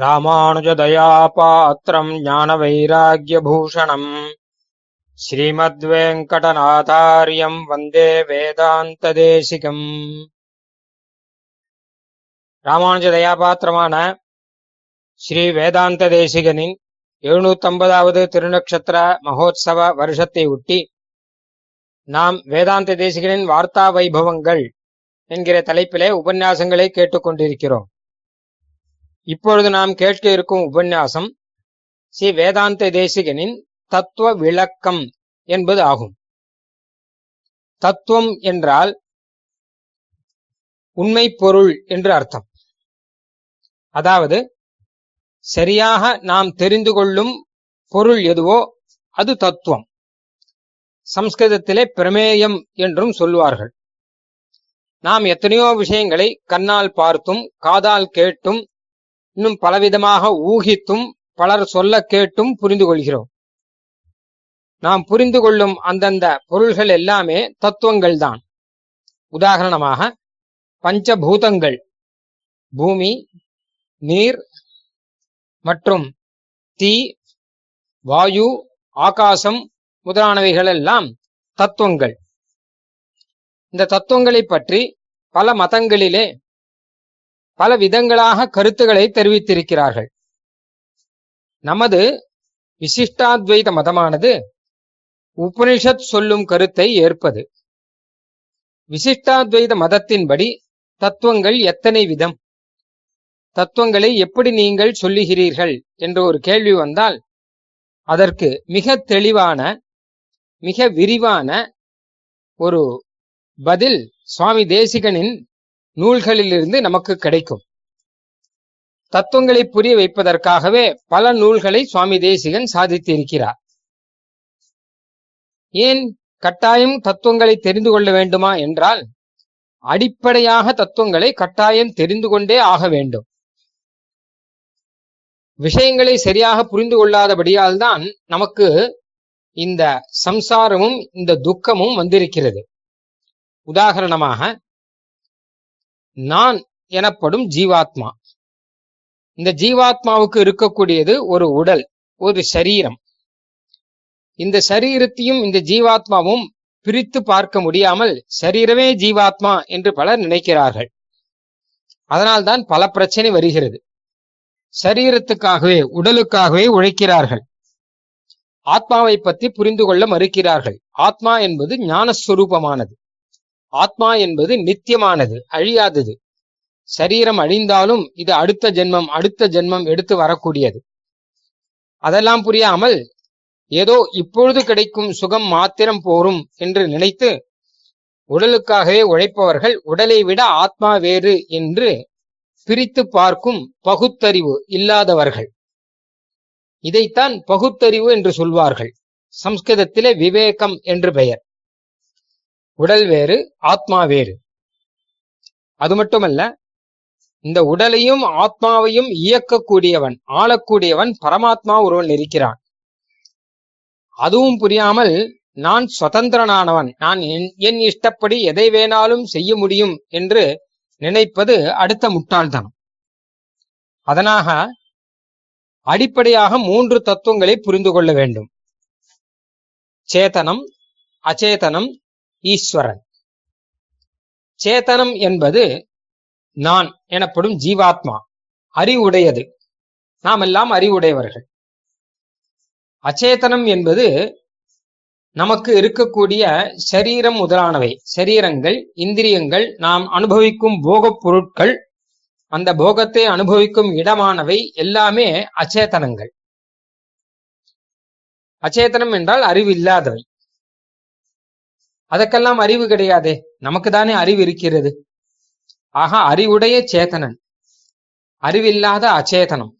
ராமானுஜதயாபாத்திரம் ஞானவைராக்கியபூஷணம். ஸ்ரீமத்வேங்கடநாதாரியம் வந்தே வேதாந்ததேசிகம். ராமானுஜ தயாபாத்திரமான ஸ்ரீ வேதாந்த தேசிகனின் எழுநூத்தம்பதாவது திருநக்ஷத்திர மகோத்சவ வருஷத்தை ஒட்டி நாம் வேதாந்த தேசிகனின் வார்த்தா வைபவங்கள் என்கிற தலைப்பிலே உபன்யாசங்களை கேட்டுக்கொண்டிருக்கிறோம். இப்பொழுது நாம் கேட்க இருக்கும் உபன்யாசம் ஸ்ரீ வேதாந்த தேசிகனின் தத்துவ விளக்கம் என்பது ஆகும். தத்துவம் என்றால் உண்மை பொருள் என்று அர்த்தம். அதாவது சரியாக நாம் தெரிந்து கொள்ளும் பொருள் எதுவோ அது தத்துவம். சம்ஸ்கிருதத்திலே பிரமேயம் என்றும் சொல்வார்கள் நாம் எத்தனையோ விஷயங்களை கண்ணால் பார்த்தும் காதால் கேட்டும் இன்னும் பலவிதமாக ஊகித்தும் பலர் சொல்ல கேட்டும் புரிந்து கொள்கிறோம். நாம் புரிந்து கொள்ளும் அந்தந்த பொருள்கள் எல்லாமே தத்துவங்கள் தான். உதாரணமாக பஞ்சபூதங்கள் பூமி நீர் மற்றும் தீ வாயு ஆகாசம் முதலானவைகள் எல்லாம் தத்துவங்கள். இந்த தத்துவங்களை பற்றி பல மதங்களிலே பல விதங்களாக கருத்துக்களை தெரிவித்திருக்கிறார்கள். நமது விசிஷ்டாத்வைத மதமானது உபனிஷத் சொல்லும் கருத்தை ஏற்பது. விசிஷ்டாத்வைத மதத்தின்படி தத்துவங்கள் எத்தனை விதம்? தத்துவங்களை எப்படி நீங்கள் சொல்லுகிறீர்கள்? என்ற ஒரு கேள்வி வந்தால் அதற்கு மிக தெளிவான மிக விரிவான ஒரு பதில் சுவாமி தேசிகனின் நூல்களிலிருந்து நமக்கு கிடைக்கும். தத்துவங்களை புரிய வைப்பதற்காகவே பல நூல்களை சுவாமி தேசிகன் சாதித்திருக்கிறார். ஏன் கட்டாயம் தத்துவங்களை தெரிந்து கொள்ள வேண்டுமா என்றால் அடிப்படையாக தத்துவங்களை கட்டாயம் தெரிந்து கொண்டே ஆக வேண்டும். விஷயங்களை சரியாக புரிந்து கொள்ளாதபடியால் தான் நமக்கு இந்த சம்சாரமும் இந்த துக்கமும் வந்திருக்கிறது. உதாரணமாக நான் எனப்படும் ஜீவாத்மா. இந்த ஜீவாத்மாவுக்கு இருக்கக்கூடியது ஒரு உடல் ஒரு சரீரம். இந்த சரீரத்தையும் இந்த ஜீவாத்மாவும் பிரித்து பார்க்க முடியாமல் சரீரமே ஜீவாத்மா என்று பலர் நினைக்கிறார்கள். அதனால்தான் பல பிரச்சனை வருகிறது. சரீரத்துக்காகவே உடலுக்காகவே உழைக்கிறார்கள். ஆத்மாவை பற்றி புரிந்து கொள்ள மறுக்கிறார்கள். ஆத்மா என்பது ஞானஸ்வரூபமானது. ஆத்மா என்பது நித்தியமானது அழியாதது. சரீரம் அழிந்தாலும் இது அடுத்த ஜென்மம் அடுத்த ஜென்மம் எடுத்து வரக்கூடியது. அதெல்லாம் புரியாமல் ஏதோ இப்பொழுது கிடைக்கும் சுகம் மாத்திரம் போரும் என்று நினைத்து உடலுக்காகவே உழைப்பவர்கள் உடலை விட ஆத்மா வேறு என்று பிரித்து பார்க்கும் பகுத்தறிவு இல்லாதவர்கள். இதைத்தான் பகுத்தறிவு என்று சொல்வார்கள். சம்ஸ்கிருதத்திலே விவேகம் என்று பெயர். உடல் வேறு ஆத்மா வேறு. அது மட்டுமல்ல இந்த உடலையும் ஆத்மாவையும் இயக்கக்கூடியவன் ஆளக்கூடியவன் பரமாத்மா ஒருவன் இருக்கிறான். அதுவும் புரியாமல் நான் சுதந்திரனானவன் நான் என் இஷ்டப்படி எதை வேணாலும் செய்ய முடியும் என்று நினைப்பது அடுத்த முட்டாள்தனம். அதனாக அடிப்படையாக மூன்று தத்துவங்களை புரிந்து கொள்ள வேண்டும். சேதனம் அச்சேதனம் ஈஸ்வரன். சேதனம் என்பது நான் எனப்படும் ஜீவாத்மா அறிவுடையது. நாம் எல்லாம் அறிவுடையவர்கள். அச்சேதனம் என்பது நமக்கு இருக்கக்கூடிய சரீரம் முதலானவை. சரீரங்கள் இந்திரியங்கள் நாம் அனுபவிக்கும் போகப் பொருட்கள். அந்த போகத்தை அனுபவிக்கும் இடமானவை எல்லாமே அச்சேதனங்கள் அச்சேதனம் என்றால் அறிவு இல்லாதவை அதற்கெல்லாம் அறிவு கிடையாதே. நமக்கு தானே அறிவு இருக்கிறது. ஆக அறிவுடைய சேத்தனன். அறிவில்லாத அச்சேதனம்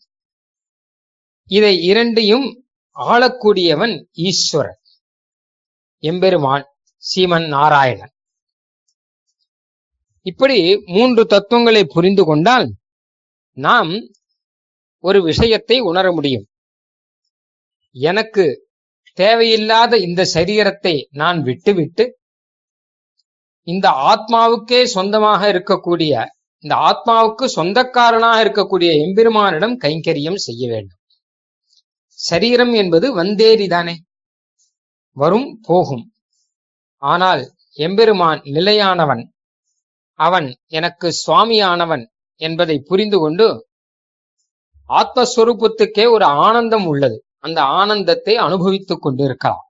இதை இரண்டையும் ஆளக்கூடியவன் ஈஸ்வரன். எம்பெருமான் சீமன் நாராயணன். இப்படி மூன்று தத்துவங்களை புரிந்து கொண்டால் நாம் ஒரு விஷயத்தை உணர முடியும். எனக்கு தேவையில்லாத இந்த சரீரத்தை நான் விட்டுவிட்டு இந்த ஆத்மாவுக்கே சொந்தமாக இருக்கக்கூடிய இந்த ஆத்மாவுக்கு சொந்தக்காரனாக இருக்கக்கூடிய எம்பெருமானிடம் கைங்கரியம் செய்ய வேண்டும். சரீரம் என்பது வந்தேரிதானே வரும் போகும். ஆனால் எம்பெருமான் நிலையானவன். அவன் எனக்கு சுவாமியானவன் என்பதை புரிந்து கொண்டு ஆத்மஸ்வரூபத்துக்கே ஒரு ஆனந்தம் உள்ளது. அந்த ஆனந்தத்தை அனுபவித்துக் கொண்டிருக்கலாம்.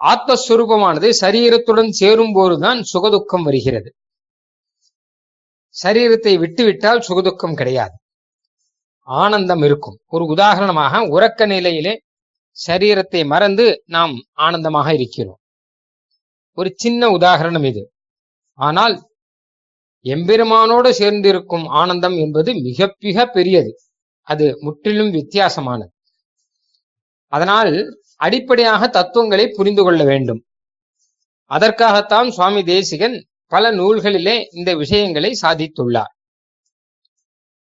ஆத்மஸ்வரூபமானது சரீரத்துடன் சேரும் போதுதான் சுகதுக்கம் வருகிறது. சரீரத்தை விட்டுவிட்டால் சுகதுக்கம் கிடையாது. ஆனந்தம் இருக்கும். ஒரு உதாரணமாக உறக்க நிலையிலே சரீரத்தை மறந்து நாம் ஆனந்தமாக இருக்கிறோம். ஒரு சின்ன உதாரணம் இது. ஆனால் எம்பெருமானோடு சேர்ந்திருக்கும் ஆனந்தம் என்பது மிக மிக பெரியது. அது முற்றிலும் வித்தியாசமானது. அதனால் அடிப்படையாக தத்துவங்களை புரிந்து கொள்ள வேண்டும். அதற்காகத்தான் சுவாமி தேசிகன் பல நூல்களிலே இந்த விஷயங்களை சாதித்துள்ளார்.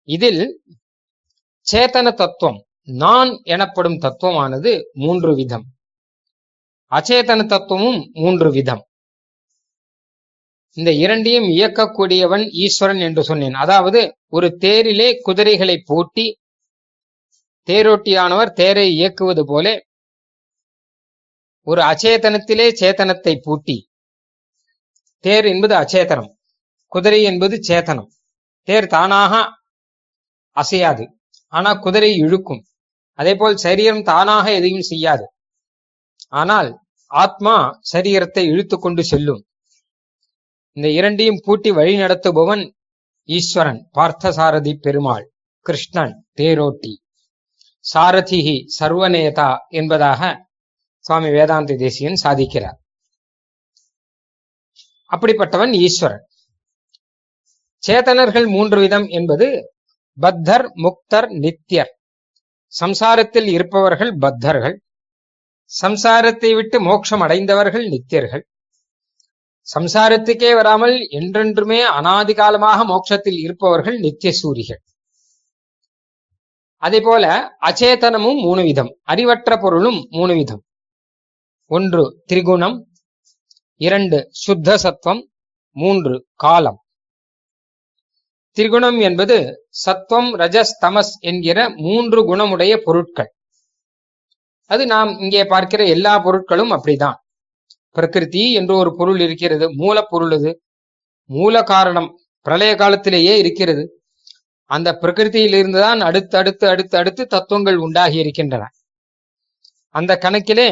இதில் சேத்தன தத்துவம் நான் எனப்படும் தத்துவமானது மூன்று விதம். அச்சேதன தத்துவமும் மூன்று விதம். இந்த இரண்டையும் இயக்கக்கூடியவன் ஈஸ்வரன் என்று சொன்னேன். அதாவது ஒரு தேரிலே குதிரைகளை பூட்டி தேரோட்டியானவர் தேரை இயக்குவது போல ஒரு அச்சேதனத்திலே சேத்தனத்தை பூட்டி. தேர் என்பது அச்சேதனம். குதிரை என்பது சேத்தனம். தேர் தானாக அசையாது. ஆனா குதிரை இழுக்கும். அதே போல் சரீரம் தானாக எதையும் செய்யாது. ஆனால் ஆத்மா சரீரத்தை இழுத்து கொண்டு செல்லும். இந்த இரண்டையும் பூட்டி வழி நடத்துபவன் ஈஸ்வரன் பார்த்தசாரதி பெருமாள் கிருஷ்ணன் தேரோட்டி. சாரதிகி சர்வநேதா என்பதாக சுவாமி வேதாந்த தேசியன் சாதிக்கிறார். அப்படிப்பட்டவன் ஈஸ்வரன். சேதனர்கள் மூன்று விதம் என்பது பத்தர் முக்தர் நித்தியர். சம்சாரத்தில் இருப்பவர்கள் பத்தர்கள். சம்சாரத்தை விட்டு மோட்சம் அடைந்தவர்கள் நித்தியர்கள். சம்சாரத்துக்கே வராமல் என்றென்றுமே அனாதி காலமாக மோட்சத்தில் இருப்பவர்கள் நித்திய சூரிகள். அதே போல அச்சேதனமும் மூணு விதம் அறிவற்ற பொருளும் மூணு விதம். ஒன்று திரிகுணம் இரண்டு சுத்த சத்துவம் மூன்று காலம். திரிகுணம் என்பது சத்வம் ரஜஸ் தமஸ் என்கிற மூன்று குணமுடைய பொருட்கள். அது நாம் இங்கே பார்க்கிற எல்லா பொருட்களும் அப்படிதான். பிரகிருதி என்று ஒரு பொருள் இருக்கிறது. மூலப்பொருள் இது மூல காரணம் பிரளய காலத்திலேயே இருக்கிறது. அந்த பிரகிருதியிலிருந்து தான் அடுத்து அடுத்து அடுத்து அடுத்து தத்துவங்கள் உண்டாகி இருக்கின்றன. அந்த கணக்கிலே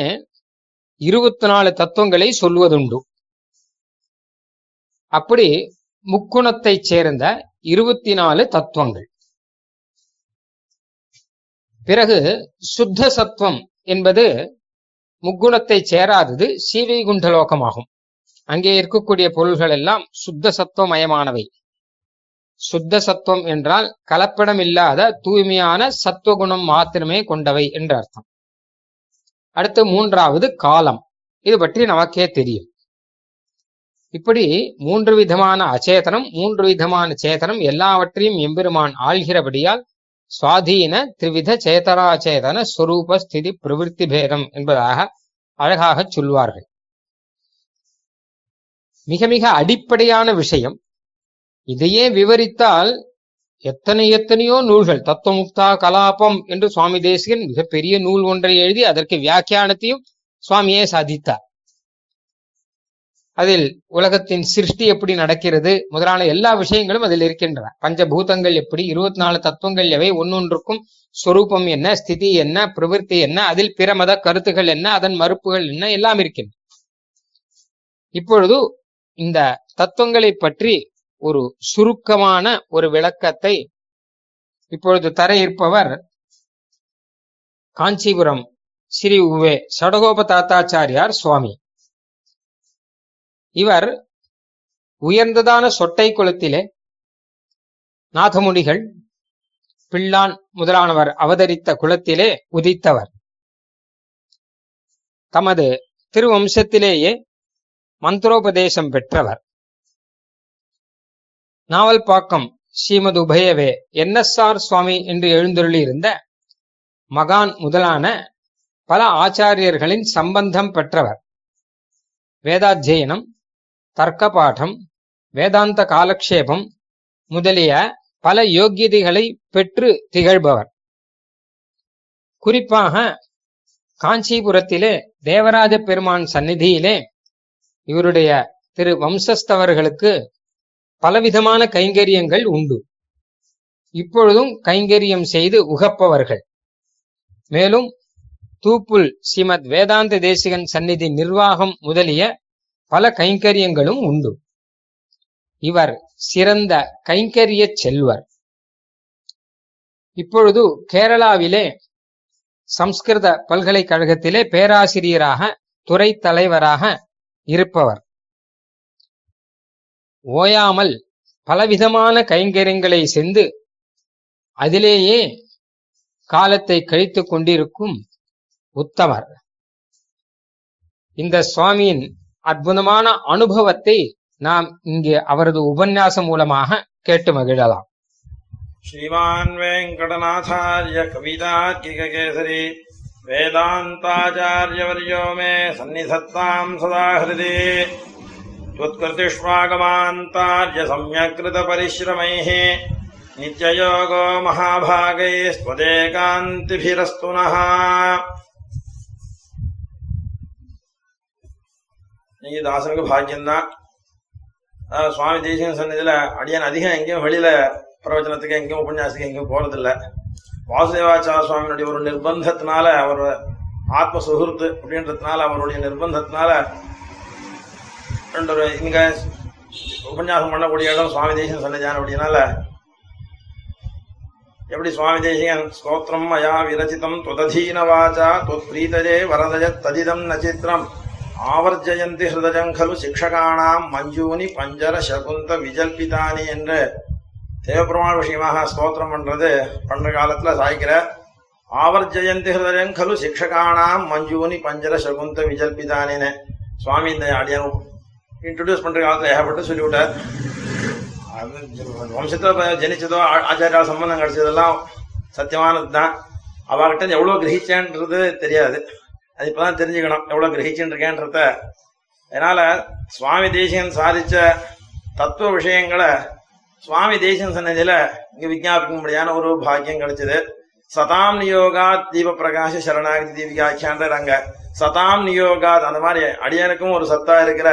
இருபத்தி நாலு தத்துவங்களை சொல்வதுண்டு அப்படி முக்குணத்தைச் சேர்ந்த இருபத்தி நாலு தத்துவங்கள். பிறகு சுத்த சத்துவம் என்பது முக்குணத்தை சேராதது சீவைகுண்டலோகமாகும். அங்கே இருக்கக்கூடிய பொருள்கள் எல்லாம் சுத்த சத்துவமயமானவை. சுத்த சத்துவம் என்றால் கலப்படம் இல்லாத தூய்மையான சத்துவகுணம் மாத்திரமே கொண்டவை என்று அர்த்தம். அடுத்து மூன்றாவது காலம். இது பற்றி நமக்கே தெரியும். இப்படி மூன்று விதமான அச்சேதனம் மூன்று விதமான சேதனம் எல்லாவற்றையும் எம்பெருமான் ஆள்கிறபடியால் சுவாதீன திரிவித சேதராச்சேதன ஸ்வரூப ஸ்திதி பிரவிற்த்தி பேதம் என்பதாக அழகாக சொல்வார்கள். மிக மிக அடிப்படையான விஷயம் இதையே விவரித்தால் எத்தனை எத்தனையோ நூல்கள் தத்துவமுக்தா கலாபம் என்று சுவாமி தேசிகன் மிகப்பெரிய நூல் ஒன்றை எழுதி அதற்கு வியாக்கியானத்தையும் சுவாமியே சாதித்தார். அதில் உலகத்தின் சிருஷ்டி எப்படி நடக்கிறது முதலான எல்லா விஷயங்களும் அதில் இருக்கின்றன. பஞ்சபூதங்கள் எப்படி இருபத்தி நாலு தத்துவங்கள் எவை ஒன்னொன்றுக்கும் சொரூபம் என்ன ஸ்திதி என்ன பிரவிற்த்தி என்ன அதில் பிற மத கருத்துகள் என்ன அதன் மறுப்புகள் என்ன எல்லாம் இருக்கின்றன. இப்பொழுது இந்த தத்துவங்களை பற்றி ஒரு சுருக்கமான ஒரு விளக்கத்தை இப்பொழுது தர இருப்பவர் காஞ்சிபுரம் ஸ்ரீ உவே சடகோப தாத்தாச்சாரியார் சுவாமி. இவர் உயர்ந்ததான சொட்டை குளத்திலே நாதமுனிகள் பிள்ளான் முதலானவர் அவதரித்த குளத்திலே உதித்தவர். தமது திருவம்சத்திலேயே மந்திரோபதேசம் பெற்றவர். நாவல்பாக்கம் ஸ்ரீமது உபயவே என்எஸ்ஆர் சுவாமி என்று எழுந்தருளி இருந்த மகான் முதலான பல ஆச்சாரியர்களின் சம்பந்தம் பெற்றவர். வேதாத்தியனம் தர்க்க பாடம் வேதாந்த காலக்ஷேபம் முதலிய பல யோக்கியதைகளை பெற்று திகழ்பவர். குறிப்பாக காஞ்சிபுரத்திலே தேவராஜ பெருமான் சந்நிதியிலே இவருடைய திரு வம்சஸ்தவர்களுக்கு பலவிதமான கைங்கரியங்கள் உண்டு. இப்பொழுதும் கைங்கரியம் செய்து உகப்பவர்கள். மேலும் தூப்புல் ஸ்ரீமத் வேதாந்த தேசிகன் சந்நிதி நிர்வாகம் முதலிய பல கைங்கரியங்களும் உண்டு. இவர் சிறந்த கைங்கரிய செல்வர். இப்பொழுது கேரளாவிலே சம்ஸ்கிருத பல்கலைக்கழகத்திலே பேராசிரியராக துறை தலைவராக இருப்பவர். ஓயாமல் பலவிதமான கைங்கரியங்களை செந்து அதிலேயே காலத்தை கழித்து கொண்டிருக்கும் உத்தமர். இந்த சுவாமியின் அற்புதமான அனுபவத்தை நாம் இங்கே அவரது உபன்யாசம் மூலமாக கேட்டு மகிழலாம். ஸ்ரீமான் வெங்கடநாதாரிய கவிதா கிககேசரி வேதாந்தாச்சாரியவரியோமே சந்நிதத்தாம் சதாஹிருதே. त्वत्कृतिष्वागमान्तार्य सम्यक्कृतपरिश्रमैः नित्ययोगो महाभागैस्त्वदेकान्तिभिरस्तु नः நீங்க தாசனுக்கு பாக்கியம்தான் அஹ் சுவாமி தேசிகன் சன்னதியில அடியான் அதிகம் எங்கேயும் வெளியில பிரவச்சனத்துக்கு எங்கேயும் உபன்யாசத்துக்கு எங்கேயும் போறதில்ல வாசுதேவாச்சார சுவாமியினுடைய ஒரு நிர்பந்தத்தினால அவர் ஆத்ம சுகிருத்து அப்படின்றதுனால அவருடைய நிர்பந்தத்தினால ரெண்டு இங்க உபன்யாசம் பண்ணக்கூடிய இடம் சுவாமி தேசியம் சன்னிதானம் அப்படின்னால. எப்படி சுவாமி தேசிகன் ஸ்தோத்திரம் மயா விரச்சிதம் துவதீன வாச்சா துவத்ரீதஜே வரதஜ ததிதம் நச்சித்திரம் ஆவர்ஜயந்தி ஹிருதஜம் கலு சிக்ஷகானாம் மஞ்சூனி பஞ்சர சகுந்த விஜல்பிதானி என்று தேவபெருமாள் விஷயமாக ஸ்தோத்திரம் பண்றது பண்ற காலத்துல சாய்க்கிற. ஆவர்ஜயந்தி ஹிருதயம் கலு சிக்ஷகானாம் மஞ்சூனி பஞ்சர சகுந்த விஜல்பிதானின்னு சுவாமி இந்த அடியான் இன்ட்ரடியூஸ் பண்ற காலத்துல ஏகப்பட்டு சொல்லிவிட்டார். அது வம்சத்துல ஜனிச்சதோ ஆச்சாரியா சம்பந்தம் கிடைச்சதெல்லாம் சத்தியமானது தான் அவகிட்ட எவ்வளோ கிரகிச்சேன்றது தெரியாது. அது இப்பதான் தெரிஞ்சுக்கணும். எவ்வளோ கிரகிச்சுருக்கேன்றத இருக்கேன்றத அதனால சுவாமி தேசியன் சாதிச்ச தத்துவ விஷயங்களை சுவாமி தேசியன் சன்னதியில் இங்கே விஜாபிக்க முடியாத ஒரு பாக்கியம் கிடைச்சது. சதாம் நியோகாத் தீப பிரகாஷ சரணாகதி தீபிகாட்சியான்றாங்க சதாம் நியோகாத் அந்த மாதிரி அடியனுக்கும் ஒரு சத்தா இருக்கிற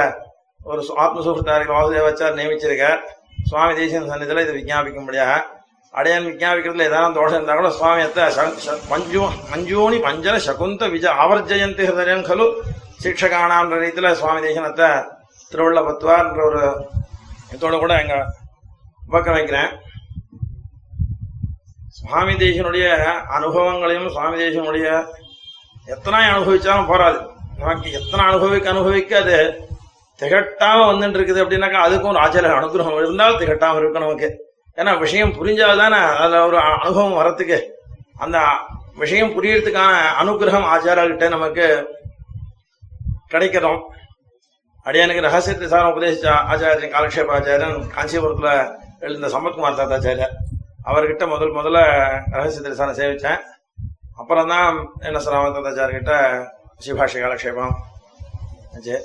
ஒரு சு- ஆத்ம வாசுதேவாச்சார் நியமிச்சிருக்கார் சுவாமி தேசியன் சன்னதியில இது விஜாபிக்கும்படியாக அடையான் விஜாபிக்கிறதுல ஏதாவது தோஷம் இருந்தால் கூட சுவாமியத்தை ச- ச- மஞ்சு மஞ்சூனி பஞ்சர சகுந்த விஜ ஆவர்ஜயந்தி ஹிருதயம் கலு. சிக்ஷகானான்ற ரீதியில் சுவாமி தேசனத்தை திருவள்ள பத்துவார்ன்ற ஒரு இதோட கூட எங்க பக்கம் வைக்கிறேன். சுவாமி தேசனுடைய அனுபவங்களையும் சுவாமி தேசனுடைய எத்தனை அனுபவிச்சாலும் போராது. நமக்கு எத்தனை அனுபவிக்க அனுபவிக்க அது திகட்டாம வந்துட்டு இருக்குது அப்படின்னாக்கா அதுக்கும் ஒரு ஆச்சாரிய அனுகிரகம் இருந்தால் திகட்டாம இருக்கும் நமக்கு. ஏன்னா விஷயம் புரிஞ்சால்தானே அதுல ஒரு அனுபவம் வரத்துக்கு அந்த விஷயம் புரியறதுக்கான அனுகிரகம் ஆச்சாரியால்கிட்ட நமக்கு கிடைக்கிறோம் அடியானுக்கு ரகசியத்தை சாரம் உபதேசிச்ச ஆச்சாரியன் காலக்ஷேப ஆச்சாரியன் காஞ்சிபுரத்துல எழுந்த சம்பத்குமார் தாத்தாச்சாரியர் அவர்கிட்ட முதல் முதல்ல ரகசிய திரசான சேவிச்சேன். அப்புறம் தான் என்ன தாத்தாச்சார்கிட்ட சிபாஷி காலக்ஷேபம். சரி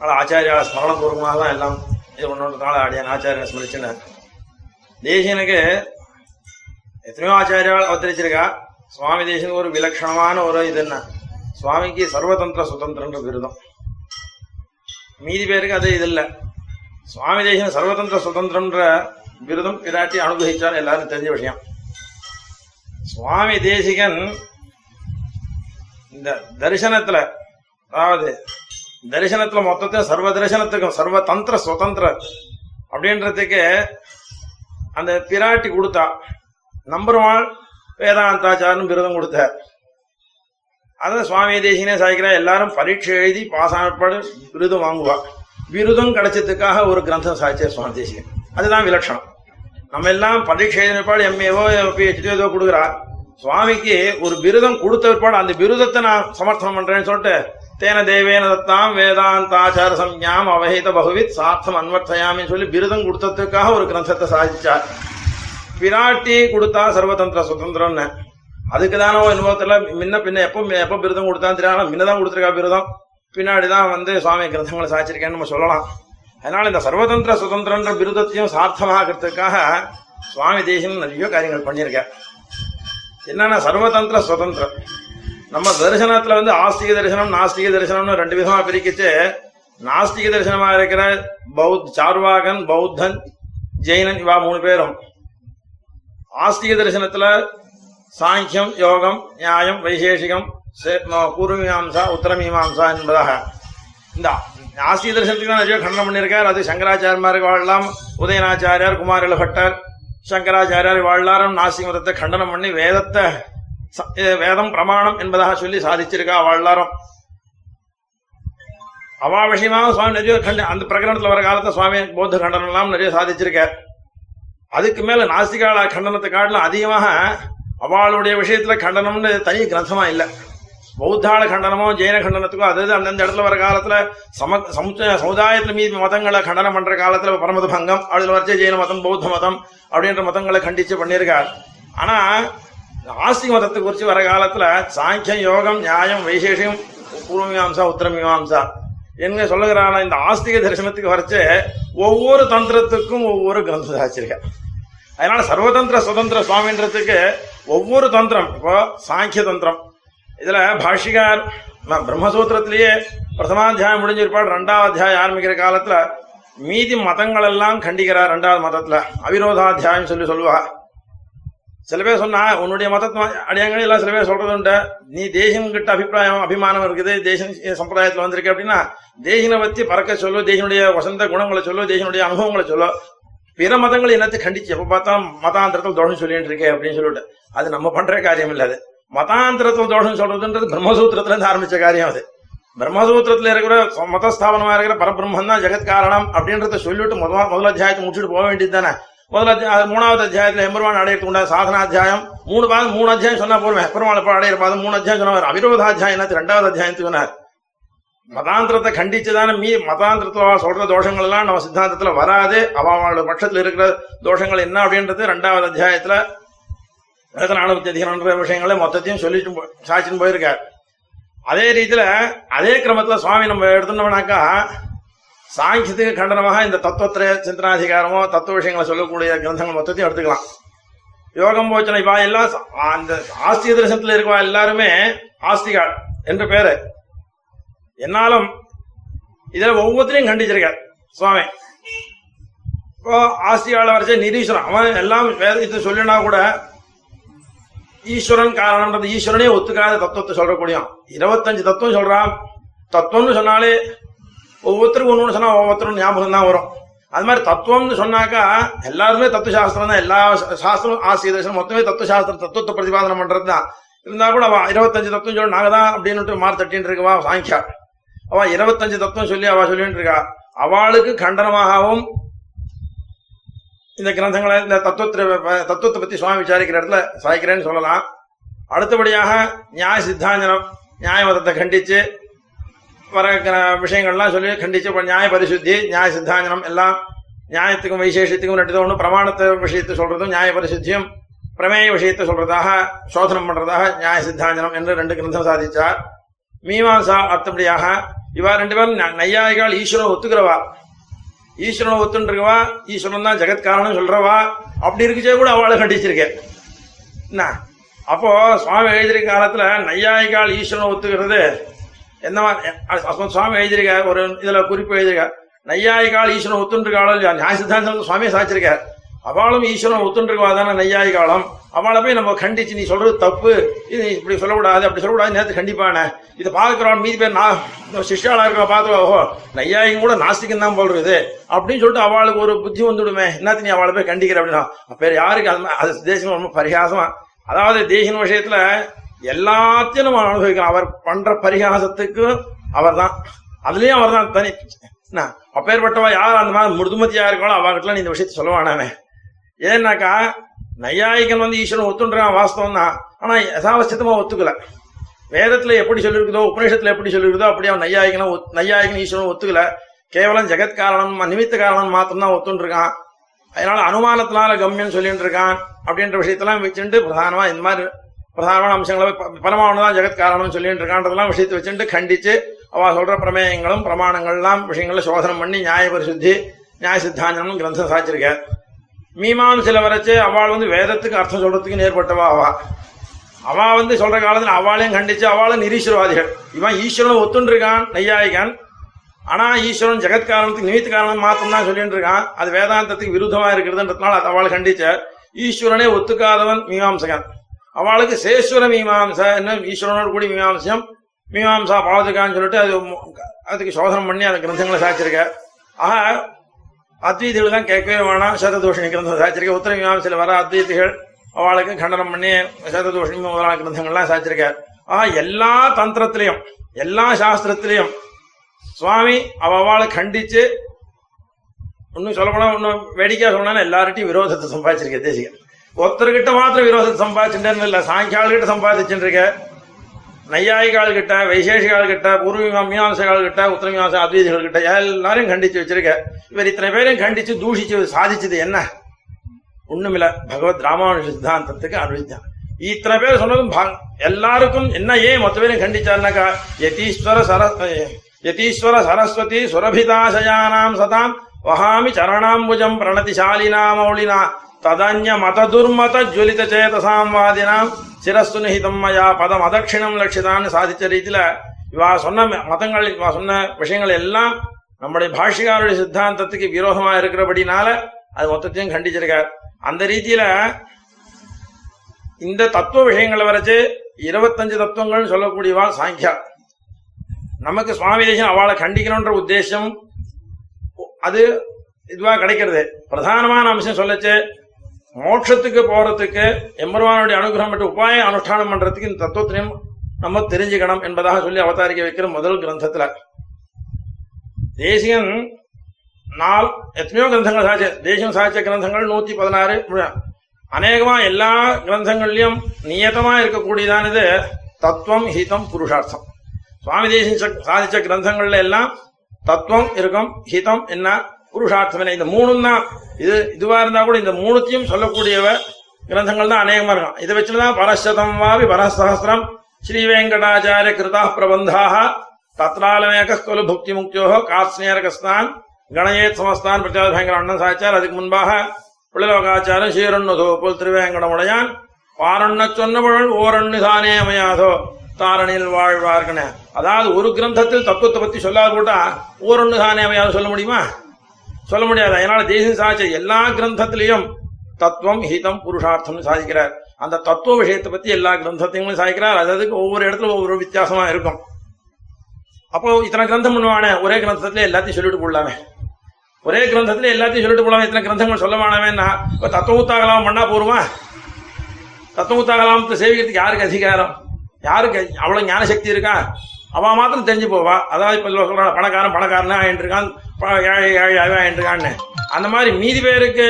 அதனால் ஆச்சாரியா ஸ்மரணபூர்வமாக தான் எல்லாம் இது ஒன்றொன்றதுனால அடியான் ஆச்சாரியனை ஸ்மரிச்சுன்னு தேசியனுக்கு எத்தனையோ ஆச்சாரியால் அவதரிச்சிருக்கா. சுவாமி தேசியனுக்கு ஒரு விலட்சணமான ஒரு இது என்ன சுவாமிக்கு சர்வதந்திர சுதந்திரன்ற விருதம். மீதி பேருக்கு அது இது இல்ல சுவாமி தேசியன் சர்வதந்திர சுதந்திரம்ன்ற விருதம் பிராட்டி அனுகிரகிச்சார் எல்லாரும் தெரிஞ்ச விஷயம். சுவாமி தேசிகன் இந்த தரிசனத்துல அதாவது தரிசனத்துல மொத்தத்தை சர்வ தரிசனத்துக்கும் சர்வ தந்திர சுதந்திர அப்படின்றதுக்கு அந்த பிராட்டி கொடுத்தா நம்பர் ஒன் வேதாந்தாச்சாரன் விருதம் கொடுத்தார். அதை சுவாமி தேசியனே சாய்க்கிறா எல்லாரும் பரீட்சை எழுதி பாஸ் ஆனப்பாடு விருதம் வாங்குவா. விருதம் கிடைச்சதுக்காக ஒரு கிரந்தம் சாய்ச்சார் சுவாமி தேசிகன். அதுதான் விலட்சணம். நம்ம எல்லாம் பரீட்சை எழுதினப்பாடு எம்ஏவோ பிஹெச்டி ஏதோ கொடுக்குறா சுவாமிக்கு ஒரு விருதம் கொடுத்த பிற்பாடு அந்த விருதத்தை நான் சமர்த்தனம் பண்றேன்னு சொல்லிட்டு தேன தேவேன தத்தாம் வேதாந்தாச்சார சம்யாம் அவஹித பகுவித் சார்த்தம் அன்வர்த்தயாமின்னு சொல்லி விருதம் கொடுத்ததுக்காக ஒரு கிரந்தத்தை சாதிச்சார். பிராட்டி கொடுத்தா சர்வதந்திர சுதந்திரம்னு. அதுக்கு தானோ அனுபவத்துல முன்ன பின்ன எப்போ எப்போ பிருதம் கொடுத்தான்னு தெரியாது முன்னதான் கொடுத்துருக்கா விருதம். பின்னாடி தான் வந்து சுவாமி கிரந்தங்களை சாதிச்சிருக்கேன்னு நம்ம சொல்லலாம். அதனால இந்த சர்வதந்திர சுதந்திரன்ற விருதத்தையும் சார்த்தமாகிறதுக்காக சுவாமி தேசியம் நிறைய காரியங்கள் பண்ணியிருக்கார். என்னன்னா சர்வதந்திர சுதந்திரம். நம்ம தரிசனத்துல வந்து ஆஸ்திக தரிசனம் நாஸ்திக தரிசனம்னு ரெண்டு விதமா பிரிக்கச்சு. நாஸ்திக தரிசனமா இருக்கிற பௌத் சார்வாகன் பௌத்தன் ஜெயினன் இவா மூணு பேரும். ஆஸ்திக தரிசனத்துல சாங்கியம் யோகம் நியாயம் வைசேஷிகம் பூர்வமீமாம்சா உத்தரமீமாம்சா என்பதாக. இந்த ஆஸ்திக தரிசனத்துக்கு தான் நிறைய கண்டனம் பண்ணியிருக்கார். அது சங்கராச்சாரியமாருக்கு வாழலாம் உதயநாச்சாரியார் குமாரில பட்டர் சங்கராச்சாரியார் வாழ்லாரும் நாஸ்திக மதத்தை கண்டனம் பண்ணி வேதத்தை வேதம் பிரமாணம் என்பதாக சொல்லி சாதிச்சிருக்கா வாழலாரும் அவா விஷயமாக சுவாமி நிறைய கண்ட அந்த பிரகடனத்தில் வர காலத்தை சுவாமி பௌத்த கண்டனம் எல்லாம் நிறைய சாதிச்சிருக்கார் அதுக்கு மேல நாசிகால கண்டனத்தை காட்டிலும் அதிகமாக அவளுடைய விஷயத்துல கண்டனம்னு தனி கிரந்தமா இல்ல. பௌத்தாள கண்டனமோ ஜெயின கண்டனத்துக்கோ அதாவது அந்தந்த இடத்துல வர காலத்துல சம சமுதாயத்துல மீது மதங்களை கண்டனம் பண்ற காலத்துல பரமத பங்கம் அதுல வரைச்ச ஜெயின மதம் பௌத்த மதம் அப்படின்ற மதங்களை கண்டிச்சு பண்ணியிருக்கார். ஆனா ஆஸ்திக மதத்தை குறிச்சு வர காலத்துல சாங்கியம் யோகம் நியாயம் வைசேஷம் பூர்வமீமாம்சா உத்தரமீமாம்சா. என்ன சொல்லுகிறான இந்த ஆஸ்திக தரிசனத்துக்கு வரைச்சு ஒவ்வொரு தந்திரத்துக்கும் ஒவ்வொரு கிரந்த சாச்சிருக்க அதனால சர்வதந்திர சுதந்திர சுவாமின்றதுக்கு ஒவ்வொரு தந்திரம் இப்போ சாங்கிய தந்திரம். இதுல பாஷிகார் பிரம்மசூத்திரத்திலேயே பிரதமாத்தியாயம் முடிஞ்சிருப்பாடு ரெண்டாவது அத்தியாயம் ஆரம்பிக்கிற காலத்துல மீதி மதங்கள் எல்லாம் கண்டிக்கிறார் ரெண்டாவது மதத்துல. அவிரோதாத்தியாயம் சொல்லி சொல்லுவா. சில பேர் சொன்னா உன்னுடைய மதத்தை அடியாங்க எல்லாம் சில பேர் சொல்றது உண்டு. நீ தேசம் கிட்ட அபிப்பிராயம் அபிமானம் இருக்குது தேசம் சம்பிரதாயத்துல வந்திருக்கு அப்படின்னா தேசியனை பத்தி பறக்க சொல்லு தேசியனுடைய வசந்த குணங்களை சொல்லு தேசியனுடைய அனுபவங்களை சொல்லு. பிற மதங்கள் என்னத்தை கண்டிச்சு எப்ப பார்த்தா மதாந்திரத்தில் தோஷம் சொல்லிட்டு இருக்கே அப்படின்னு சொல்லிட்டு. அது நம்ம பண்ற காரியம் இல்ல அது. மதாந்திரத்தில் தோஷம் சொல்றதுன்றது பிரம்மசூத்திரத்துல இருந்து ஆரம்பிச்ச காரியம் அது. பிரம்மசூத்திரத்துல இருக்கிற மதஸ்தாபனமா இருக்கிற பரபிரம்மன் தான் ஜெகத் காரணம் அப்படின்றத சொல்லிட்டு முதல் முதல் அத்தியாயத்தை முடிச்சுட்டு போக வேண்டியது தானே. முதல் மூணாவது அத்தியாயத்தில் எம்பெருமான் அடையறதுக்கு உண்டான சாதனாத்தியாயம் மூணு பாதம் மூணு அத்தியாயம் சொன்னா போதுமே. பெருமாள் எப்ப அடையிற பாதம்? மூணு அத்தியாயம் சொன்னார் அவிரோதாத்தியாயம் என்னத்து ரெண்டாவது அத்தியாயத்து சொன்னார். மதாந்திரத்தை கண்டிச்சுதானே மீ மதாந்திரத்துல சொல்ற தோஷங்கள் எல்லாம் நம்ம சித்தாந்தத்துல வராது. அவ அவளோட இருக்கிற தோஷங்கள் என்ன அப்படின்றது ரெண்டாவது அத்தியாயத்துல வேதனானுபத்தி அதிகாரம்ன்ற விஷயங்களை மொத்தத்தையும் சொல்லிட்டு போ- சாட்சின்னு போயிருக்கார். அதே ரீதியில அதே கிரமத்துல சுவாமி நம்ம எடுத்துனோம்னாக்கா சாங்கியத்துக்கு கண்டனமாக இந்த தத்துவத்திர சிந்தனாதிகாரமோ தத்துவ விஷயங்களை சொல்லக்கூடிய கிரந்தங்கள் மொத்தத்தையும் எடுத்துக்கலாம். யோகம் போச்சனை இவா எல்லாம் அந்த ஆஸ்திக தரிசனத்துல இருக்கவா எல்லாருமே ஆஸ்திகாள் என்று பேரு. என்னாலும் இதுல ஒவ்வொருத்தரையும் கண்டிச்சிருக்கார் சுவாமி. இப்போ ஆஸ்திகால வரைச்ச நிரீஸ்வரன் அவன் எல்லாம் இது சொல்லினா கூட ஈஸ்வரன் காரணம்ன்றது ஈஸ்வரனே ஒத்துக்காத தத்துவத்தை சொல்லக்கூடிய இருபத்தஞ்சு தத்துவம் சொல்றான். தத்துவம்னு சொன்னாலே ஒவ்வொருத்தருக்கும் ஒன்று சொன்னால் ஒவ்வொருத்தரும் ஞாபகம் தான் வரும். அது மாதிரி தத்துவம்னு சொன்னாக்கா எல்லாருமே தத்துவ சாஸ்திரம் தான். எல்லா சாஸ்திரம் ஆசிய மொத்தமே தத்துவ சாஸ்திரம் தத்துவத்தை பிரதிபாதனம் பண்றது தான். இருந்தா கூட அவ இருபத்தஞ்சு தத்துவம் சொல்லி நாங்க தான் அப்படின்னு மாறு தட்டின்னு இருக்கவா? சாங்கியா அவ இருபத்தஞ்சு தத்துவம் சொல்லி அவ சொல்லிட்டு இருக்கா. அவளுக்கு கண்டனமாகவும் இந்த கிரந்தங்களை இந்த தத்துவத்தை தத்துவத்தை பத்தி சுவாமி விசாரிக்கிற இடத்துல சாய்க்கிறேன்னு சொல்லலாம். அடுத்தபடியாக நியாய சித்தாஞ்சனம் நியாய மதத்தை கண்டிச்சு வர கிர- விஷயங்கள்லாம் சொல்லி கண்டிச்சு நியாய பரிசுத்தி நியாய சித்தாஞ்சனம் எல்லாம் நியாயத்துக்கும் வைசேஷத்துக்கும் ரெண்டு ஒன்று பிரமாணத்தை விஷயத்தை சொல்றதும் நியாய பரிசுத்தியும் பிரமேய விஷயத்தை சொல்றதாக சோதனம் பண்றதாக நியாய சித்தாஞ்சனம் என்று ரெண்டு கிரந்தம் சாதிச்சார். மீமாசா அத்தபடியாக இவா ரெண்டு பேரும் நையாய்கள் ஈஸ்வரன் ஒத்துக்கிறவா? ஈஸ்வரனை ஒத்துன்றிருக்கவா? ஈஸ்வரன் தான் ஜெகத்காரணம் சொல்றவா? அப்படி இருக்குச்சே கூட அவளை கண்டிச்சிருக்கேன் என்ன? அப்போ சுவாமி எழுதியிருக்க காலத்துல நையாயிகால் ஈஸ்வரனை ஒத்துக்கிறது என்னவா சுவாமி எழுதியிருக்க ஒரு இதுல குறிப்பு எழுதியிருக்க நையாயிகால் ஈஸ்வரன் ஒத்துன்றிருக்காளோ இல்லையா? நியாய சித்தாந்தத்தில் சுவாமி சாதிச்சிருக்கார். அவளும் ஈஸ்வரன் ஒத்துன்றிருக்கா தானே நையாயிகாலம் அவளை போய் நம்ம கண்டிச்சு நீ சொல்றது தப்பு. இது இப்படி சொல்லக்கூடாது அப்படி சொல்லக்கூடாது நேரத்து கண்டிப்பானே. இதை பார்க்குறவன் மீதி பேர் நான் சிஷ்யாளா இருக்க பார்த்து ஓஹோ நையாயும் கூட நாஸ்திகம் தான் போடுறது அப்படின்னு சொல்லிட்டு அவளுக்கு ஒரு புத்தி வந்துடுமே. என்னத்து நீ அவளை போய் கண்டிக்கிற அப்படின்னா? அப்ப யாருக்கு அது அது தேசம் ரொம்ப பரிகாசமா? அதாவது தேசின விஷயத்துல எல்லாத்தையும் நம்ம அனுபவிக்கலாம் அவர் பண்ற பரிகாசத்துக்கு அவர் தான் அதுலயும் அவர் தான். தனி என்ன? அப்பேற்பட்டவா யார் அந்த மாதிரி மிருதுமதியா இருக்காளோ அவர்கிட்ட இந்த விஷயத்த சொல்லுவானே ஏன்னாக்கா நையாயிகன் வந்து ஈஸ்வரன் ஒத்துன்றான் வாஸ்தவம் தான் ஆனா யசாவசியத்தமா ஒத்துக்கல. வேதத்துல எப்படி சொல்லியிருக்குதோ உபநிஷத்துல எப்படி சொல்லியிருக்குதோ அப்படி அவன் நையாயிகனும் ஒத்- நையாயிகன் ஈஸ்வரன் ஒத்துக்கல. கேவலம் ஜெகத் காரணம் நிமித்த காரணம் மாத்திரம் தான் ஒத்துன்றிருக்கான். அதனால அனுமானத்தினால கம்யம் சொல்லிட்டு இருக்கான் அப்படின்ற விஷயத்தெல்லாம் வச்சுட்டு பிரதானமா இந்த மாதிரி பிரதானமான அம்சங்களை ப- தான் ஜெகத் காரணம் சொல்லிட்டு இருக்கான்றதெல்லாம் விஷயத்தை வச்சுட்டு கண்டிச்சு அவ சொல்ற பிரமேயங்களும் பிரமாணங்கள்லாம் விஷயங்களை சோதனம் பண்ணி நியாய பரிசுத்தி நியாய சித்தாந்தம் கிரந்தம் சாச்சிருக்க. மீமாம்சில வரைச்சு அவள் வந்து வேதத்துக்கு அர்த்தம் சொல்றதுக்கு நேர்பட்டவா அவா. அவ வந்து சொல்ற காலத்துல அவளையும் கண்டிச்சு அவளும் நிரீஸ்வரவாதிகள். இவன் ஈஸ்வரனை ஒத்துண்டிருக்கான் நையாயிகான் ஆனா ஈஸ்வரன் ஜெகத் காரணத்துக்கு நிமித்த காரணம் மாத்தம் தான் சொல்லிட்டு இருக்கான். அது வேதாந்தத்துக்கு விருத்தமா இருக்கிறதுன்றதுனால அது அவளை கண்டிச்ச ஈஸ்வரனே ஒத்துக்காதவன் மீமாம்சகன். அவளுக்கு சேஸ்வர மீமாம்சா என்ன ஈஸ்வரனோடு கூடி மீமாம்சம் மீமாம்சா பாவதுக்கான்னு சொல்லிட்டு அது அதுக்கு சோதனம் பண்ணி அந்த கிரந்தங்களை சாச்சிருக்க. ஆக அத்வீதிகள் தான் கேட்கவே வேணாம் சததூஷணி கிரந்தம் சாச்சிருக்க. உத்தர மீமாம்சையில் வர அத்வீதிகள் அவளுக்கு கண்டனம் பண்ணி சததூஷணி முதலான கிரந்தங்கள்லாம் சாச்சிருக்கார் ஆக எல்லா தந்திரத்திலையும் எல்லா சாஸ்திரத்திலையும் சுவாமி அவளை கண்டிச்சு ஒன்னும் சொல்லப்போனா ஒன்னும் வேடிக்கையா சொன்னாலும் எல்லார்ட்டையும் விரோதத்தை சம்பாதிச்சிருக்க தேசிகன். ஒருத்தர்கிட்ட மாத்திரம் விரோதத்தை சம்பாதிச்சுட்டேன்னு இல்லை சாயங்காலகிட்ட சம்பாதிச்சுட்டு இருக்க நையாயிகால் கிட்ட வைசேஷிகால் கிட்ட பூர்வ கிட்ட உத்தர மீமாம்ச அத்வைதிகள் கிட்ட எல்லாரையும் கண்டிச்சு வச்சிருக்க. இவர் இத்தனை பேரையும் கண்டிச்சு தூஷிச்சு சாதிச்சது என்ன? ஒண்ணுமில்ல. பகவத் ராமானுஜ சித்தாந்தத்துக்கு அனுவித்தான் இத்தனை பேர் சொன்னதும் எல்லாருக்கும் என்ன ஏன் மொத்த பேரும் கண்டிச்சாருனாக்கா? யதீஸ்வர சர யதீஸ்வர சரஸ்வதி சுரபிதாசயானாம் சதாம். வஹாமி சரணாம்புஜம் பிரணதிசாலினா மௌலினா. ததன்ய மத துர்மத ஜுவலித சேதசாம் வாதினாம் சிரஸ்து நிஹிதம் மயா பதம் அதட்சிணம் லட்சிதான்னு சாதிச்ச ரீதியில இவா சொன்ன மதங்கள் இவா சொன்ன விஷயங்கள் எல்லாம் நம்முடைய பாஷிகாருடைய சித்தாந்தத்துக்கு விரோதமா இருக்கிறபடினால அது மொத்தத்தையும் கண்டிச்சிருக்கார். அந்த ரீதியில இந்த தத்துவ விஷயங்களை வரைச்சு இருபத்தஞ்சு தத்துவங்கள்னு சொல்லக்கூடியவா சாங்கியா. நமக்கு சுவாமி தேசம் அவளை கண்டிக்கணும்ன்ற உத்தேசம் அது இதுவா கிடைக்கிறது. பிரதானமான அம்சம் சொல்லச்சு மோட்சத்துக்கு போறதுக்கு எம்பெருமானுடைய அனுகிரகம் மற்றும் உபாய அனுஷ்டானம் பண்றதுக்கு இந்த தத்துவத்தினையும் நம்ம தெரிஞ்சுக்கணும் என்பதாக சொல்லி அவதாரிக்க வைக்கிற முதல் கிரந்தத்துல. தேசியன் நாள் எத்தனையோ கிரந்தங்கள் சாட்சி தேசியம் சாட்சிய கிரந்தங்கள் நூத்தி பதினாறு அநேகமா எல்லா கிரந்தங்கள்லயும் நியதமா இருக்கக்கூடியதானது தத்துவம் ஹிதம் புருஷார்த்தம். சுவாமி தேசியம் ச- சாதிச்ச கிரந்தங்கள்ல எல்லாம் தத்துவம் இருக்கும் ஹிதம் என்ன புருஷார்த்தம் இந்த மூணும் தான் இது இதுவா இருந்தா கூட இந்த மூணுத்தையும் சொல்லக்கூடியவ கிரந்தங்கள் தான் அநேகமா இருக்கும் இதை வச்சுதான் பரசதம் வாவி பரசஹசிரம் ஸ்ரீ வெங்கடாச்சாரிய கிருதா பிரபந்தாக தத்ராலமேக கொலு புக்தி முக்தியோ காஸ்னேரகஸ்தான் கணயேத் சமஸ்தான் பிரச்சார பயங்கர அண்ணன் சாச்சார் அதுக்கு முன்பாக பிள்ளலோகாச்சாரம் சீரண்ணதோ போல் திருவேங்கடமுடையான். பாரண்ண சொன்னவள் ஓரண்ணு தானே அமையாதோ? தாரணியில் வாழ்வார்கன. அதாவது ஒரு கிரந்தத்தில் தத்துவத்தை பத்தி சொல்லாத போட்டா ஓரொன்னு தானே அமையாத சொல்ல முடியுமா? சொல்ல முடியாது. அதனால தேசியம் சாட்சி எல்லா கிரந்தத்திலையும் தத்துவம் ஹிதம் புருஷார்த்தம்னு சாதிக்கிறார். அந்த தத்துவ விஷயத்தை பத்தி எல்லா கிரந்தத்தையும் சாதிக்கிறார். அது அதுக்கு ஒவ்வொரு இடத்துல ஒவ்வொரு வித்தியாசமா இருக்கும். அப்போ இத்தனை கிரந்தம் பண்ணுவானே? ஒரே கிரந்தத்துல எல்லாத்தையும் சொல்லிட்டு போடலாமே ஒரே கிரந்தத்துல எல்லாத்தையும் சொல்லிட்டு போடலாம் இத்தனை கிரந்தங்கள் சொல்ல வேணாமேன்னா இப்ப தத்துவத்தாகலாம் பண்ணா போருமா? தத்துவத்தாகலாமத்தை சேவிக்கிறதுக்கு யாருக்கு அதிகாரம்? யாருக்கு அவ்வளவு ஞானசக்தி இருக்கா? அவன் மாத்திரம் தெரிஞ்சு போவா அதாவது இப்ப சொல்றான் பணக்காரன் பணக்காரனா ஆயிட்டு இருக்கான் ஏழை ஏழை ஆயிட்டு இருக்கான்னு அந்த மாதிரி மீதி பேருக்கு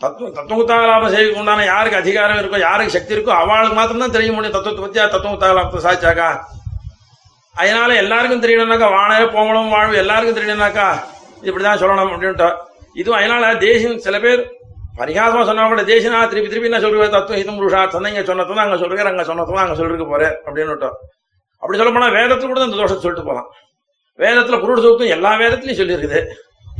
தத்துவ தத்துவத்தாகலாம செய்வதுக்கு உண்டான யாருக்கு அதிகாரம் இருக்கோ யாருக்கு சக்தி இருக்கோ அவளுக்கு மாத்திரம் தான் தெரிய முடியும் தத்துவத்தை பத்தி தத்துவத்தாகலாமத்தை சாதிச்சாக்கா அதனால எல்லாருக்கும் தெரியணும்னாக்கா வானவே போங்களும் வாழ்வு எல்லாருக்கும் தெரியணும்னாக்கா இப்படிதான் சொல்லணும் அப்படின்ட்டு இதுவும் அதனால தேசியம் சில பேர் பரிகாசமா சொன்னா கூட தேசியனா திருப்பி திருப்பி என்ன சொல்லுவேன் தத்துவம் ஹிதம் புருஷார்த்தம் இங்க சொன்னதான் அங்க சொல்றாரு அங்க சொன்னதான் அங்க சொல்லிருக்க போறேன் அப்படின்னுட்டோம் அப்படி சொல்ல போனா வேதத்துல கூட இந்த தோஷத்தை சொல்லிட்டு போகலாம் வேதத்துல புருஷ சூக்தம் எல்லா வேதத்திலையும் சொல்லியிருக்குது.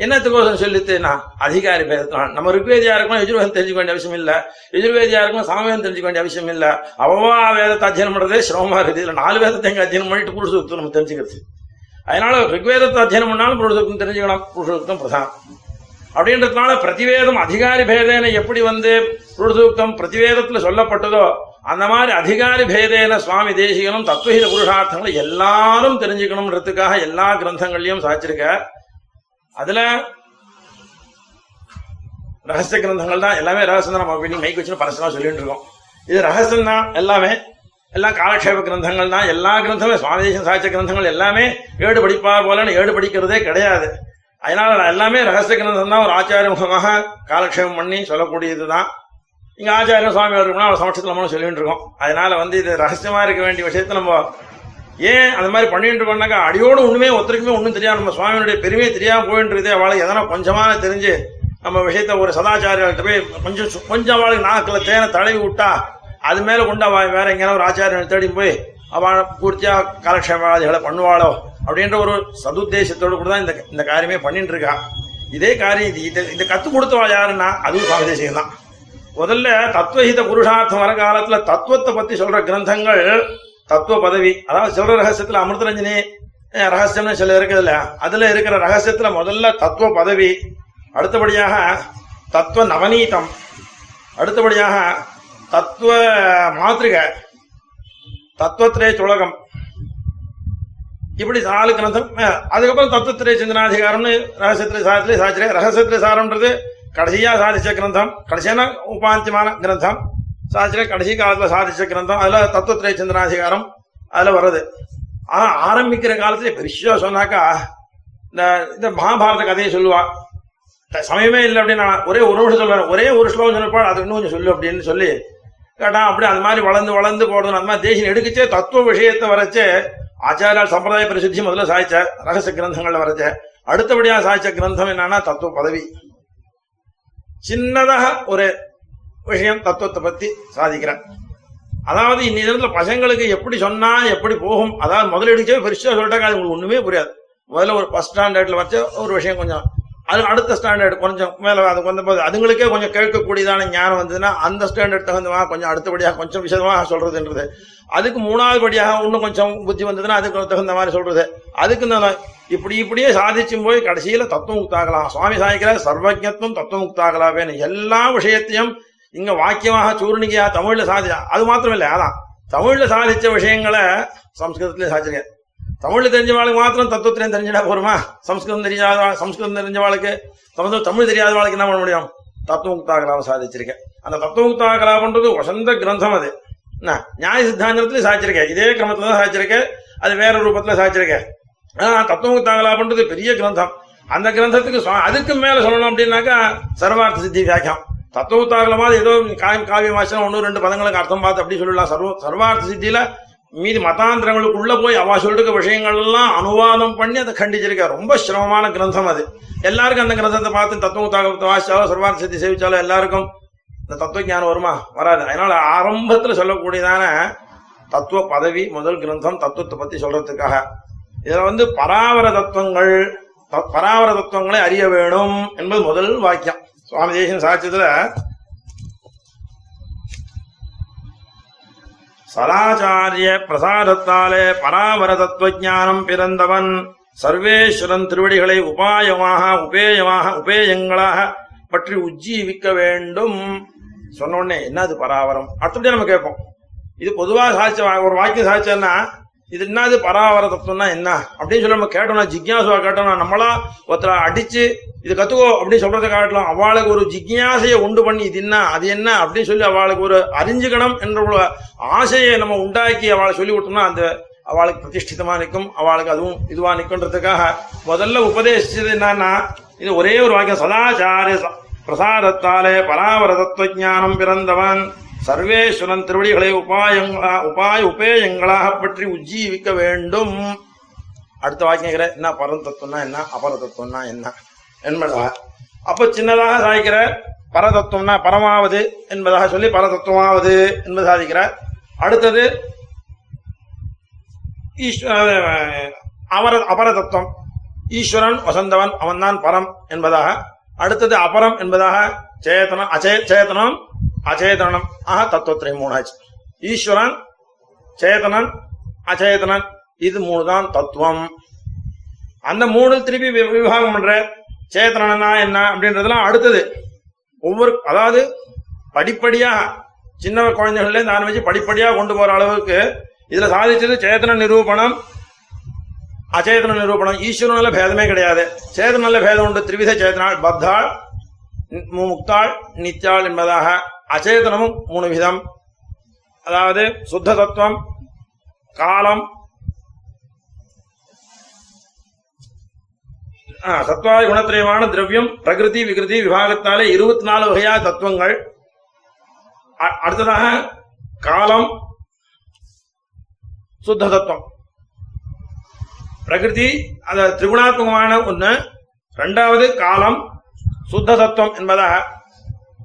என்னத்துக்கோசம் சொல்லித்துனா அதிகாரி பேதத்துல நம்ம ருக்வேதியா இருக்கணும் எஜுர்வேதம் தெரிஞ்சுக்க வேண்டிய அவசியம் இல்லை. எஜுர்வேதியா இருக்கணும் சாமவேதம் தெரிஞ்சுக்க வேண்டிய அவசியம் இல்லை. அவவா வேதத்தை அத்தியனம் பண்றதே சிரமமா இருக்குது. இதுல நாலு வேதத்தை எங்க அத்தியனம் பண்ணிட்டு புருஷ சூக்தம் நம்ம தெரிஞ்சுக்கிறது. அதனால ருக்வேதத்தை அத்தியனம் பண்ணாலும் புருஷ சூக்தம் தெரிஞ்சுக்கலாம். புருஷ சூக்தம் பிரதான் அப்படின்றதுனால பிரதிவேதம் அதிகாரி பேதனை எப்படி வந்து புருஷசூக்தம் பிரதிவேதத்துல சொல்லப்பட்டதோ அந்த மாதிரி அதிகாரி பேதேன சுவாமி தேசிகனும் தத்துவஹித புருஷார்த்தங்களை எல்லாரும் தெரிஞ்சுக்கணும்ன்றதுக்காக எல்லா கிரந்தங்கள்லையும் சாச்சிருக்க அதுல ரகசிய கிரந்தங்கள் தான் எல்லாமே ரகசியம் தான் நம்ம அப்படி வச்சு பரசமா சொல்லிட்டு இருக்கோம். இது ரகசியம் தான் எல்லாமே. எல்லாம் காலக்ஷேப கிரந்தங்கள் தான். எல்லா கிரந்தமே சுவாமி தேசம் சாட்சிய கிரந்தங்கள் எல்லாமே ஏடு படிப்பார் போலன்னு ஏடு படிக்கிறதே கிடையாது. அதனால எல்லாமே ரகசிய கிரந்தம் தான் ஒரு ஆச்சாரிய முகமாக காலக்ஷேபம் பண்ணி சொல்லக்கூடியது தான் இங்கே ஆச்சாரிய சுவாமி இருக்கணும் அவர் சமட்சத்தில் நம்ம சொல்லிட்டு இருக்கோம் அதனால வந்து இது ரகசியமாக இருக்க வேண்டிய விஷயத்தை நம்ம ஏன் அந்த மாதிரி பண்ணிட்டு இருக்கோம்னாக்கா அடியோடு ஒன்றுமே ஒருத்தருக்குமே ஒன்றும் தெரியாது. நம்ம சுவாமியுடைய பெருமையை தெரியாம போயிட்டு இருக்கே அவளுக்கு எதனா கொஞ்சமான தெரிஞ்சு நம்ம விஷயத்த ஒரு சதாச்சாரியர்கிட்ட போய் கொஞ்சம் சு- கொஞ்சம் அவளுக்கு நாக்கில் தேனை தடவி விட்டா அது மேலே கொண்டு அவ வேற எங்கேயாவது ஒரு ஆச்சாரியை தேடி போய் அவள் பூர்த்தியாக காலக்ஷேமாதிகளை பண்ணுவாளோ அப்படின்ற ஒரு சதுத்தேசத்தோடு கூட தான் இந்த இந்த காரியமே பண்ணிட்டு இருக்கா இதே காரியம் இது இதை கற்றுக் கொடுத்தவா யாருன்னா அதுவும் சுவாமி தேசியம் தான் முதல்ல தத்துவஹித புருஷார்த்தம் வர காலத்துல தத்துவத்தை பத்தி சொல்ற கிரந்தங்கள் தத்துவ பதவி. அதாவது சொல்ற ரகசியத்துல அமிர்தரஞ்சனி ரகசியம்னு சில இருக்குதுல்ல. அதுல இருக்கிற ரகசியத்துல முதல்ல தத்துவ பதவி. அடுத்தபடியாக தத்துவ நவநீதம். அடுத்தபடியாக தத்துவ மாத்திருக தத்துவத்திலே சுலகம். இப்படி நாலு கிரந்தம் அதுக்கப்புறம் தத்துவத்திலே சிந்தனாதிகாரம்னு ரகசியத்திலே சாரத்திலே சாச்சிரே ரகசியத்திலே சாரம்ன்றது கடைசியா சாதிச்ச கிரந்தம் கடைசியான உபாந்தியமான கிரந்தம் சாச்சிரே கடைசி காலத்துல சாதிச்ச கிரந்தம் அதுல தத்துவத்திரை சந்திராதிகாரம் அதுல வர்றது. ஆனா ஆரம்பிக்கிற காலத்துல பெருசா சொன்னாக்கா இந்த இந்த மகாபாரத கதையை சொல்லுவா. சமயமே இல்லை அப்படின்னு நான் ஒரே ஒரு நிமிஷம் சொல்லுவேன். ஒரே ஒரு ஸ்லோகம் சொன்னப்பா அது இன்னும் கொஞ்சம் சொல்லு அப்படின்னு சொல்லி கேட்டான் அப்படி அது மாதிரி வளர்ந்து வளர்ந்து போடுறது அந்த மாதிரி தேசியம் எடுக்கச்சே தத்துவ விஷயத்தை வரைச்சே ஆச்சாரியால் சம்பிரதாய பிரசித்தி முதல்ல சாய்ச்ச ரகசிய கிரந்தங்கள்ல வரைச்ச அடுத்தபடியா சாய்ச்ச கிரந்தம் என்னன்னா தத்துவ பதவி. சின்னதாக ஒரு விஷயம் தத்துவத்தை பத்தி சாதிக்கிறேன். அதாவது இன்னி நேரத்துல பசங்களுக்கு எப்படி சொன்னா எப்படி போகும் அதாவது முதல்ல எடுக்கவே பெருசா சொல்லிட்டாங்க அது உங்களுக்கு ஒண்ணுமே புரியாது. முதல்ல ஒரு ஃபர்ஸ்ட் ஸ்டாண்டர்ட்ல வச்ச ஒரு விஷயம் கொஞ்சம் அது அடுத்த ஸ்டாண்டர்ட் கொஞ்சம் மேலே அது வந்த போது அதுங்களுக்கே கொஞ்சம் கேட்கக்கூடியதான ஞானம் வந்ததுன்னா அந்த ஸ்டாண்டர்ட் தகுந்தவா கொஞ்சம் அடுத்தபடியாக கொஞ்சம் விசதமாக சொல்றதுன்றது. அதுக்கு மூணாவது படியாக இன்னும் கொஞ்சம் புத்தி வந்ததுன்னா அதுக்கு தகுந்த மாதிரி சொல்றது. அதுக்கு நான் இப்படி இப்படியே சாதிச்சும் போய் கடைசியில தத்துவ முக்தாகலாம். சுவாமி சாய்க்கிற சர்வஜத்துவம் தத்துவ முக்தாகலாவேன்னு எல்லா விஷயத்தையும் இங்க வாக்கியமாக சூர்ணிகையா தமிழ்ல சாதிச்சா அது மாத்திரம் இல்லை அதான். தமிழ்ல சாதிச்ச விஷயங்களை சம்ஸ்கிருதத்திலே சாதிச்சிருக்கேன் தமிழ் தெரிஞ்சவாளுக்கு மாத்திரம் தத்துவத்திலையும் தெரிஞ்சிடா போருமா? சம்ஸ்கிருதம் தெரிஞ்ச சம்ஸ்கிருதம் தெரிஞ்சவாளுக்கு தமிழ் தமிழ் தெரியாதவாளுக்கு என்ன பண்ண முடியும்? தத்துவமுக்தாகலாம் சாதிச்சிருக்கேன். அந்த தத்துவமுக்தா கலாபன்றது வசந்த கிரந்தம் அது. என்ன? நியாய சித்தாந்தத்திலையும் சாதிச்சிருக்கேன். இதே கிரமத்துல தான் சாதிச்சிருக்கேன். அது வேற ரூபத்துல சாதிச்சிருக்கேன். ஆனா தத்துவமுக்தாகலாம்ன்றது பெரிய கிரந்தம். அந்த கிரந்தத்துக்கு அதுக்கு மேல சொல்லணும் அப்படின்னாக்கா சர்வார்த்த சித்தி வியாக்கியம். தத்துவத்தாகலமாவது ஏதோ காயம் வாசனம் ஒன்று ரெண்டு பதங்களுக்கு அர்த்தம் பார்த்து அப்படி சொல்லலாம் சர்வ சர்வார்த்த சித்தியில மீதி மதாந்திரங்களுக்குள்ள போய் அவ சொல்லிருக்க விஷயங்கள் எல்லாம் அனுவாதம் பண்ணி அதை கண்டிச்சிருக்க. ரொம்ப சிரமமான கிரந்தம் அது. எல்லாருக்கும் அந்த கிரந்தத்தை பார்த்து தத்துவத்தாக வாசிச்சாலும் சர்வார்த்த சித்தி சேவிச்சாலும் எல்லாருக்கும் இந்த தத்துவ ஞானம் வருமா? வராது. அதனால ஆரம்பத்துல சொல்லக்கூடியதான தத்துவ பதவி முதல் கிரந்தம் தத்துவத்தை பத்தி சொல்றதுக்காக. இதுல வந்து பராவர தத்துவங்கள் பராவர தத்துவங்களை அறிய வேணும் என்பது முதல் வாக்கியம். சுவாமி தேசிய சாட்சியத்துல சதாச்சாரிய பிரசாதத்தாலே பராவர தத்துவஞானம் பிறந்தவன். சர்வேஸ்வரன் திருவடிகளை உபாயமாக உபேயமாக உபேயங்களாக பற்றி உஜ்ஜீவிக்க வேண்டும். சொன்ன உடனே என்னது பராவரம் அடுத்தபடியே நம்ம கேட்போம். இது பொதுவாக சாட்சியம் ஒரு வாக்கியம் சாட்சியம்னா இது என்னது பராவர தத்துவம்னா என்ன? அப்படின்னு சொல்லி நம்ம கேட்டோம்னா ஜிக்யாசுவா கேட்டோம்னா நம்மளா ஒருத்தரை அடிச்சு இது கத்துக்கோ அப்படின்னு சொல்றதை காட்டலாம். அவளுக்கு ஒரு ஜிக்யாசையை உண்டு பண்ணி இது என்ன அது என்ன அப்படின்னு சொல்லி அவளுக்கு ஒரு அறிஞ்சுக்கணும் என்ற ஒரு ஆசையை நம்ம உண்டாக்கி அவளை சொல்லி கொடுத்தோம்னா அந்த அவளுக்கு பிரதிஷ்டிதமா நிற்கும். அவளுக்கு அதுவும் இதுவா நிற்குன்றதுக்காக முதல்ல உபதேசிச்சது என்னன்னா இது ஒரே ஒரு வாக்கியம். சதாச்சாரிய ச- பிரசாதத்தாலே பராவர தத்துவஞானம் பிறந்தவன். சர்வேஸ்வரன் திருவடிகளை உபாயங்களா உபாய உபேயங்களாக பற்றி உஜ்ஜீவிக்க வேண்டும். அடுத்த வாக்கியங்கிற என்ன பரம் தத்துவம்னா என்ன அபர தத்துவம்னா என்ன? என்பதா அப்ப சின்னதாக சாதிக்கிற பரதத்துவம்னா பரமாவது என்பதாக சொல்லி பரதத்துவமாவது என்பது சாதிக்கிறார் அடுத்தது ஈஸ்வர அவர அபரதத்துவம் ஈஸ்வரன் வசந்தவன் அவன்தான் பரம் என்பதாக. அடுத்தது அபரம் என்பதாக சேத்தனம் அச்சே சேதனம் அச்சேதனம் ஆக தத்துவத்திரை மூணாச்சு ஈஸ்வரன் சேதனன் அச்சேதனன் இது மூணு தான் தத்துவம் அந்த மூணு திருப்பி வி- விவாகம் பண்ற சேத்தனா என்ன அப்படின்றதெல்லாம் அடுத்தது ஒவ்வொரு அதாவது படிப்படியா சின்ன குழந்தைகள்ல இருந்து ஆரம்பிச்சு படிப்படியா கொண்டு போற அளவுக்கு இதுல சாதிச்சது சேத்தன நிரூபணம் அச்சேதன நிரூபணம் ஈஸ்வரனால பேதமே கிடையாது சேதனால பேதம் உண்டு திரிவித சேதனாள் பத்தாள் முக்தாள் நித்யாள் என்பதாக அச்சேதனமும் மூணு விதம். அதாவது சுத்த தத்துவம் காலம் சத்வாதி குணத்திரயமான திரவியம் பிரகிருதி விகிருதி விபாகத்தாலே இருபத்தி நாலு வகையா தத்துவங்கள். அ- அடுத்ததாக காலம் சுத்த தத்துவம் பிரகிருதி அந்த திரிகுணாத்மகமான ஒன்று ரெண்டாவது காலம் சுத்த தத்துவம் என்பதாக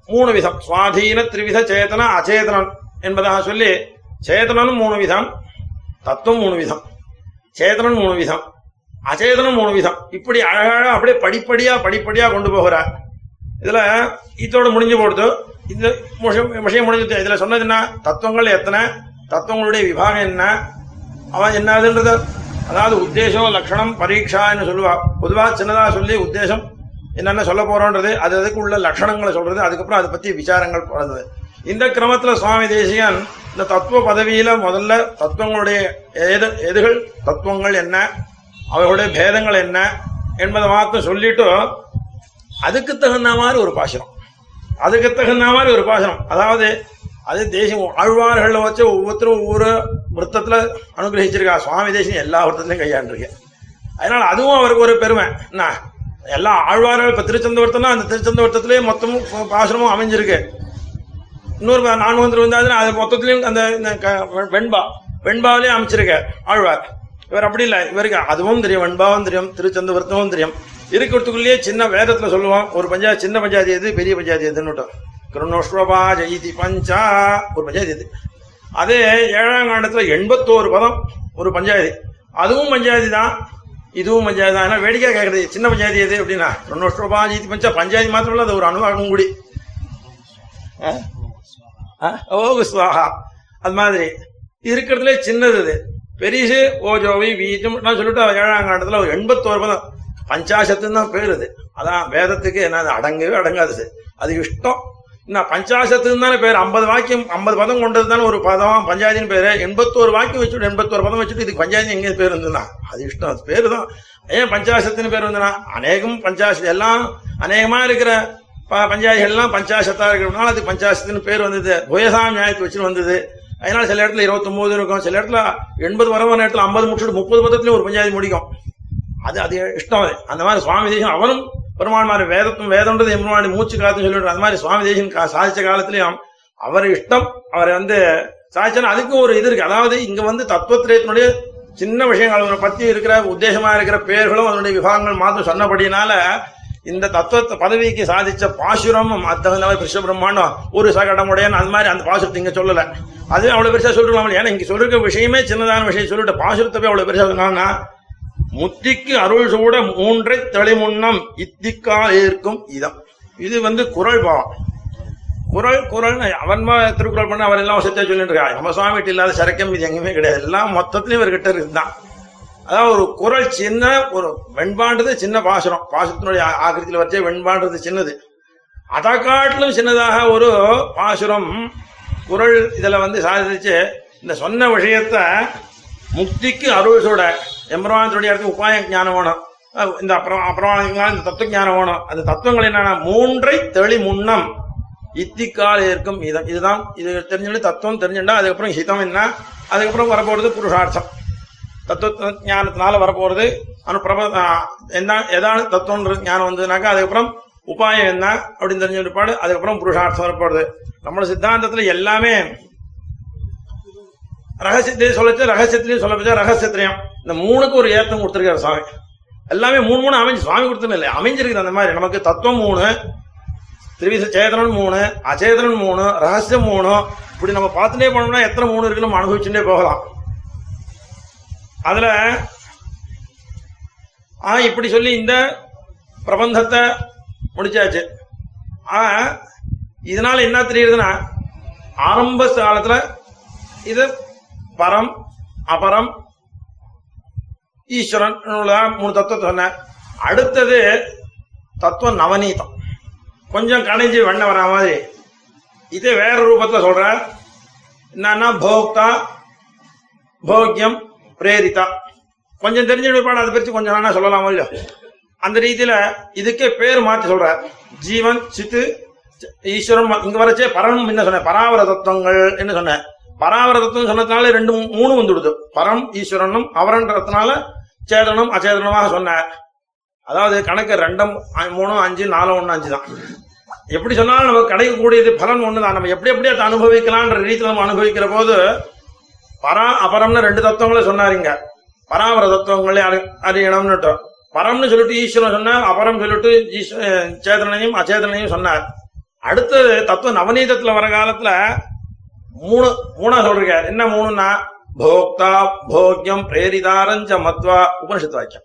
மூணு விதம் சுவாதீன திரிவித சேதன அச்சேதனன் என்பதாக சொல்லி சேதனனும் மூணு விதம் தத்துவம் மூணு விதம் சேதனன் மூணு விதம் அச்சேதனம் மூணு விதம் இப்படி அழகாக அப்படியே படிப்படியா படிப்படியா கொண்டு போகிறார். இதுல இதோட முடிஞ்சு போடுது. இந்த விஷயம் முடிஞ்சு இதுல சொன்னது என்ன? தத்துவங்கள் எத்தனை? தத்துவங்களுடைய விபாகம் என்ன? அவன் என்னதுன்றது அதாவது உத்தேசம் லட்சணம் பரீட்சான்னு சொல்லுவா. பொதுவா சின்னதா சொல்லி உத்தேசம் என்னென்ன சொல்ல போறோன்றது அது அதுக்கு உள்ள லட்சணங்களை சொல்றது அதுக்கப்புறம் அதை பத்தி விசாரங்கள் போறது இந்த கிரமத்துல சுவாமி தேசிகன் இந்த தத்துவ பதவியில முதல்ல தத்துவங்களுடைய எது எதுகள் தத்துவங்கள் என்ன அவைகளுடைய பேதங்கள் என்ன என்பதை மாத்திரம் சொல்லிட்டு அதுக்கு தகுந்த மாதிரி ஒரு பாசனம். அதுக்கு தகுந்த மாதிரி ஒரு பாசனம். அதாவது அது தேசியம் ஆழ்வார்களை வச்சு ஒவ்வொருத்தரும் ஒவ்வொரு விருத்தத்துல அனுகிரகிச்சிருக்கா. சுவாமி தேசியம் எல்லா விருத்தத்திலையும் கையாண்டிருக்கேன். அதனால அதுவும் அவருக்கு ஒரு பெருமை. என்ன? எல்லாம் ஆழ்வார்கள் இப்ப திருச்சந்தவர்த்தம்னா அந்த திருச்சந்தவர்த்தத்திலேயே மொத்தமும் பாசனமும் அமைஞ்சிருக்கு. இன்னொரு நான் வந்து வந்தாதுன்னா அது மொத்தத்திலையும் அந்த க- வெண்பா. வெண்பாவிலே அமைச்சிருக்க ஆழ்வார். இவர் அப்படி இல்லை இவருக்கு அதுவும் தெரியும் வெண்பாவும் தெரியும் திருச்சந்தவர்த்தமும் தெரியும். இருக்கிறதுக்குள்ளேயே சின்ன வேதத்துல சொல்லுவோம் ஒரு பஞ்சாயத்து சின்ன பஞ்சாயத்து எது பெரிய பஞ்சாயத்து எதுன்னு கிருணோஸ்வபா ஜெயிதி பஞ்சா ஒரு பஞ்சாயத்து எது. அதே ஏழாம் காண்டத்துல எண்பத்தோரு பதம் ஒரு பஞ்சாயத்து. அதுவும் பஞ்சாயத்து தான் இதுவும் பஞ்சாயத்து. தான் ஏன்னா வேடிக்கை கேட்குறது சின்ன பஞ்சாயத்து எது அப்படின்னா கிருணோஸ்வபா ஜெயிதி பஞ்சா பஞ்சாயத்து மாத்திரம் இல்லை அது ஒரு அனுபவம் கூடி. ஓ சுவாகா அது மாதிரி இருக்கிறதுல சின்னது இது. பெரிசு ஓஜோவி வீஜம் நான் சொல்லிட்டு ஏழாம் காண்டத்துல ஒரு எண்பத்தோரு பதம். பஞ்சாசத்துன்னு தான் பேருது அதான் வேதத்துக்கு என்ன அடங்கவே அடங்காது அது இஷ்டம். என்ன பஞ்சாசத்துன்னு தானே பேர்? ஐம்பது வாக்கியம் ஐம்பது பதம் கொண்டது தானே ஒரு பதம் பஞ்சாயத்தின் பேரு. எண்பத்தோரு வாக்கியம் வச்சுட்டு எண்பத்தோரு பதம் வச்சுட்டு இதுக்கு பஞ்சாயத்து எங்கே பேர் இருந்ததுனா அது இஷ்டம் அது பேரு தான் ஏன் பஞ்சாசத்துன்னு பேர் வந்ததுன்னா அநேகம் பஞ்சாசத்து எல்லாம் அநேகமா இருக்கிற ப- பஞ்சாயத்துகள்லாம் பஞ்சாசத்தா இருக்கிறதுனால அது பஞ்சாசத்துன்னு பேர் வந்தது. புயசாம் நியாயத்தை வச்சுட்டு வந்தது. அதனால சில இடத்துல இருபத்தொன்பது இருக்கும். சில இடத்துல எண்பது வரவன இடத்துல ஐம்பது முடிச்சுட்டு முப்பது பதத்துலயும் ஒரு பஞ்சாயத்து முடிக்கும். அது அது இஷ்டம் அது அந்த மாதிரி சுவாமி தேசம் அவனும் பெருமாள் மாதிரி வேதத்தும் வேதம்ன்றது எம்பெருமானி மூச்சு காலத்துன்னு சொல்லிட்டு அந்த மாதிரி சுவாமி தேசம் சாதிச்ச காலத்திலையும் அவர் இஷ்டம் அவரை வந்து சாதிச்சனா அதுக்கும் ஒரு இது இருக்கு அதாவது இங்க வந்து தத்துவத்திரத்தினுடைய சின்ன விஷயங்கள் அவரை பத்தி இருக்கிற உத்தேசமா இருக்கிற பெயர்களும் அதனுடைய விபாகங்கள் மாத்திரம் சொன்னபடினால இந்த தத்துவத்தை பதவிக்கு சாதிச்ச பாசுரம் அது தகுந்த மாதிரி கிருஷ்ண பிரம்மாண்டம் ஒரு சகடமுடையன் அது மாதிரி அந்த பாசுரத்தை இங்க சொல்லல அது அவ்வளவு பெருசா சொல்லிருக்கலாம் ஏன்னா இங்க சொல்லிருக்க விஷயமே சின்னதான விஷயம் சொல்லிட்டு பாசுரத்தை போய் அவ்வளவு பெருசா சொன்னாங்கன்னா முத்திக்கு அருள் சூட மூன்றை தெளிமுன்னம் இத்திக்கால் ஏற்கும் இதம். இது வந்து குரல் பாவம். குரல் குரல் அவன் திருக்குறள் பண்ண அவர் எல்லாம் சத்தியா சொல்லிட்டு இருக்கா நம்ம சுவாமிகிட்ட இல்லாத சரக்கம் இது எங்கேயுமே கிடையாது. எல்லாம் மொத்தத்திலயும் இவர்கிட்ட இருந்தான். அதாவது ஒரு குரல் சின்ன ஒரு வெண்பான்றது சின்ன பாசுரம். பாசுரத்தினுடைய ஆ- வச்சே வெண்பான்றது சின்னது. அதை காட்டிலும் சின்னதாக ஒரு பாசுரம் குரல் இதுல வந்து சாதிச்சு இந்த சொன்ன விஷயத்த முக்திக்கு அருள் சூட எம்பெருமானத்துடைய இடத்துக்கு உபாய ஞானம் வேணும். இந்த அப்புறம் அப்புறம் இந்த தத்துவ ஞானம் வேணும். அந்த தத்துவங்கள் என்னன்னா மூன்றை தெளி முன்னம். இத்திக்கால் இருக்கும் இதம். இதுதான் இது தெரிஞ்சுட்டு தத்துவம் தெரிஞ்சுட்டா அதுக்கப்புறம் ஹிதம் என்ன? அதுக்கப்புறம் வரப்போறது புருஷார்த்தம். தத்துவ ஞானத்தினால வரப்போறது அனுப்பிரப என்ன எதான தத்துவம்ன்ற ஞானம் வந்ததுனாக்கா அதுக்கப்புறம் உபாயம் என்ன? அப்படின்னு தெரிஞ்ச பாடு அதுக்கப்புறம் புருஷார்த்தம் வரப்போறது. நம்மளோட சித்தாந்தத்துல எல்லாமே ரகசியத்தை சொல்லச்சு ரகசியத்திலையும் சொல்ல போச்சா ரகசியத்திலையும் இந்த மூணுக்கு ஒரு ஏத்தம் கொடுத்துருக்காரு சுவாமி எல்லாமே மூணு மூணு அமைஞ்சு சுவாமி கொடுத்துன்னு இல்லை. அமைஞ்சிருக்குது அந்த மாதிரி நமக்கு தத்துவம் மூணு திருவிச சேதனன் மூணு அச்சேதனன் மூணு ரகசியம் மூணு. இப்படி நம்ம பார்த்துட்டே போனோம்னா எத்தனை மூணு இருக்குன்னு நம்ம அனுபவிச்சுட்டே போகலாம். அதுல ஆ இப்படி சொல்லி இந்த பிரபந்தத்தை முடிச்சாச்சு. ஆ இதனால என்ன தெரியுதுன்னா ஆரம்ப காலத்துல இது பரம் அபரம் ஈஸ்வரன் மூணு தத்துவத்தை சொன்னேன் அடுத்தது தத்துவம் நவநீதம். கொஞ்சம் கணிஞ்சு வெண்ண வரா மாதிரி. இதே வேற ரூபத்தில் சொல்ற என்னன்னா போக்தா போக்கியம் பிரேரிதா. கொஞ்சம் தெரிஞ்ச விற்பாடு அதை பற்றி கொஞ்சம் நானா சொல்லலாமோ இல்லையோ? அந்த ரீதியில இதுக்கே பேர் மாற்றி சொல்ற ஜீவன் சித்து ஈஸ்வரன் இங்க வரச்சே பரம் என்ன சொன்னேன் பராவர தத்துவங்கள் என்ன சொன்னேன் பராவர தத்துவம் சொன்னதுனால ரெண்டு மூணு வந்துடுது. பரம் ஈஸ்வரனும் அவரன்றதுனால சேதனம் அச்சேதனமாக சொன்னார். அதாவது கணக்கு ரெண்டும் மூணு மூணும் அஞ்சு நாலு ஒன்று அஞ்சு தான். எப்படி சொன்னாலும் நமக்கு கிடைக்கக்கூடியது பலன் ஒன்று தான். நம்ம எப்படி எப்படி அதை அனுபவிக்கலான்ற ரீதியில் நம்ம அனுபவிக்கிற போது பரா அபரம்னு ரெண்டு தத்துவங்களை சொன்னாருங்க பராவர தத்துவங்களே அறி அறியணும்னுட்டு. பரம்னு சொல்லிட்டு ஈஸ்வரன் சொன்னார் அபரம் சொல்லிட்டு சேதனையும் அச்சேதனையும் சொன்னார். அடுத்தது தத்துவ நவநீதத்தில் வர காலத்தில் மூணு மூணா சொல்றீங்க. என்ன மூணுன்னா? போக்தா போக்யம் பிரேரிதாரஞ்ச மத்வா உபனிஷத்து வாக்கியம்.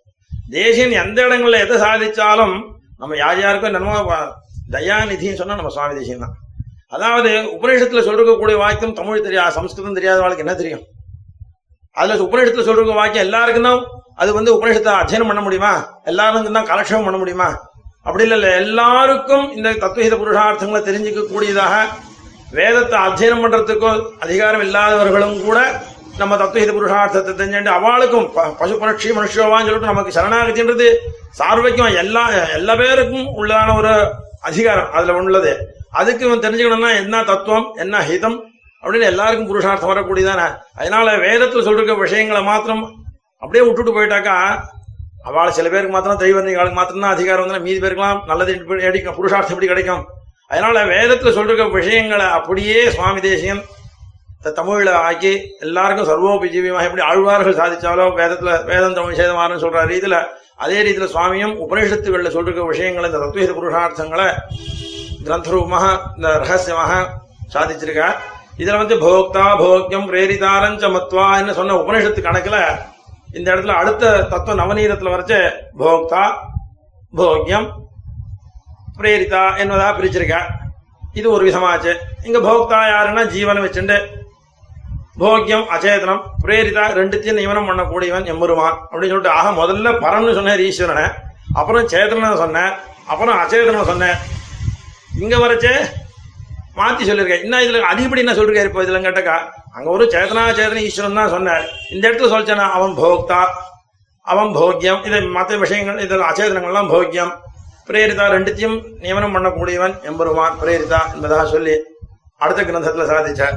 தேசியன் எந்த இடங்கள்ல எதை சாதிச்சாலும் நம்ம யார் யாருக்கும் என்னமோ வ- தயாநிதின்னு சொன்னா நம்ம சுவாமி தேசியம் தான். அதாவது உபநிஷத்துல சொல்றக்கூடிய வாக்கியம் தமிழ் தெரியாது சம்ஸ்கிருதம் தெரியாத வாழ்க்கை என்ன தெரியும்? அதுல உபநிஷத்துல சொல்ற வாக்கியம் எல்லாருக்கும் தான் அது வந்து உபநிஷத்தை அத்தியனம் பண்ண முடியுமா? எல்லாருக்கும் தான் கலட்சம் பண்ண முடியுமா? அப்படி இல்ல இல்ல எல்லாருக்கும் இந்த தத்துவஹித புருஷார்த்தங்களை தெரிஞ்சுக்க கூடியதாக வேதத்தை அத்தியனம் பண்றதுக்கோ அதிகாரம் இல்லாதவர்களும் கூட நம்ம தத்துவஹித புருஷார்த்தத்தை தெரிஞ்சுட்டு அவளுக்கும் பசு புரட்சி மனுஷோவான்னு சொல்லிட்டு நமக்கு சரணாகத்தின்றது சார்வைக்கும் எல்லா எல்லா பேருக்கும் உள்ளதான ஒரு அதிகாரம் அதுல உள்ளது அதுக்கு இவன் தெரிஞ்சுக்கணும்னா என்ன தத்துவம் என்ன ஹிதம் அப்படின்னு எல்லாருக்கும் புருஷார்த்தம் வரக்கூடியதானே. அதனால வேதத்துல சொல்லிருக்க விஷயங்களை மாத்திரம் அப்படியே விட்டுட்டு போயிட்டாக்கா அவள் சில பேருக்கு மாத்திரம் தெய்வர்களுக்கு மாத்திரம் தான் அதிகாரம் வந்து மீதி பேருக்கெல்லாம் நல்லது எப்படி புருஷார்த்தம் எப்படி கிடைக்கும்? அதனால வேதத்துல சொல்ற விஷயங்களை அப்படியே சுவாமி தேசியன் தமிழில் ஆக்கி எல்லாருக்கும் சர்வோபஜீவியமாக எப்படி ஆழ்வார்கள் சாதிச்சாலோ வேதத்துல வேதம் தமிழ் சேதமாறுன்னு சொல்ற ரீதியில அதே ரீதியில சுவாமியும் உபனிஷத்துகளில் சொல்ற விஷயங்களை இந்த தத்துவ புருஷார்த்தங்களை கிரந்தரூபமாக இந்த ரகசியமாக சாதிச்சிருக்கார். இதுல வந்து போக்தா போக்யம் பிரேரிதாரஞ்ச மத்வான்னு சொன்ன உபனிஷத்து கணக்குல இந்த இடத்துல அடுத்த தத்துவ நவநீதத்துல வரைச்ச போக்தா போக்யம் பிரேரிதா என்பதா பிரிச்சிருக்கா? இது ஒரு விதமாச்சு. இங்க போக்தா யாருன்னா ஜீவனை வச்சுண்டு போக்கியம் அச்சேதனம் பிரேரிதா ரெண்டுத்தையும் நியமனம் பண்ணக்கூடியவன் எம்பெருமான். அப்படின்னு சொல்லிட்டு ஆக முதல்ல பரம்னு சொன்னார் ஈஸ்வரனை. அப்புறம் சேதனை சொன்னேன். அப்புறம் அச்சேதனம் சொன்னேன். இங்க வரைச்சே மாத்தி சொல்லியிருக்கேன் இன்னும் இதுல அதிகப்படி என்ன சொல்லிருக்காரு இப்போ இதுல கேட்டக்கா? அங்க ஒரு சேதனா சேதன ஈஸ்வரன் தான் சொன்னார். இந்த இடத்துல சொல்லிச்சேனா அவன் போக்தா அவன் போக்கியம் இதை மற்ற விஷயங்கள் இதில் அச்சேதனங்கள்லாம் போக்கியம். பிரேரிதா ரெண்டுத்தையும் நியமனம் பண்ணக்கூடியவன் எம்பெருமான் பிரேரிதா என்பதாக சொல்லி அடுத்த கிரந்தத்துல சாதிச்சார்.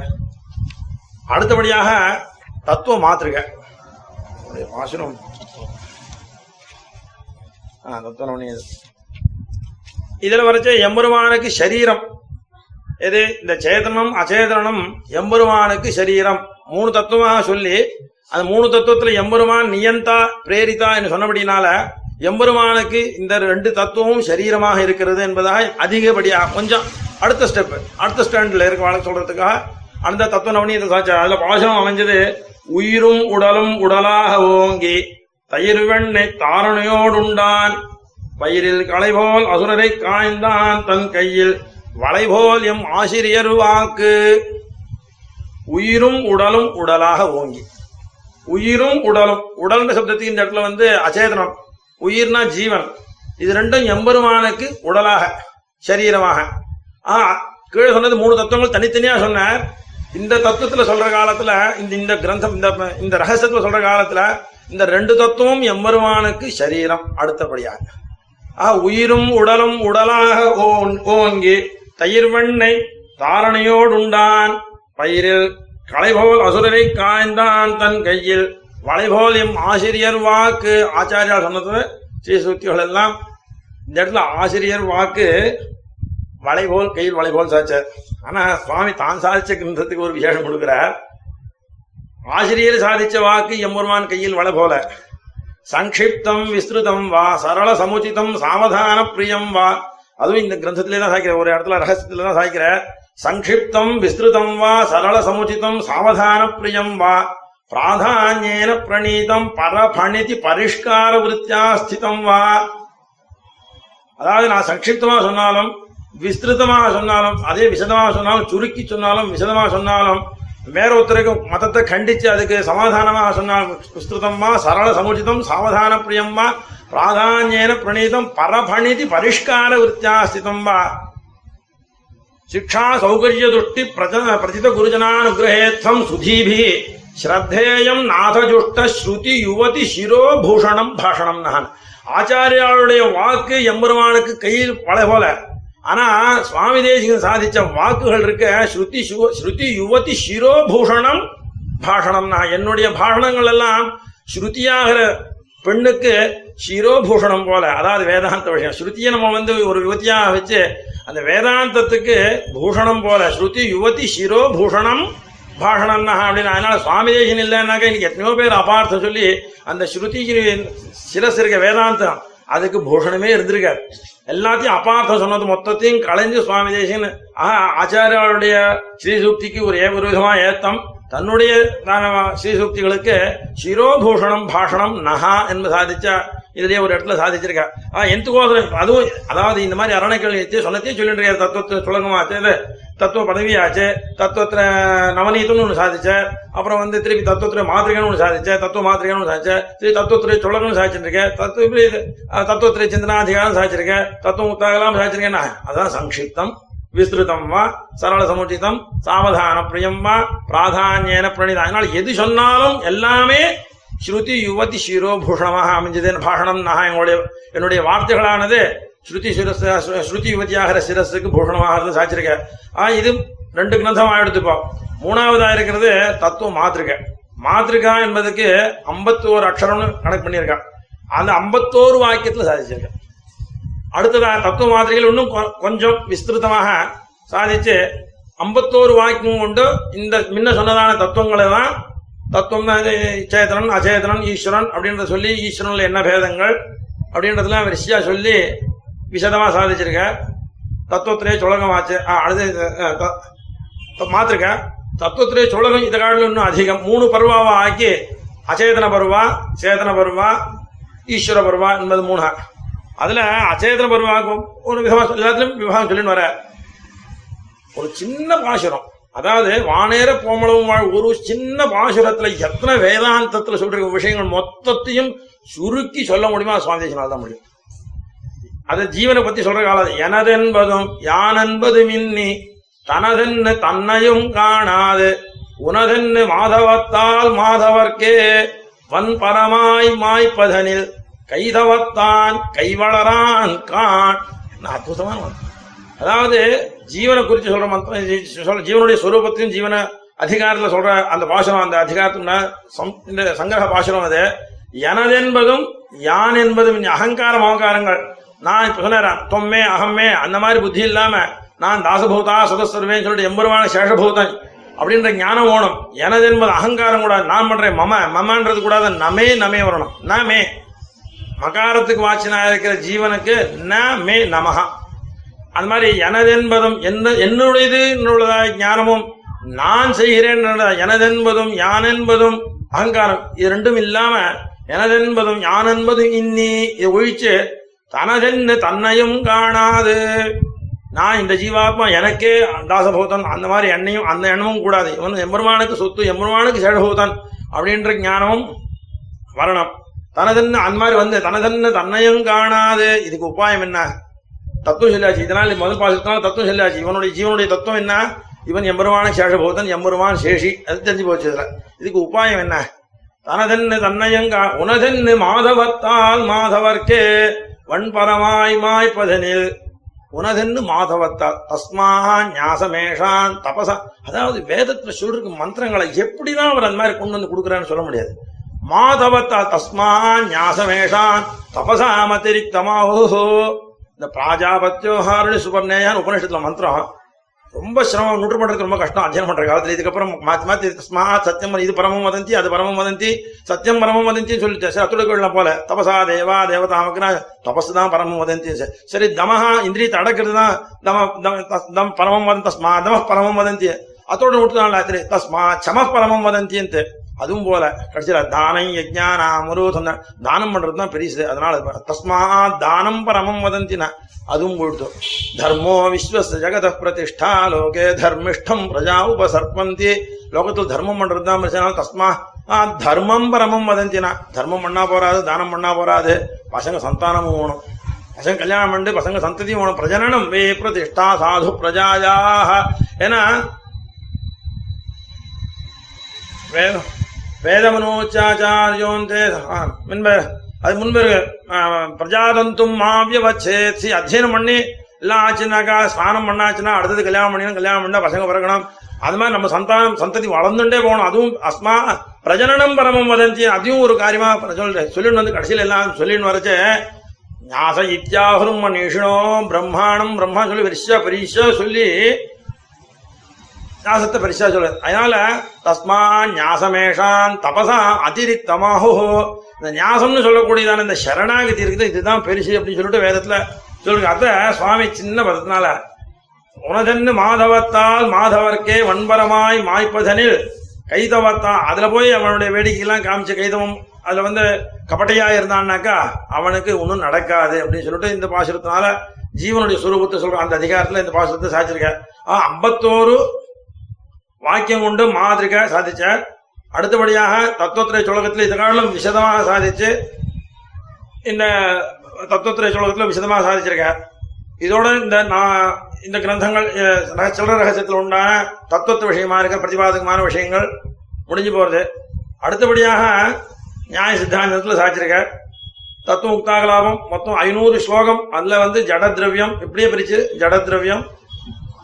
அடுத்தபடியாக தத்துவம் மாத்திருக்க வாசனம். ஆ தத்துவம் நவனி இதுல வரைச்ச எம்பெருமானுக்கு சரீரம். எது? இந்த சேதனம் அச்சேதனம் எம்பெருமானுக்கு சரீரம். மூணு தத்துவமாக சொல்லி அந்த மூணு தத்துவத்துல எம்பெருமான் நியந்தா பிரேரிதா என்று சொன்னபடினால எம்பெருமானுக்கு இந்த ரெண்டு தத்துவமும் சரீரமாக இருக்கிறது என்பதாக அதிகப்படியாக கொஞ்சம் அடுத்த ஸ்டெப் அடுத்த ஸ்டாண்ட்ல இருக்க வாழ்க்கை சொல்றதுக்காக அந்த தத்துவ நவனியத்தை சாட்சி அதுல பாசனம் அமைஞ்சது. உயிரும் உடலும் உடலாக ஓங்கி தயிர் வெண்ணை தாரணையோடுண்டான். பயிரில் களைபோல் அசுரரை காய்ந்தான் தன் கையில். வளைபோல் எம் ஆசிரியர் வாக்கு. உயிரும் உடலும் உடலாக ஓங்கி. உயிரும் உடலும் உடல்ன்ற சப்தத்துக்கு இந்த இடத்துல வந்து அச்சேதனம். உயிர்னா ஜீவன். இது ரெண்டும் எம்பெருமானுக்கு உடலாக சரீரமாக. ஆ கீழே சொன்னது மூணு தத்துவங்கள் தனித்தனியா சொன்னார். இந்த தத்துவத்துல சொல்ற காலத்துல இந்த இந்த கிரந்தம் இந்த இந்த ரகசியத்துல சொல்ற காலத்துல இந்த ரெண்டு தத்துவம் எம்பெருமானுக்கு சரீரம் அடுத்தபடியாக. ஆ உயிரும் உடலும் உடலாக ஓங்கி தயிர் வெண்ணை தாரணையோடுண்டான். பயிரில் களைபோல் அசுரரை காய்ந்தான் தன் கையில். வளைபோல் எம் ஆசிரியர் வாக்கு ஆச்சாரியார் சொன்னது ஸ்ரீ சுத்திகள் எல்லாம். இந்த இடத்துல ஆசிரியர் வாக்கு வளைபோல் கையில் வளைபோல் சாச்சார். ஆனா சுவாமி தான் சாதிச்ச கிரந்தத்துக்கு ஒரு விசேஷம் கொடுக்கிறார். ஆசிரியர் சாதிச்ச வாக்கு எம்பெருமான் கையில் வளை போல. சங்கிப்தம் விஸ்திருதம் வா சரள சமுச்சிதம் சாவதான பிரியம் வா. அதுவும் இந்த கிரந்தத்திலே தான் சாய்க்கிற ஒரு இடத்துல ரகசியத்துல தான் சாய்க்கிற சங்கிப்தம் விஸ்திருதம் வா சரள சமுச்சிதம் சாவதான பிரியம் வா. பிராதான்யேன பிரணீதம் பரபணிதி பரிஷ்கார விருத்தியா ஸ்திதம் வா. அதாவது நான் சக்ஷிப்தமா சொன்னாலும் விஸ்திருத்தமாக சொன்னாலும் அதே விசதமாக சொன்னாலும் சுருக்கி சொன்னாலும் விசதமாக சொன்னாலும் வேற ஒருத்தருக்கு மதத்தை கண்டிச்சு அதுக்கு சமாதானமாக சொன்னாலும் விஸ்திருதம்மா சரள சமுச்சிதம் சாவதான பிரியம்மா பிராதான்யேன பிரணீதம் பரபணிதி பரிஷ்கார விருத்தியா ஸ்திதம் வா. சிக்ஷா சௌகரிய துஷ்டி பிரஜ பிரதித குருஜனானுகிரகேத்தம் சுதீபி. ஸ்ரத்தேயம் நாதஜுஷ்ட ஸ்ருதி யுவதி சிரோபூஷணம் பாஷணம் நான் ஆச்சாரியாளுடைய வாக்கு எம்பெருமானுக்கு கையில் பல போல ஆனா சுவாமி தேசிகன் சாதிச்ச வாக்குகள் இருக்க ஸ்ருதி ஸ்ருதி யுவதி சிரோபூஷணம் பாஷணம் நான் என்னுடைய பாஷணங்கள் எல்லாம் ஸ்ருதியாகிற பெண்ணுக்கு சிரோபூஷணம் போல அதாவது வேதாந்த விஷயம் ஸ்ருதியை நம்ம வந்து ஒரு யுவதியாக வச்சு அந்த வேதாந்தத்துக்கு பூஷணம் போல ஸ்ருதி யுவதி சிரோபூஷணம் பாஷணம்னா அப்படின்னு. அதனால சுவாமி தேசன் இல்லைன்னாக்க இன்னைக்கு எத்தனையோ பேர் அபார்த்தம் சொல்லி அந்த ஸ்ருதி சிரஸ் இருக்க வேதாந்தம். அதுக்கு பூஷணமே இருந்திருக்காரு. எல்லாத்தையும் அபார்த்தம் சொன்னது மொத்தத்தையும் களைஞ்சு சுவாமி தேசன் ஆஹா ஆச்சாரியாளுடைய ஸ்ரீசூக்திக்கு ஒரு ஏ- ஒரு விதமா ஏத்தம். தன்னுடைய தான ஸ்ரீசூக்திகளுக்கு சிரோபூஷணம் பாஷணம் நகா என்று சாதிச்ச இதுலயே ஒரு இடத்துல சாதிச்சிருக்கா. ஆஹ் எந்துக்கோசரம் அதுவும் அதாவது இந்த மாதிரி அரணைகள் சொன்னத்தையும் சொல்லிட்டு தத்துவத்தை சுலகமாச்சு இது தத்துவ பதவியாச்சு தத்துவத்துல நவநீதம்னு ஒண்ணு சாதிச்ச அப்புறம் வந்து திருப்பி தத்துவத்துல மாதிரிகன்னு ஒண்ணு சாதிச்ச தத்துவ மாதிரிகன்னு ஒண்ணு சாதிச்ச திருப்பி தத்துவத்துறை சுலகம்னு சாதிச்சிருக்கேன் தத்துவ இப்படி தத்துவத்துல சிந்தனாதிகாரம் சாதிச்சிருக்கேன் தத்துவம் உத்தாகலாம் சாதிச்சிருக்கேன் அதான் சங்கிப்தம் விஸ்திருதம் வா சரள சமுச்சிதம் சாவதான பிரியம் வா பிராதானியன பிரணிதம் அதனால எது சொன்னாலும் எல்லாமே ஸ்ருதி யுவதி சிரோபூஷணமாக அமைஞ்சதுன்னு பாஷணம் நான் என்னுடைய என்னுடைய வார்த்தைகளானது ஸ்ருதி சிரஸ் ஸ்ருதி யுவதியாகிற சிரஸுக்கு பூஷணமாக சாச்சிருக்க. ஆ இது ரெண்டு கிரந்தமாக எடுத்துப்போம். மூணாவதா இருக்கிறது தத்துவம் மாத்திருக்க மாத்திருக்கா என்பதுக்கு 51 அக்ஷரம்னு கணக்கு பண்ணியிருக்கான். அந்த ஐம்பத்தோரு வாக்கியத்தில் சாதிச்சிருக்கேன். அடுத்ததா தத்துவ மாத்திரைகள் இன்னும் கொ- கொஞ்சம் விஸ்திருத்தமாக சாதிச்சு ஐம்பத்தோரு வாக்கியம் கொண்டு இந்த முன்ன சொன்னதான தத்துவங்களை தான் தத்துவம் தான் சேதனன் அச்சேதனன் ஈஸ்வரன் அப்படின்றத சொல்லி ஈஸ்வரன்ல என்ன பேதங்கள் அப்படின்றதெல்லாம் ரிஷியா சொல்லி விசதமா சாதிச்சிருக்க. தத்துவத்திலே சுலகமாச்சு ஆ, அடுத்து மாத்திருக்க. தத்துவத்திலே சுழகம் இந்த காட்டிலும் இன்னும் அதிகம். மூணு பருவாவா ஆக்கி அச்சேதன பருவா சேதன பருவா ஈஸ்வர பருவா என்பது மூணா. அதுல அச்சேதன பருவாக்கும் ஒரு விதமா சொல்லி- விவாகம் சொல்லின்னு வர. ஒரு சின்ன பாசுரம். அதாவது வானேர கோமளவும் வாழ் ஒரு சின்ன பாசுரத்துல எத்தனை வேதாந்தத்துல சொல்ற விஷயங்கள் மொத்தத்தையும் சுருக்கி சொல்ல முடியுமா? சுவாமி தான் முடியும். அது ஜீவனை பத்தி சொல்ற காலம். எனதென்பதும் யானென்பது மின்னி தனதென்னு தன்னையும் காணாது உனதென்னு மாதவத்தால் மாதவர்க்கே வன் பரமாய் மாய்ப்பதனில் கைதவத்தான் கைவளரான் கான் என்ன அற்புதமான அதாவது ஜீவனை குறித்து சொல்ற மந்திரம் ஜீவனுடைய ஸ்வரூபத்தையும் ஜீவன அதிகாரத்துல சொல்ற அந்த பாஷணம் அந்த அதிகாரத்துல சம்- இந்த சங்கிரக பாஷணம் அது. எனதென்பதும் யான் என்பதும் அகங்காரம் அகங்காரங்கள் நான் இப்ப சொன்னேன் தொம்மே அகம்மே அந்த மாதிரி புத்தி இல்லாம நான் தாசபூதா சுதஸ்வருவேன்னு சொல்லிட்டு எம்பருமான சேஷபூதன் அப்படின்ற ஞானம் ஓணும் எனது என்பது அகங்காரம் கூடாது நான் பண்றேன் மம மமன்றது கூடாது நமே நமே வரணும். நமே. மகாரத்துக்கு வாச்சினா இருக்கிற ஜீவனுக்கு ந மே நமகா அந்த மாதிரி எனதென்பதும் என்ன என்னுடையது என்னுள்ளதாய் ஞானமும் நான் செய்கிறேன் என்ற எனதென்பதும் யானென்பதும் அகங்காரம். இது ரெண்டும் இல்லாம எனதென்பதும் யானென்பதும் இன்னி. இதை ஒழிச்சு தனதென்னு தன்னையும் காணாது. நான் இந்த ஜீவாத்மா எனக்கே தாசபூதன் அந்த மாதிரி எண்ணையும் அந்த எண்ணமும் கூடாது. இவன் எம்பெருமானுக்கு சொத்து எம்பெருமானுக்கு சேடபூதன் அப்படின்ற ஞானமும் வரணும். தனதென்ன அந்த மாதிரி வந்து தனதென்ன தன்னையும் காணாது. இதுக்கு உபாயம் என்ன? தத்துவம் சொல்லியாச்சு. இதனால் முதல் பாசத்தான் தத்துவம் சொல்லியாச்சு. இவனுடைய ஜீவனுடைய தத்துவம் என்ன? இவன் எம்பெருமான சேஷபூதன் எம்பெருமான் சேஷி. அது தெரிஞ்சு போச்சு இதுல. இதுக்கு உபாயம் என்ன? தனதென்னு தன்னையங்கா உனதென்னு மாதவத்தால் மாதவர்க்கே வன்பரமாய் மாய்ப்பதனில் உனதென்னு மாதவத்தால். தஸ்மா ஞாசமேஷான் தபச. அதாவது வேதத்துல சொல்றதுக்கு மந்திரங்களை எப்படிதான் அவர் அந்த மாதிரி கொண்டு வந்து கொடுக்குறான்னு சொல்ல முடியாது. மாதவத்தால் தஸ்மா ஞாசமேஷான் தபசாமதிரிக்தமாஹோ இந்த பிராஜாபத்தியோஹாரணி சுபர்ணேயான் உபனிஷத்துல மந்திரம் ரொம்ப சிரமம் நூற்று பண்றதுக்கு ரொம்ப கஷ்டம் அத்தியனம் பண்ற காலத்துல. இதுக்கப்புறம் மாத்தி மாத்தி தஸ்மாத் சத்தியம் இது பரமம் வதந்தி அது பரமம் வதந்தி சத்தியம் பரமம் வதந்தி சொல்லிட்டு சரி அத்துடக்கொள்ள போல. தபசா தேவா தேவதாமக்குனா தபசு தான் பரமம் வதந்தி. சரி. தமஹா இந்திரியத்தை அடக்கிறது தான் தம தம் பரமம் வதந்த தஸ்மா தம பரமம் வதந்தி. அதோட விட்டுதான் ராத்திரி தஸ்மா சம பரமம் வதந்தின்ட்டு. அதுவும் போல. கடைசியில் தானம் யஜ்ஞான அமரோதம் தானம் பண்றது தான் பெரிய அதனால தஸ்மா தானம் பரமம் வதந்தின அதுவும் போயிடுத்து தர்மோ விஸ்வச ஜெகத பிரதிஷ்டா லோகே தர்மிஷ்டம் பிரஜா உபசர்பந்தி லோகத்தில் தர்மம் பண்றது தான் பிரச்சனை தஸ்மா தர்மம் பரமம் வதந்தினா தர்மம் பண்ணா போறாது தானம் பண்ணா போறாது. பசங்க சந்தானமும் வேணும். பசங்க கல்யாணம் பண்ணிட்டு பசங்க சந்ததியும் வேணும். பிரஜனனம் வே பிரதிஷ்டா சாது பிரஜாயாக. ஏன்னா வேணும் வேதமனோச்சாச்சாரியோந்தே ஆ, முன்பு அது முன்பு பிரஜாதந்தும் மாவியவச்சேத்தி அத்தியனம் பண்ணி எல்லாம் ஆச்சுனாக்கா ஸ்நானம் பண்ணாச்சுன்னா அடுத்தது கல்யாணம் பண்ணிக்கணும் கல்யாணம் பண்ணா பசங்க பிறக்கணும். அது மாதிரி நம்ம சந்தானம் சந்ததி வளர்ந்துட்டே போகணும். அதுவும் அஸ்மா பிரஜனனம் பரமம் வதந்தி அதையும் ஒரு காரியமா சொல்றேன். சொல்லிட்டு வந்து கடைசியில் எல்லாம் சொல்லின்னு வரச்சே ஞாச இத்தியாகுரும் மனுஷனோ பிரம்மாணம் பிரம்மா சொல்லி வரிசா பரிசா சொல்லி ஞாசத்தை பெருசா சொல்லு. அதனால தஸ்மா ஞாசமேஷான் தபசா அதிரிக்தமாஹோ இந்த ஞாசம்னு சொல்லக்கூடியதான இந்த சரணாகதி இருக்குது இதுதான் பெருசு அப்படின்னு சொல்லிட்டு வேதத்துல சொல்லுங்க. அத சுவாமி சின்ன பதத்தினால உனதென்னு மாதவத்தால் மாதவர்க்கே வன்பரமாய் மாய்ப்பதனில் கைதவத்தா. அதுல போய் அவனுடைய வேடிக்கையெல்லாம் காமிச்ச கைதவம் அதுல வந்து கபட்டையா இருந்தான்னாக்கா அவனுக்கு ஒன்றும் நடக்காது அப்படின்னு சொல்லிட்டு இந்த பாசுரத்தினால ஜீவனுடைய சுரூபத்தை சொல்ற அந்த அதிகாரத்துல இந்த பாசுரத்தை சாதிச்சிருக்க ஐம்பத்தோரு வாக்கியம் கொண்டு மாதிரிக்க சாதிச்சார். அடுத்தபடியாக தத்துவத்திரை சுலகத்தில் இதனாலும் விசதமாக சாதிச்சு இந்த தத்துவத்திரை சுலகத்தில் விசதமாக சாதிச்சிருக்கார். இதோட இந்த நான் இந்த கிரந்தங்கள் ரக- சில்லற ரகசியத்தில் உண்டான தத்துவத்து விஷயமா இருக்க பிரதிபாதகமான விஷயங்கள் முடிஞ்சு போகிறது அடுத்தபடியாக நியாய சித்தாந்தத்தில் சாதிச்சிருக்கார். தத்துவ முக்தாகலாபம் மொத்தம் ஐநூறு ஸ்லோகம். அதில் வந்து ஜட திரவியம் இப்படியே பிரிச்சு ஜட திரவியம்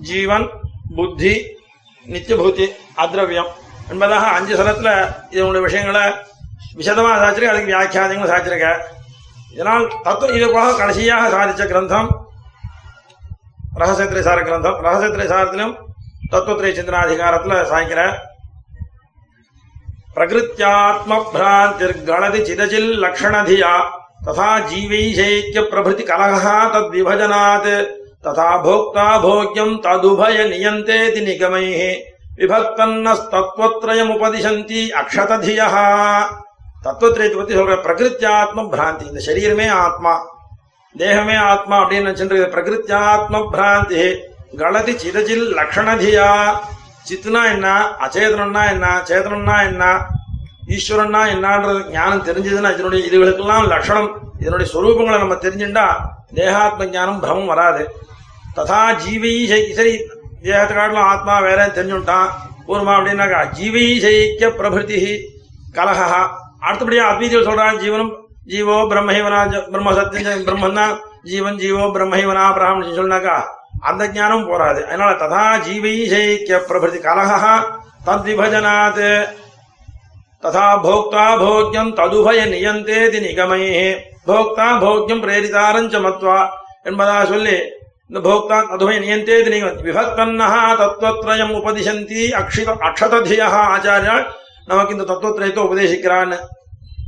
ஜீவன் புத்தி நித்தியபூதி அத்ரவியம். என்பதாக அஞ்சு சரத்துல இதனுடைய விஷயங்களை விசதமாக சாதிச்சிருக்க அதுக்கு வியாக்கியானங்களும் சாதிச்சிருக்க. இதனால் தத்துவம் இது போக கடைசியாக சாதிச்ச கிரந்தம் ரகசியத்திரை சார கிரந்தம். ரகசியத்திரை சாரத்திலும் தத்துவத்திரை சிந்தனாதிகாரத்துல சாய்க்கிற பிரகிருத்தியாத்ம பிராந்திர் கணதி சிதஜில் லக்ஷணதியா ததா ஜீவைஷைக்கிய பிரபிருதி கலகா தத் விபஜனாத் ததா போக்தா போக்யம் ததுபய நியந்தேதி நிகமைः விபக்தன்னஸ்தத்வத்ரயமுபதிசந்தி அக்ஷததியா தத்துவத்திரயத்தை பத்தி சொல்ற பிரகிருத்தியாத்ம பிராந்தி. இந்த சரீரமே ஆத்மா. தேகமே ஆத்மா அப்படின்னு நினைச்சுட்டு பிரகிருத்தியாத்ம பிராந்தி. கலதி சிதஜில் லக்ஷணதியா. சித்துனா என்ன? அச்சேதனம்னா என்ன? சேதனம்னா என்ன? ஈஸ்வரன்னா என்னன்றது ஞானம் தெரிஞ்சதுன்னா இதனுடைய இதுகளுக்கெல்லாம் லட்சணம் இதனுடைய சொரூபங்களை நம்ம தெரிஞ்சுட்டா தேகாத்ம ஞானம் பிரமம் வராது. ததா ஜீவை சரி தேகத்தை காட்டிலும் ஆத்மா வேற தெரிஞ்சுட்டான் பூர்வமா அப்படின்னாக்கா ஜீவை சைக்கிய பிரபிருதி கலகா அடுத்தபடியா அத்வீதியில் சொல்றான் ஜீவனும் ஜீவோ பிரம்மஹைவனா ஜ- பிரம்ம சத்தியம் பிரம்மன் தான் ஜீவன் ஜீவோ பிரம்மஹைவனா பிராமணன் சொன்னாக்கா அந்த ஞானம் போராது அதனால ததா ஜீவை சைக்கிய பிரபிருதி கலகா தத் விபஜனாத் ததா போக்தா போக்யம் ததுபய நியந்தேதி நிகமையே போக்தா போக்யம் பிரேரிதாரஞ்ச மத்வா என்பதாக சொல்லி இந்த போக்தா ததுபய நியந்தேதி நிகம விபக்தன்னஹா தத்துவத்ரயம் உபதிசந்தி அக்ஷித அக்ஷததியா ஆச்சாரியால் நமக்கு இந்த தத்துவத்திரயத்தை உபதேசிக்கிறான்னு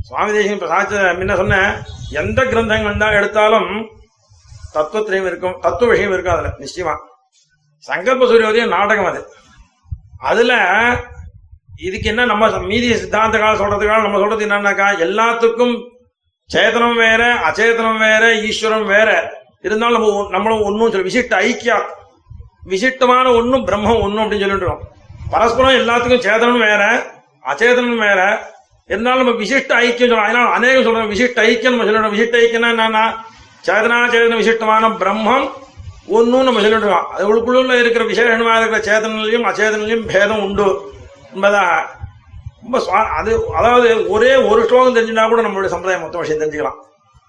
சுவாமி தேசியம் இப்ப சாட்சி முன்ன சொன்ன எந்த கிரந்தங்கள் தான் எடுத்தாலும் தத்துவத்திரயம் இருக்கும். தத்துவ விஷயம் இருக்கும் அதுல நிச்சயமா. சங்கல்ப சூரியோதயம் நாடகம் அது. அதுல இதுக்கு என்ன நம்ம மீதி சித்தாந்த சித்தாந்தக்கால சொல்றதுக்காக நம்ம சொல்றது என்னன்னாக்கா எல்லாத்துக்கும் சேதனம் வேற அச்சேதனம் வேற ஈஸ்வரம் வேற. இருந்தாலும் நம்ம நம்மளும் ஒன்றும் சொல்ல விசிட்ட ஐக்கியா விசிட்டமான ஒன்றும் பிரம்மம் ஒன்றும் அப்படின்னு சொல்லிட்டுறோம் பரஸ்பரம் எல்லாத்துக்கும் சேதனம் வேற அச்சேதனம் வேற. இருந்தாலும் நம்ம விசிஷ்ட ஐக்கியம் சொல்றோம். அதனால அநேகம் சொல்றோம் விசிஷ்ட ஐக்கியம் நம்ம சொல்லிடுறோம் விசிஷ்ட ஐக்கியம்னா என்னன்னா சேதனா சேதன விசிஷ்டமான பிரம்மம் ஒன்றும் நம்ம சொல்லிடுறோம் அதுக்குள்ள இருக்கிற விசேஷமாக இருக்கிற சேதனிலையும் அச்சேதனிலையும் பேதம் உண்டு என்பதாக ரொம்ப அது அதாவது ஒரே ஒரு ஸ்லோகம் தெரிஞ்சுட்டா கூட நம்மளுடைய சம்பிரதாயம் மொத்த விஷயம் தெரிஞ்சுக்கலாம்.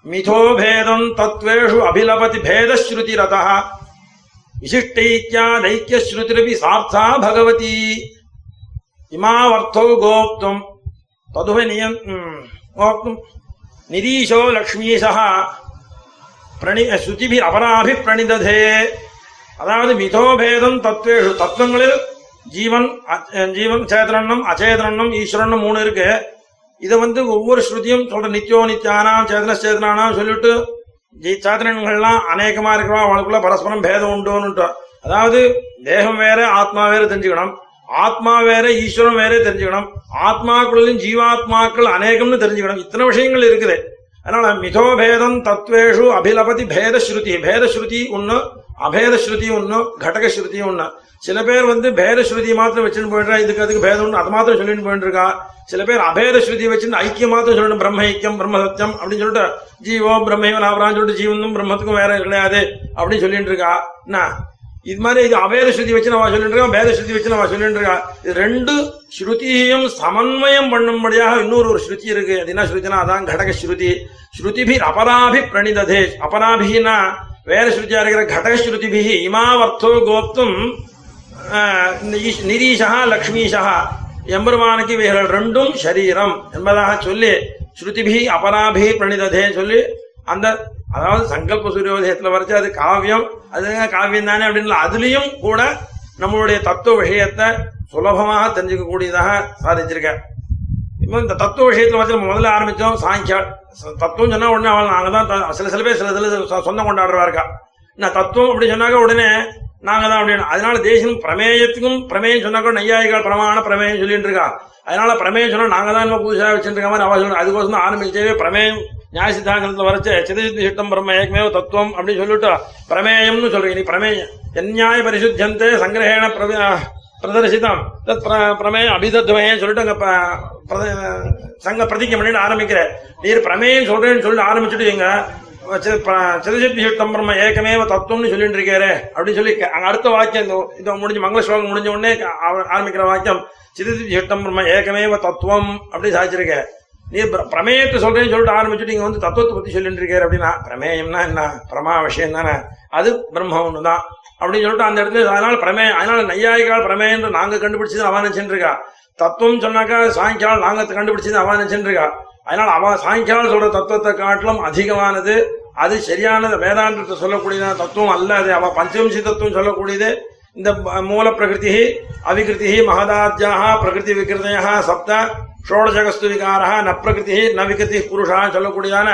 மிதோ பேதம் தத்வேஷு அபிலபதி பேதஸ்ருதி ரதா சார்த்தா பகவதி இமாவர்த்தோ கோப்தும் ததுவ நியம் கோப்தும் நிரீஷோ லக்ஷ்மீசா பிரணி ஸ்ருதிபி அபராபி பிரணிததே அதாவது மிதோபேதம் தத்வேஷு தத்துவங்களில் ஜீவன் ஜீவன் சேதனம் அச்சேதனம் ஈஸ்வரன் மூணு இருக்கு। இதை வந்து ஒவ்வொரு ஸ்ருதியும் சொல்ற நித்தியோ நித்தியானாம் சேதன சேதனானாம் சொல்லிட்டு சாதனங்கள்லாம் அநேகமா இருக்கிறோம் அவனுக்குள்ள பரஸ்பரம் பேதம் உண்டுன்னு அதாவது தேகம் வேற ஆத்மா வேற தெரிஞ்சுக்கணும். ஆத்மா வேற ஈஸ்வரன் வேற தெரிஞ்சுக்கணும். ஆத்மாக்குள்ளும் ஜீவாத்மாக்கள் அநேகம்னு தெரிஞ்சுக்கணும். இத்தனை விஷயங்கள் இருக்குது. அதனால மிதோபேதம் தத்வேஷு அபிலபதி பேதஸ்ருதி. பேதஸ்ருதி ஒண்ணு அபேதஸ்ருதி ஒண்ணு கடகஸ்ருதி ஒன்னு சில பேர் வந்து பேதஸ்ருதி மாத்திரம் வச்சுன்னு போயிடுறா இதுக்கு அதுக்கு பேதம் அது மாத்திரம் சொல்லிட்டு போயிட்டு இருக்கா சில பேர் அபேத ஸ்ருதி வச்சுன்னு ஐக்கியம் மாத்திரம் சொல்லணும் பிரம்ம ஐக்கியம் பிரம்ம சத்தியம் அப்படின்னு சொல்லிட்டு ஜீவோ பிரம்மையோ நாபரான்னு சொல்லிட்டு ஜீவனும் பிரம்மத்துக்கும் வேற கிடையாது அப்படின்னு சொல்லிட்டு இருக்கா என்ன? இது மாதிரி இது அபேத ஸ்ருதி வச்சு நம்ம சொல்லிட்டு இருக்கா பேத ஸ்ருதி வச்சு நம்ம சொல்லிட்டு இருக்கா இது ரெண்டு ஸ்ருதியையும் சமன்வயம் பண்ணும்படியாக இன்னொரு ஒரு ஸ்ருதி இருக்கு. அது என்ன ஸ்ருதினா அதான் கடக ஸ்ருதி. ஸ்ருதிபி அபராபி பிரணிததே. அபராபின்னா வேற ஸ்ருதியா இருக்கிற கடக ஸ்ருதிபி இமாவர்த்தோ கோப்தும் நிரீஷா லக்ஷ்மீஷா எம்பெருமானுக்கு இவைகள் ரெண்டும் சரீரம் என்பதாக சொல்லி ஸ்ருதிபி அபராபி பிரணிததே சொல்லி அந்த அதாவது சங்கல்ப சூரியோதயத்தில் வரைச்சு அது காவியம் அது காவியம் தானே அப்படின்னு அதுலயும் கூட நம்மளுடைய தத்துவ விஷயத்தை சுலபமாக தெரிஞ்சுக்கக்கூடியதாக சாதிச்சிருக்க இப்போ இந்த தத்துவ விஷயத்தில் வச்சு நம்ம முதல்ல ஆரம்பித்தோம் சாங்கியா தத்துவம் சொன்னா உடனே அவன் நாங்கள் தான் சில சில பேர் சில சில சொந்தம் கொண்டாடுறவா இருக்கா. நான் தத்துவம் அப்படி சொன்னாக்க உடனே நாங்க தான் அப்படின்னு. அதனால தேசம் பிரமேயத்துக்கும் பிரமேயம் சொன்னாக்கா நையாயிகள் பிரமாண பிரமேயம் சொல்லிட்டு இருக்கா. அதனால பிரமேயம் சொன்னா நாங்க தான் நம்ம புதுசா வச்சுட்டு மாதிரி அவ சொல்லணும் அதுக்கோசம் தான் ஆரம்பிச்சே பிரமேயம் நியாய சித்தாந்தத்தில் வரைச்ச சிதசித்தி சிட்டம் பிரம்ம ஏகமே தத்துவம் அப்படின்னு சொல்லிட்டு பிரமேயம்னு சொல்றீங்க. நீ பிரமேயம் எந்நியாய பரிசுத்தந்தே சங்கிரகேண பிரதர்சிதம். தத் பிர- அபிதத்துவம் சொல்லிட்டு அங்க ப- பிரத- சங்க பிரதிஜை பண்ணிட்டு ஆரம்பிக்கிற. நீர் பிரமேயம் சொல்றேன்னு சொல்லிட்டு ஆரம்பிச்சுட்டு எங்க சிதசித்தி சிட்டம் பிரம்ம ஏகமேவ தத்துவம்னு சொல்லிட்டு இருக்காரு அப்படின்னு சொல்லி அங்க அடுத்த வாக்கியம் இந்த முடிஞ்சு மங்கள ஸ்லோகம் முடிஞ்ச உடனே ஆரம்பிக்கிற வாக்கியம் சிதசித்தி சிட்டம் பிரம்ம ஏகமேவ தத்துவம் அப்படி சாதிச்சிருக்க நீ பிர- பிரமேயத்தை சொல்றேன்னு சொல்லிட்டு ஆரம்பிச்சுட்டு இங்க வந்து தத்துவத்தை பத்தி சொல்லிட்டு இருக்காரு அப்படின்னா பிரமேயம்னா என்ன? பிரமா விஷயம் தானே. அது பிரம்மம் ஒண்ணுதான் அப்படின்னு சொல்லிட்டு அந்த இடத்துல அதனால பிரமே அதனால நையாயிகால் பிரமேயம்னு நாங்க கண்டுபிடிச்சது அவன் நினைச்சுட்டு இருக்கா. தத்துவம் சொன்னாக்கா சாயங்காலம் நாங்க கண்டுபிடிச்சது அவன் நினைச்சுட்டு இருக்கா. அதனால அவன் சாயங்காலம் சொல்ற தத்துவத்தை காட்டிலும் அதிகமானது அது சரியானது. வேதாந்தத்தை சொல்லக்கூடிய தத்துவம் அல்ல அது. அவ பஞ்சவம்சி தத்துவம் சொல்லக்கூடியது. இந்த மூல பிரகிருதி அவிகிருதி மகதாத்யாக பிரகிருதி விகிருதயா சப்த ஷோடசகஸ்து விகாரா ந பிரகிருதி ந விகிருதி புருஷா சொல்லக்கூடியதான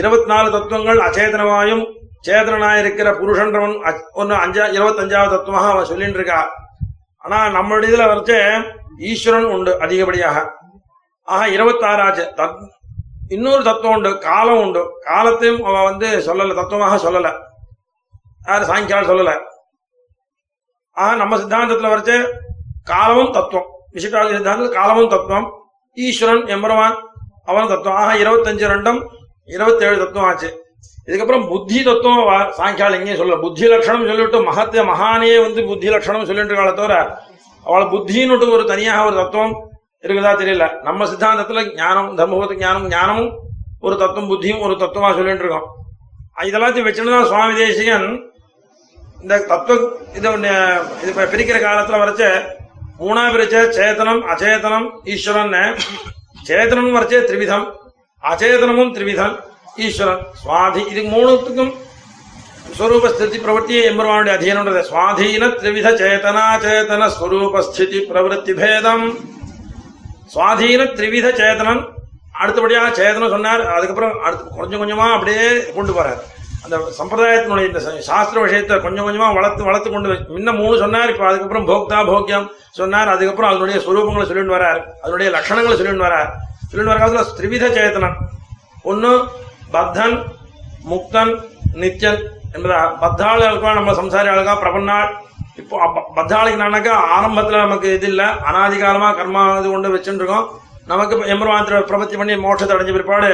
இருபத்தி நாலு தத்துவங்கள் அச்சேதனமாயும் சேதனாய் இருக்கிற புருஷன்றவன் ஒன்னு அஞ்சா இருபத்தஞ்சாவது தத்துவமாக அவன் சொல்லிட்டு இருக்கா ஆனா நம்மளுடைய இதுல வரைச்சே ஈஸ்வரன் உண்டு அதிகப்படியாக. ஆக இருபத்தாறாச்சு. தத் இன்னொரு தத்துவம் உண்டு. காலம் உண்டு. காலத்தையும் அவன் வந்து சொல்லல தத்துவமாக சொல்லல. யாரு சாயங்காலம் சொல்லல. ஆக நம்ம சித்தாந்தத்துல வரைச்சே காலமும் தத்துவம். விசிட்டாதி சித்தாந்தத்தில் காலமும் தத்துவம். ஈஸ்வரன் எம்பரவான் அவன் தத்துவம். ஆக இருபத்தஞ்சு ரெண்டும் இருபத்தேழு தத்துவம் ஆச்சு. இதுக்கப்புறம் புத்தி தத்துவம் சாயங்காலம் எங்கேயும் சொல்லல. புத்தி லட்சணம் சொல்லிவிட்டு மகத்திய மகானே வந்து புத்தி லட்சணம் சொல்லிட்டு இருக்காள தவிர அவளை புத்தின்னுட்டு ஒரு தனியாக ஒரு தத்துவம் இருக்குதா தெரியல. நம்ம சித்தாந்தத்துல ஞானம் தர்மபுரத்து ஞானம் ஞானமும் ஒரு தத்துவம் புத்தியும் ஒரு தத்துவமா சொல்லிட்டு இருக்கோம். இதெல்லாத்தையும் வச்சுன்னு தான் சுவாமி தேசிகன் இந்த தத்துவ இது இது பிரிக்கிற காலத்துல வரைச்ச மூணா பிரிச்ச சேத்தனம் அச்சேதனம் ஈஸ்வரன் சேத்தனம் வரைச்ச திரிவிதம் அச்சேதனமும் திரிவிதம் ஈஸ்வரன். சுவாதி இது மூணுத்துக்கும் ஸ்வரூபஸ்திருதி பிரவருத்தியே எம்பெருமானுடைய அதீனம்ன்றது சுவாதீன திரிவித சேதனா சேதன ஸ்வரூபஸ்திருதி பிரவருத்தி பேதம். சுவாதீன திரிவித சேதனம் அடுத்தபடியாக சேதனம் சொன்னார். அதுக்கப்புறம் அடுத்து கொஞ்சம் கொஞ்சமா அப்படியே கொண்டு போறார். அந்த சம்பிரதாயத்தினுடைய இந்த சாஸ்திர விஷயத்தை கொஞ்சம் கொஞ்சமா வளர்த்து வளர்த்து கொண்டு முன்ன மூணு சொன்னார். இப்ப அதுக்கப்புறம் போக்தா போக்கியம் சொன்னார். அதுக்கப்புறம் அதனுடைய சுரூபங்களை சொல்லிட்டு வரார். அதனுடைய லட்சணங்களை சொல்லிட்டு வரார். சொல்லிட்டு வர காலத்துல திரிவித சேதனம். ஒன்னு பத்தன் முக்தன் நித்யன் என்பதா பத்தாளுக்கா நம்ம சம்சாரி அழகா பிரபன்னாள் இப்போ அப்ப- ஆரம்பத்தில் ஆரம்பத்துல நமக்கு இது இல்ல. அனாதிகாலமா கர்மா இது கொண்டு வச்சுருக்கோம் நமக்கு இப்ப பிரபத்தி பண்ணி மோட்சத்தை அடைஞ்ச பிற்பாடு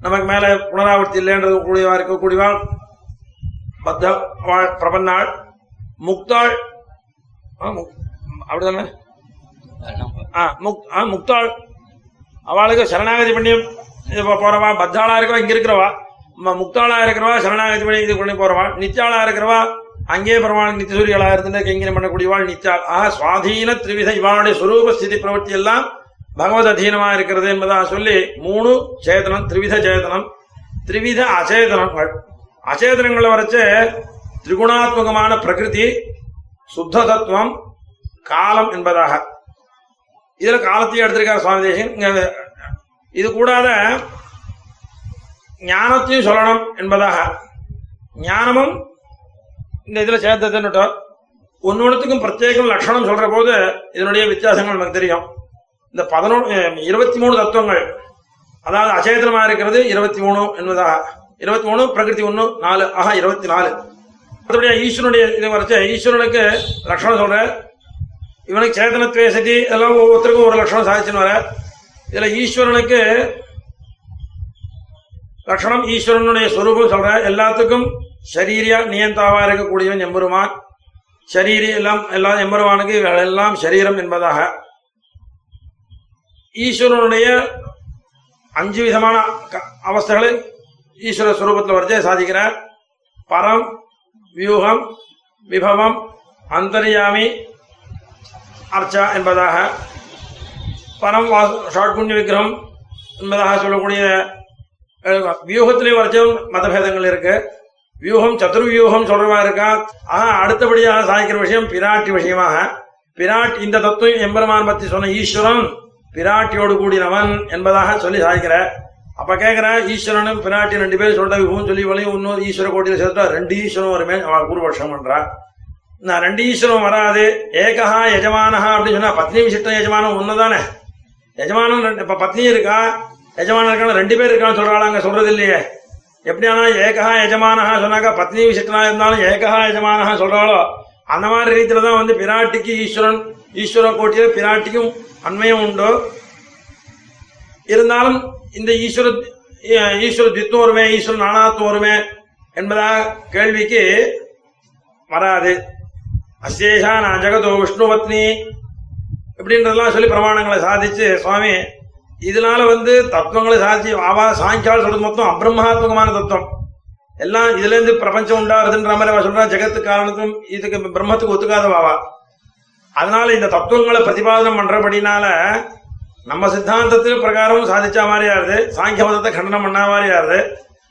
நமக்கு மேல புனராவர்த்தி இல்லைன்றது கூடியவா இருக்கக்கூடியவா பத்த வாழ் பிரபன்னாள் முக்தாள் ஆ, முக்- அப்படிதானே? ஆ முக் ஆ முக்தாள். அவளுக்கு சரணாகதி பண்ணி இது போறவா? பத்தாளா இருக்கவா இங்க இருக்கிறவா. முக்தாளா இருக்கிறவா? சரணாகதி பண்ணி இது பண்ணி போறவா? நித்யாளா இருக்கிறவா? அங்கேயே பெருமாள் நித்தியசூரிகளா இருந்து கைங்கரியம் பண்ணக்கூடியவாள் நித்யாள் ஆக சுவாதீன திரிவித இவாளுடைய சுரூப ஸ்திதி பிரவர்த்தி எல்லாம் பகவத் அதீனமா இருக்கிறது என்பதா சொல்லி மூணு சேதனம் திரிவித சேதனம் திரிவித அச்சேதனங்கள் அச்சேதனங்களை வரைச்சு திரிகுணாத்மகமான பிரகிருதி சுத்த தத்துவம் காலம் என்பதாக. இதுல காலத்தையும் எடுத்திருக்கார் சுவாமி தேசிகன். இது கூடாத ஞானத்தையும் சொல்லணும் என்பதாக. ஞானமும் இந்த இதுல சேர்த்ததுன்னுட்டோம் ஒன்னொன்னுத்துக்கும் பிரத்யேகம் லட்சணம் சொல்ற போது இதனுடைய வித்தியாசங்கள் நமக்கு தெரியும். இந்த பதினொன்று இருபத்தி மூணு தத்துவங்கள். அதாவது அச்சேதனமா இருக்கிறது இருபத்தி மூணு என்பதாக. இருபத்தி மூணு பிரகிருதி ஒன்று நாலு ஆஹா இருபத்தி நாலு. மற்றபடியா ஈஸ்வரனுடைய இது வரைச்ச ஈஸ்வரனுக்கு லட்சணம் சொல்ற. இவனுக்கு சேதனத்துவே சதி இதெல்லாம் ஒவ்வொருத்தருக்கும் ஒரு லட்சணம் சாதிச்சுன்னு வர. இதுல ஈஸ்வரனுக்கு லட்சணம் ஈஸ்வரனுடைய ஸ்வரூபம் சொல்ற. எல்லாத்துக்கும் ஷரீரியா நியந்தாவா இருக்கக்கூடியவன் எம்பெருமான். ஷரீரி எல்லாம் எல்லாம் எம்பெருமானுக்கு எல்லாம் சரீரம் என்பதாக ஈஸ்வரனுடைய அஞ்சு விதமான க- அவஸ்தைகளை ஈஸ்வர சுரூபத்தில் வரைச்சே சாதிக்கிறார். பரம் வியூகம் விபவம் அந்தர்யாமி அர்ச்சா என்பதாக. பரம் வா ஷாட்குண்ய விக்கிரகம் என்பதாக சொல்லக்கூடிய வியூகத்திலே வரைச்சும் மதபேதங்கள் இருக்கு. வியூகம் சதுர்வியூகம் சொல்றவா இருக்கா? ஆஹா அடுத்தபடியாக சாய்க்கிற விஷயம் பிராட்டி விஷயமாக. பிராட் இந்த தத்துவம் எம்பெருமான் பத்தி சொன்ன ஈஸ்வரன் பிராட்டியோடு கூடினவன் என்பதாக சொல்லி சாய்க்கிற அப்ப கேக்குற ஈஸ்வரனும் பிராட்டி ரெண்டு பேரும் சொல்ற விபவம் சொல்லி வளையும் இன்னொரு ஈஸ்வர கோட்டியில் சேர்த்தா ரெண்டு ஈஸ்வரன் வருமே அவள் வருஷம் பண்றா. நான் ரெண்டு ஈஸ்வரம் வராது. ஏகஹா எஜமானஹா அப்படின்னு சொன்னா பத்னி விசிஷ்டம் எஜமானம் ஒண்ணுதானே? எஜமானம் இப்ப பத்னி இருக்கா? எஜமானம் இருக்கான ரெண்டு பேர் இருக்கான்னு சொல்றாங்க அங்க சொல்றது இல்லையே எப்படி ஆனா ஏகா எஜமானஹா சொன்னாக்கா பத்னி விசிஷ்டனா இருந்தாலும் ஏகா எஜமானஹா சொல்றாளோ? அந்த மாதிரி ரீதியில தான் வந்து பிராட்டிக்கு ஈஸ்வரன் ஈஸ்வர கோட்டியில பிராட்டிக்கும் அண்மையும் உண்டு. இருந்தாலும் இந்த ஈஸ்வர ஈஸ்வர தித்துவம் வருமே ஈஸ்வர நானாத்துவம் வருமே என்பதா கேள்விக்கு வராது. அசேஷா நான் ஜெகதோ விஷ்ணுபத்னி இப்படின்றதெல்லாம் சொல்லி பிரமாணங்களை சாதிச்சு சுவாமி இதனால வந்து தத்துவங்களை சாட்சி அவா சாயங்காலம் சொல்றது மொத்தம் அபிரம்மாத்மகமான தத்துவம். எல்லாம் இதுல இருந்து பிரபஞ்சம் உண்டாருதுன்ற மாதிரி அவ சொல்றா ஜெகத்து காரணத்தும் இதுக்கு பிரம்மத்துக்கு ஒத்துக்காதவாவா அதனால இந்த தத்துவங்களை பிரதிபாதனம் பண்றபடினால நம்ம சித்தாந்தத்துக்கு பிரகாரம் சாதிச்ச மாதிரியாருது சாங்கிய மதத்தை கண்டனம் பண்ண மாதிரியாருது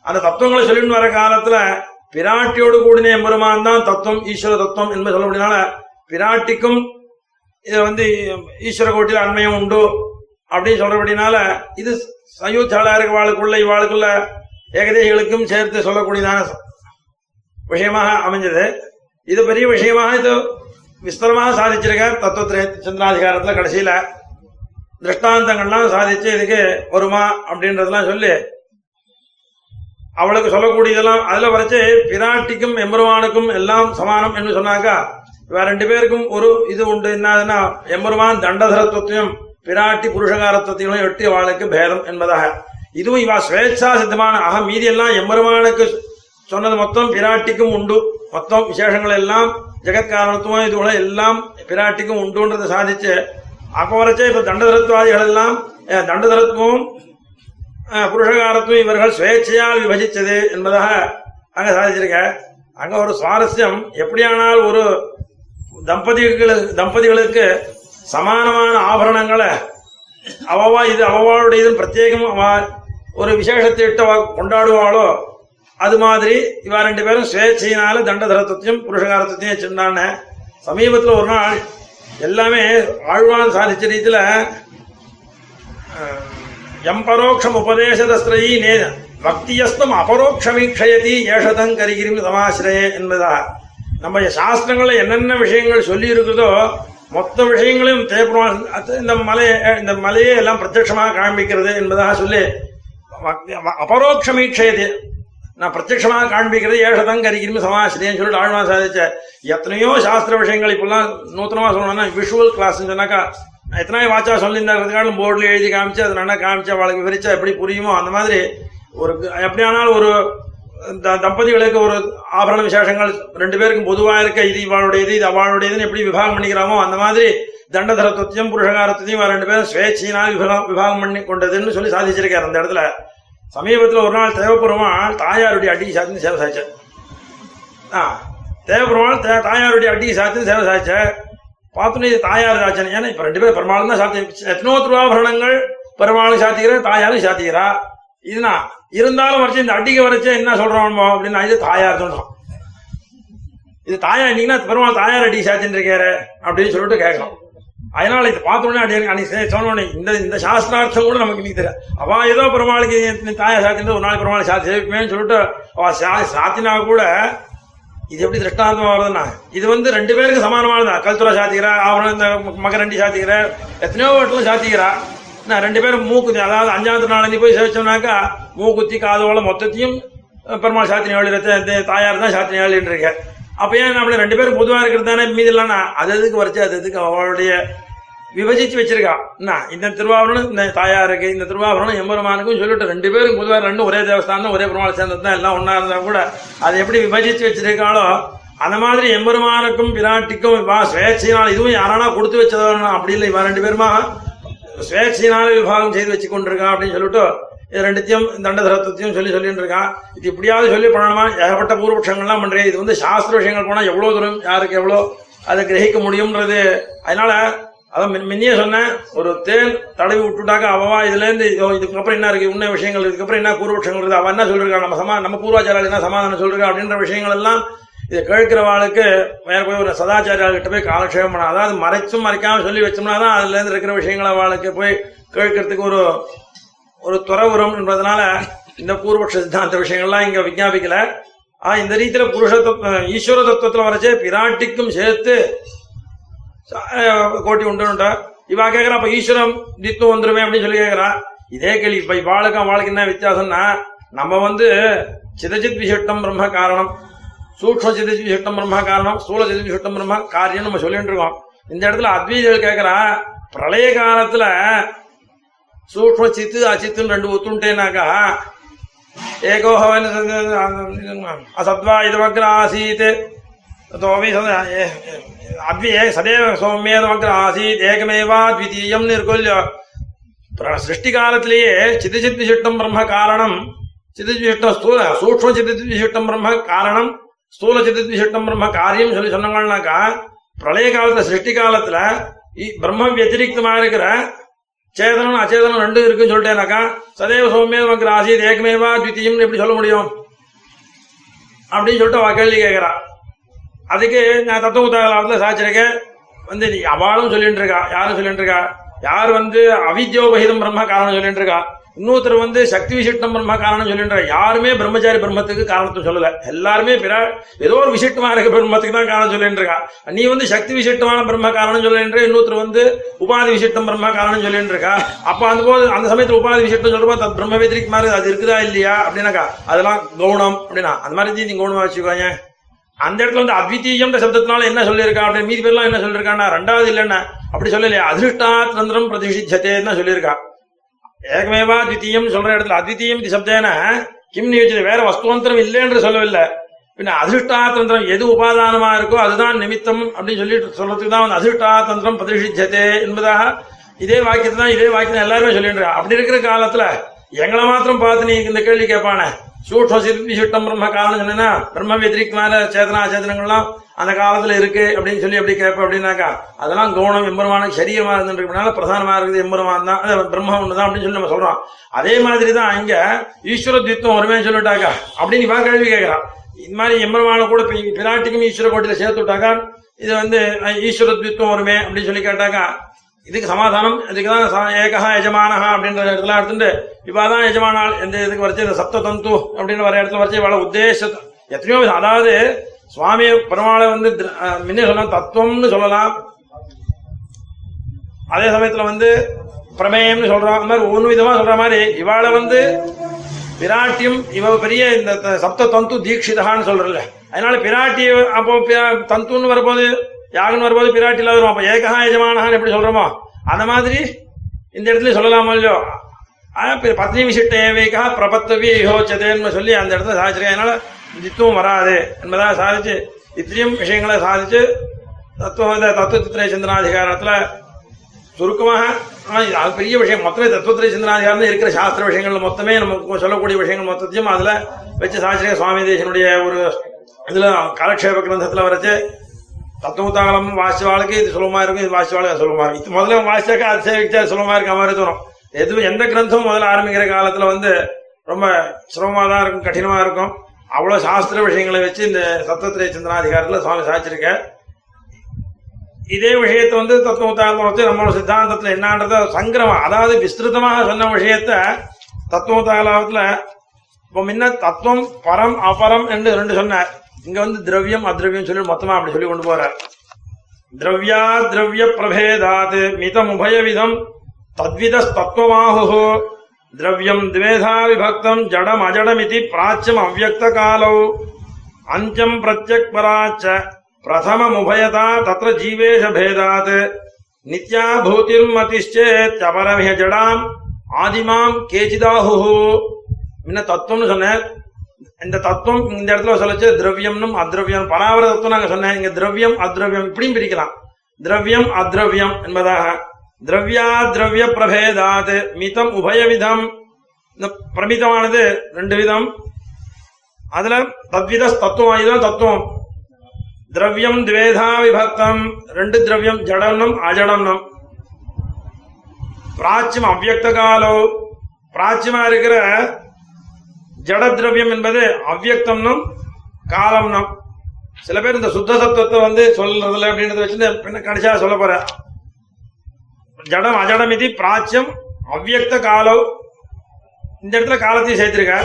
அந்த தத்துவங்களை சொல்லிட்டு வர காலத்துல பிராட்டியோடு கூடின எம்பெருமான் தான் தத்துவம் ஈஸ்வர தத்துவம் என்பது சொல்லப்படினால பிராட்டிக்கும் இது வந்து ஈஸ்வர கோட்டில் அண்மையும் உண்டு. அப்படின்னு சொல்றபடினால இது சயுத்தாளருக்கு வாழ்க்குள்ள இவ்வாளுக்குள்ள ஏகதேசிகளுக்கும் சேர்த்து சொல்லக்கூடியதான விஷயமாக அமைஞ்சது. இது பெரிய விஷயமாக இது விஸ்தரமாக சாதிச்சிருக்கார் தத்துவத்திர சந்திராதிகாரத்துல கடைசியில. திருஷ்டாந்தங்கள்லாம் சாதிச்சு இதுக்கு வருமா அப்படின்றதெல்லாம் சொல்லி அவளுக்கு சொல்லக்கூடியதெல்லாம் அதுல வரைச்சு பிராட்டிக்கும் எம்பெருமானுக்கும் எல்லாம் சமானம் என்று சொன்னாக்கா இவ ரெண்டு பேருக்கும் ஒரு இது உண்டு. என்னதுன்னா எம்பெருமான் தண்டதரத்துவத்தையும் பிராட்டி புருஷகாரத்துவத்தையும் எட்டி அவளுக்கு பேதம் என்பதாக. இதுவும் இவா ஸ்வேച്ഛா சித்தமான ஆக மீதி எல்லாம் எம்பெருமானுக்கு சொன்னது மொத்தம் பிராட்டிக்கும் உண்டு. மொத்தம் விசேஷங்கள் எல்லாம் ஜெகத்காரணத்துவம் இதுகளை எல்லாம் பிராட்டிக்கும் உண்டுன்றதை சாதிச்சு அப்ப வரைச்சே இப்ப தண்டதரத்துவாதிகள் எல்லாம் தண்டதரத்துவம் புருஷகாரத்துவம் இவர்கள் சுயேட்சையால் விபஜிச்சது என்பதாக அங்க சாதிச்சிருக்க. அங்க ஒரு சுவாரஸ்யம். எப்படியானால் ஒரு தம்பதிகளுக்கு தம்பதிகளுக்கு சமானமான ஆபரணங்களை அவவா இது அவவாளுடையதுன்னு பிரத்யேகம் அவ ஒரு விசேஷத்தை இட்டு கொண்டாடுவாளோ அது மாதிரி இவா ரெண்டு பேரும் சுயேட்சையினால தண்டதரத்தையும் புருஷகாரத்தையும் சென்றான சமீபத்தில் ஒரு நாள் எல்லாமே ஆழ்வான் சாதிச்ச ரீதியில எம்பரோக்ஷம் உபதேசதஸ்திரயி நே பக்தியஸ்தம் அபரோக்ஷமீட்சயதி ஏஷதம் கரிகிரிம் சமாசிரயே என்பதா. நம்ம சாஸ்திரங்களில் என்னென்ன விஷயங்கள் சொல்லி இருக்குதோ மொத்த விஷயங்களையும் தேப்பரம் இந்த மலையை இந்த மலையை எல்லாம் பிரத்யட்சமாக காண்பிக்கிறது என்பதாக சொல்லி அபரோக்ஷமீட்சயது. நான் பிரத்யட்சமாக காண்பிக்கிறது ஏஷதம் கரிகிரிம் சமாசிரியன்னு சொல்லிட்டு ஆழ்வா சாதிச்ச எத்தனையோ சாஸ்திர விஷயங்கள் இப்பெல்லாம் நூத்தனமா சொல்லணும்னா விஷுவல் கிளாஸ் சொன்னாக்கா எத்தனை வாச்சா சொல்லியிருந்தாங்கிறதுக்காலும் போர்டில் எழுதி காமிச்சு அது நல்லா காமிச்சு அவளுக்கு விரிச்சா எப்படி புரியுமோ அந்த மாதிரி ஒரு எப்படி ஆனாலும் ஒரு தம்பதிகளுக்கு ஒரு ஆபரண விசேஷங்கள் ரெண்டு பேருக்கும் பொதுவாக இருக்க இது இவாளுடையது இது அவளுடையதுன்னு எப்படி விபாகம் பண்ணிக்கிறாமோ அந்த மாதிரி தண்டதரத்துவத்தையும் புருஷகாரத்தையும் ரெண்டு பேரும் சுவேட்சையினால் விபாகம் விபாகம் பண்ணி கொண்டதுன்னு சொல்லி சாதிச்சிருக்காரு அந்த இடத்துல. சமீபத்தில் ஒரு நாள் தேவபெருமாள் தாயாருடைய அடிக்கு சாத்தின்னு சேவை சாய்ச்சார். ஆ தேவபெருமாள் தே- தாயாருடைய அட்டிக்கு சாத்தின்னு சேவை சாய்ச்சார். பார்த்தோன்னே இது தாயார் சாச்சன் ஏன்னா இப்ப ரெண்டு பேரும் பெருமாளும் தான் சாத்தி எத்தனோ திருவாபரணங்கள் பெருமாளும் சாத்திக்கிறேன் தாயாரும் சாத்திக்கிறா. இதுனா இருந்தாலும் வரைச்சு இந்த அடிக்க வரைச்சு என்ன சொல்றோம் அப்படின்னு இது தாயார் சொல்றோம் இது தாயார் இன்னைக்குன்னா பெருமாள் தாயார் அடி சாத்தின்னு இருக்காரு அப்படின்னு சொல்லிட்டு கேட்கலாம் அதனால இது பார்த்த உடனே அடி அன்னைக்கு சொன்ன இந்த இந்த சாஸ்திரார்த்தம் கூட நமக்கு இன்னைக்கு தெரியாது அவ ஏதோ பெருமாளுக்கு தாயா தாயார் சாத்தின்னு ஒரு நாள் பெருமாள் சாத்தி சேவிப்பேன்னு சொல்லிட்டு அவ சா- சாத்தினா கூட இது எப்படி திருஷ்டாந்தமா வருதுன்னா இது வந்து ரெண்டு பேருக்கு சமானமானதா. கல்துரா சாத்திக்கிறா அவன் இந்த மகரண்டி சாத்திக்கிறா எத்தனையோ வீட்டிலும் சாத்திக்கிறா. நான் ரெண்டு பேரும் மூக்குத்தி அதாவது அஞ்சாவது நாளஞ்சி போய் சேவிச்சோம்னாக்கா மூக்குத்தி காதோல மொத்தத்தையும் பெருமாள் சாத்தினி வழி தாயார் தான் சாத்தினி ஏழுன்னு அப்போ ஏன் நம்மள ரெண்டு பேரும் பொதுவாக இருக்கிறது தானே மீதி இல்லைன்னா அது எதுக்கு வரைச்சு அது எதுக்கு அவளுடைய விபஜிச்சு வச்சிருக்கா? என்ன இந்த திருவாபரணம் இந்த தாயாருக்கு இந்த திருவாபரணம் எம்பெருமானுக்கும் சொல்லிட்டு ரெண்டு பேரும் பொதுவாக ரெண்டும் ஒரே தேவஸ்தானம் ஒரே பெருமாள் சேர்ந்தது தான் எல்லாம் ஒன்றா இருந்தால் கூட அதை எப்படி விபஜிச்சு வச்சிருக்காளோ அந்த மாதிரி எம்பெருமானுக்கும் பிராட்டிக்கும் வா இதுவும் யாரானா கொடுத்து வச்சதோ அப்படி இல்லை இவன் ரெண்டு பேருமா? சுவேட்சையினால விபாகம் செய்து வச்சு கொண்டிருக்கான் அப்படின்னு சொல்லிட்டு இது ரெண்டுத்தையும் தண்டதரத்தையும் சொல்லி சொல்லிட்டு இருக்கான் இது இப்படியாவது சொல்லி பண்ணணுமா? ஏகப்பட்ட பூர்வபட்சங்கள்லாம் பண்றேன் இது வந்து சாஸ்திர விஷயங்கள் போனா எவ்வளவு தூரம் யாருக்கு எவ்வளோ அதை கிரகிக்க முடியும்ன்றது. அதனால அதான் மின்னியே முன்னே சொன்னேன். ஒரு தேன் தடவி விட்டுட்டாக்க அவவா இதுல இருந்து இதுக்கப்புறம் என்ன இருக்கு? உன்ன விஷயங்கள் இதுக்கப்புறம் என்ன பூர்வபட்சங்கள் இருக்குது அவன் என்ன சொல்லிருக்கா? நம்ம சமா நம்ம பூர்வாச்சாரியால் என்ன சமாதானம் சொல்லிருக்கா? அப்படின்ற விஷயங்கள் எல்லாம் இதை கேட்கிறவாளுக்கு வேற போய் ஒரு சதாச்சாரியாள்கிட்ட போய் காலக்ஷேபம் பண்ண அதாவது மறைச்சும் மறைக்காம சொல்லி வச்சோம்னா தான் அதுல இருந்து இருக்கிற விஷயங்களை அவளுக்கு போய் கேட்கறதுக்கு ஒரு ஒரு துறை வரும் என்பதனால இந்த பூர்வபக்ஷ சித்தாந்த விஷயங்கள்லாம் இங்க விஞ்ஞாபிக்கல. ஆ இந்த ரீதியில புருஷ தத்துவம் ஈஸ்வர தத்துவத்துல வரைச்சே பிராட்டிக்கும் சேர்த்து கோட்டி உண்டுன்ட்டா இவா கேக்குறா அப்ப ஈஸ்வரம் தித்துவம் வந்துருமே அப்படின்னு சொல்லி கேக்குறா. இதே கேள்வி இப்ப இவாளுக்கு அவளுக்கு என்ன வித்தியாசம்னா நம்ம வந்து சிதஜித் விசிஷ்டம் பிரம்ம காரணம். சூக்ஷ்ம சிதஜித் விசிஷ்டம் பிரம்மா காரணம் ஸ்தூல சிதஜித் விசிஷ்டம் பிரம்மா காரியம் நம்ம சொல்லிட்டு இருக்கோம். இந்த இடத்துல அத்வைதிகள் கேக்குறா பிரளய காலத்துல சூக்ம சித்து அச்சித்துன்னு ரெண்டு ஒத்துண்டேனாக்கா ஏகோஹவன் அசத்வா இதவக்ர ஆசீத். தோவி அத்வியே சதேவ சௌமியதவக்ர ஆசீத். ஏகமேவா த்விதீயம்னு இருக்கும் இல்லையோ சிருஷ்டி காலத்திலேயே சிதிச்சித் விசிஷ்டம் பிரம்ம காரணம் சிதித் ஸ்தூல சூக்ம சிதித் விசிஷ்டம் பிரம்ம காரணம் ஸ்தூல சிதித் விசிஷ்டம் பிரம்ம காரியம் சொல்லி சொன்னாங்கன்னாக்கா பிரளய காலத்துல சிருஷ்டி காலத்துல இ- பிரம்ம வத்திரிகமா இருக்கிற சேதனம் அச்சேதனம் ரெண்டும் இருக்குன்னு சொல்லிட்டேனாக்கா சதேவ சௌமிய நமக்கு ஆசீத் ஏகமேவா த்விதீயம்னு எப்படி சொல்ல முடியும்? அப்படின்னு சொல்லிட்டு அவ கேள்வி கேட்கிறா. அதுக்கு நான் தத்துவ உதாரணத்துல சாச்சிருக்கேன் வந்து நீ அவளும் சொல்லிட்டு இருக்கா யாரும் சொல்லிட்டு இருக்கா யார் வந்து அவித்யோபகிதம் பிரம்ம காரணம் சொல்லிட்டு இருக்கா இன்னொருத்தர் வந்து சக்தி விசிஷ்டம் பிரம்ம காரணம் சொல்லின்ற யாருமே பிரம்மச்சாரி பிரம்மத்துக்கு காரணத்தை சொல்லல. எல்லாருமே பிற ஏதோ ஒரு விசிஷ்டமா இருக்க பிரம்மத்துக்கு தான் காரணம் சொல்லிட்டு நீ வந்து சக்தி விசிஷ்டமான பிரம்ம காரணம் சொல்லின்ற இன்னொருத்தர் வந்து உபாதி விசிஷ்டம் பிரம்ம காரணம் சொல்லிட்டு இருக்கா அப்ப அந்த போது அந்த சமயத்துல உபாதி விசிஷ்டம் சொல்லும்போது அது பிரம்ம வெதிரிக்கு மாதிரி அது இருக்குதா இல்லையா அப்படின்னாக்கா அதெல்லாம் கவுனம் அப்படின்னா. அந்த மாதிரி நீங்க கவுனமா வச்சுக்கோங்க. அந்த இடத்துல வந்து அத்விதீயம்ன்ற சப்தத்தினால என்ன சொல்லியிருக்கா அப்படின்னு மீதி பேர்லாம் என்ன சொல்லியிருக்கான்னா ரெண்டாவது இல்லைன்னா. அப்படி சொல்லலையா? அதிருஷ்டா தந்திரம் பிரதிஷிச்சத்தேன்னு தான் சொல்லியிருக்கா. ஏகமேவா த்விதீயம் சொல்ற இடத்துல அத்விதீயம் இது சப்தேன கிம் நியோஜித வேற வஸ்துவந்திரம் இல்லை என்று சொல்லவில்லை. பின்ன அதிர்ஷ்டாதந்திரம் எது உபாதானமா இருக்கோ அதுதான் நிமித்தம் அப்படின்னு சொல்லிட்டு சொல்றதுக்கு தான் வந்து அதிர்ஷ்டாதந்திரம் தந்திரம் என்பதாக இதே வாக்கியத்தை தான் இதே வாக்கியம் எல்லாருமே சொல்லிட்டு அப்படி இருக்கிற காலத்துல எங்களை மாத்திரம் பார்த்து நீ இந்த கேள்வி கேட்பானே? சூட்ச சுட்டம் பிரம்ம காரணம் சொன்னா பிரம்ம வெதிரிக்குமான சேதனா சேதனங்கள்லாம் அந்த காலத்துல இருக்கு அப்படின்னு சொல்லி எப்படி கேட்ப அப்படின்னாக்கா அதெல்லாம் கவுனம் எம்பெருமானுக்கு சரியமா இருந்துருக்கனால பிரதானமா இருக்குது எம்பெருமான் தான் அது பிரம்ம தான் அப்படின்னு சொல்லி நம்ம சொல்றோம். அதே மாதிரி தான் இங்க ஈஸ்வர துவம் வருமே சொல்லிட்டாக்கா அப்படின்னு இவா கேள்வி கேட்கறான். இந்த மாதிரி எம்பெருமான கூட பிராட்டிக்கும் ஈஸ்வர கோட்டில சேர்த்து விட்டாக்கா இது வந்து ஈஸ்வர துவம் வருமே அப்படின்னு சொல்லி கேட்டாக்கா இதுக்கு சமாதானம் இதுக்கு தான் ஏகா எஜமானஹா அப்படின்ற இடத்துல எடுத்துட்டு இவாதான் எஜமானால் எந்த இதுக்கு வரைச்சு இந்த சப்த தந்து அப்படின்னு வர இடத்துல வரைச்சு இவள உத்தேச எத்தனையோ விதம். அதாவது சுவாமி பெருமாளை வந்து முன்னே சொல்லலாம் தத்துவம்னு சொல்லலாம். அதே சமயத்துல வந்து பிரமேயம்னு சொல்றோம். அந்த மாதிரி ஒன்று விதமா சொல்ற மாதிரி இவாளை வந்து பிராட்டியம் இவ பெரிய இந்த த- சப்த தந்து தீட்சிதான்னு சொல்றல அதனால பிராட்டி அப்போ தந்துன்னு வரும்போது யாகன் வரும்போது பிராட்டி இல்லாத வரும் அப்ப ஏகஹா எஜமானஹான்னு எப்படி சொல்றோமோ? அந்த மாதிரி இந்த இடத்துல சொல்லலாமோ இல்லையோ? ஆனா, பத்னி விசிட்ட ஏவேகா பிரபத்தவி யோச்சதேன்னு சொல்லி அந்த இடத்துல சாதிச்சிருக்கேன் அதனால தித்துவம் வராது என்பதாக சாதிச்சு இத்திரியும் விஷயங்களை சாதிச்சு தத்துவ தத்துவத்திரை சிந்தனாதிகாரத்துல சுருக்கமாக அது பெரிய விஷயம். மொத்தமே தத்துவத்திரை சிந்தனாதிகாரம் இருக்கிற சாஸ்திர விஷயங்கள் மொத்தமே நமக்கு சொல்லக்கூடிய விஷயங்கள் மொத்தத்தையும் அதுல வச்சு சாதிச்சிருக்க சுவாமி தேசனுடைய ஒரு இதுல காலக்ஷேப கிரந்தத்துல வரைச்சு தத்துவத்தாலம் வாசிவாளுக்கு இது சுலபமா இருக்கும் இது வாசிவாளுக்கு அது சுலபமா இருக்கும். இது முதல்ல வாசிச்சாக்கா அது சேவிச்சா சுலபமா இருக்க மாதிரி தோணும். எதுவும் எந்த கிரந்தமும் முதல்ல ஆரம்பிக்கிற காலத்துல வந்து ரொம்ப சிரமமா தான் இருக்கும் கடினமா இருக்கும். அவ்வளவு சாஸ்திர விஷயங்களை வச்சு இந்த சத்தத்திரை சிந்தனாதிகாரத்துல சுவாமி சாதிச்சிருக்க. இதே விஷயத்தை வந்து தத்துவத்தாளம் வச்சு நம்மளோட சித்தாந்தத்துல என்னன்றத சங்கிரமம் அதாவது விஸ்திருதமாக சொன்ன விஷயத்த தத்துவத்தாளத்துல இப்போ முன்ன தத்துவம் பரம் அபரம் என்று ரெண்டு சொன்னார். இங்க வந்து திரவியம் அத்ரவியம் சொல்லி மொத்தமா அப்படி சொல்லி கொண்டு போறார். திரவியா திரவிய பிரபேதாத் மிதம் உபயவிதம் தத்வித தத்துவமாஹு திரவியம் துவேதா விபக்தம் ஜடம் அஜடமிதி பிராச்சியம் அவ்வக்த காலௌ. அஞ்சம் பிரத்யக் பராச்ச பிரதமமுபயதா தத்திர ஜீவேஷ பேதாத். நித்யா பூதிர்மதிச்சேத் அபரமிய ஜடாம் ஆதிமாம் கேச்சிதாஹு முன்ன தத்துவம்னு சொன்னார் இந்த தத்துவம் இந்த இடத்துல சொல்லச்சு திரவியம்னும் அத்ரவியம். பராவர தத்துவம் நாங்க சொன்னேன். இங்க திரவியம் அத்ரவியம் இப்படியும் பிரிக்கலாம். திரவியம் அத்ரவியம் என்பதாக. திரவியா திரவிய பிரபேதாத் மிதம் உபயவிதம். இந்த பிரமிதமானது ரெண்டு விதம். அதுல தத்வித தத்துவம் இதுதான் தத்துவம். திரவியம் துவேதா விபக்தம் ரெண்டு திரவியம் ஜடம்னம் அஜடம்னம். பிராச்சியம் அவ்வக்த காலம் பிராச்சியமா இருக்கிற ஜட திரவியம் என்பது காலம் காலம்னும். சில பேர் இந்த சுத்த சத்துவத்தை வந்து சொல்றதுல அப்படின்றத வச்சு பின்ன கடைசியா சொல்ல போற ஜடம் அஜடம் இது பிராச்சியம் அவ்வியக்த காலம் இந்த இடத்துல காலத்தையும் சேர்த்திருக்க.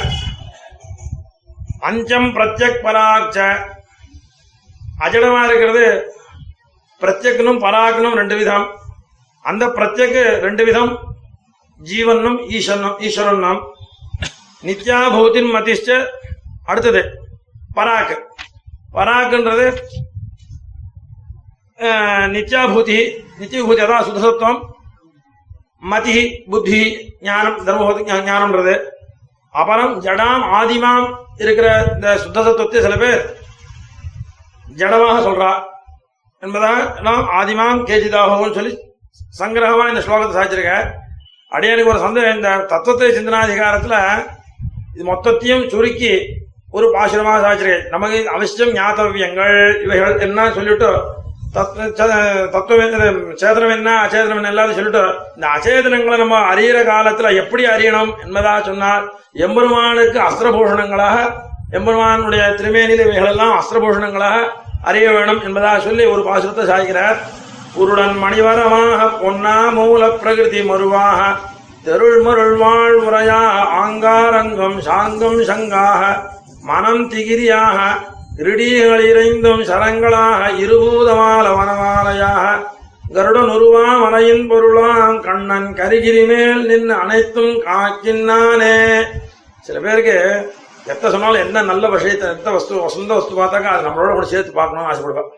பஞ்சம் பிரத்யக் பராக்ச அஜடமா இருக்கிறது பிரத்யக்னும் பராக்னும் ரெண்டு விதம். அந்த பிரத்யக்கு ரெண்டு விதம் ஜீவனும் ஈஸ்வரனும் நித்யாபூதின் மதிஷ்ட அடுத்தது பராக். பராக்ன்றது நித்யாபூதி நித்தியபூதி அதான் சுத்தசத்துவம். மதி புத்தி ஞானம் தர்மபூதி ஞானம்ன்றது. அப்புறம் ஜடாம் ஆதிமாம் இருக்கிற இந்த சுத்தசத்துவத்தை சில பேர் ஜடமாக சொல்றா. என்பதாக நாம் ஆதிமாம் கேஜிதாகவும் சொல்லி சங்கிரகமா இந்த ஸ்லோகத்தை சாய்ச்சிருக்க அடியானுக்கு ஒரு சந்தேகம் இந்த தத்துவத்தை சிந்தனாதிகாரத்துல இது மொத்தத்தையும் சுருக்கி ஒரு பாசுரமாக சாதிச்சிருக்கேன் நமக்கு அவசியம் ஞாத்தவியங்கள் இவைகள் என்ன சொல்லிட்டு தத்துவம் என்ன சேதனம் என்ன அச்சேதனம் என்ன எல்லாத்தையும் சொல்லிட்டு இந்த அச்சேதனங்களை நம்ம அறியிற காலத்துல எப்படி அறியணும் என்பதா சொன்னால் எம்பெருமானுக்கு அஸ்திரபூஷணங்களாக எம்பெருமானுடைய திருமேனில் இவைகள் எல்லாம் அஸ்திரபூஷணங்களாக அறிய வேணும் என்பதாக சொல்லி ஒரு பாசுரத்தை சாய்கிறார் உருடன் மணிவரமாக பொன்னா மூல பிரகிருதி மருவாக தெருள்மருள் வாழ்முறையா ஆங்காரங்கம் சாங்கம் சங்காக மனம் திகிரியாக இறுடிகள் இறைந்தும் சரங்களாக இருபூதமால வனமாலையாக கருடன் உருவா மலையின் பொருளாம் கண்ணன் கரிகிரி மேல் நின்று அனைத்தும் காக்கின்னானே. சில பேருக்கு எத்த சொன்னாலும் என்ன நல்ல விஷயத்தை எந்த வஸ்து வசந்த வஸ்து பார்த்தாக்கா அது நம்மளோட கூட சேர்த்து பார்க்கணும்னு ஆசைப்படுவேன்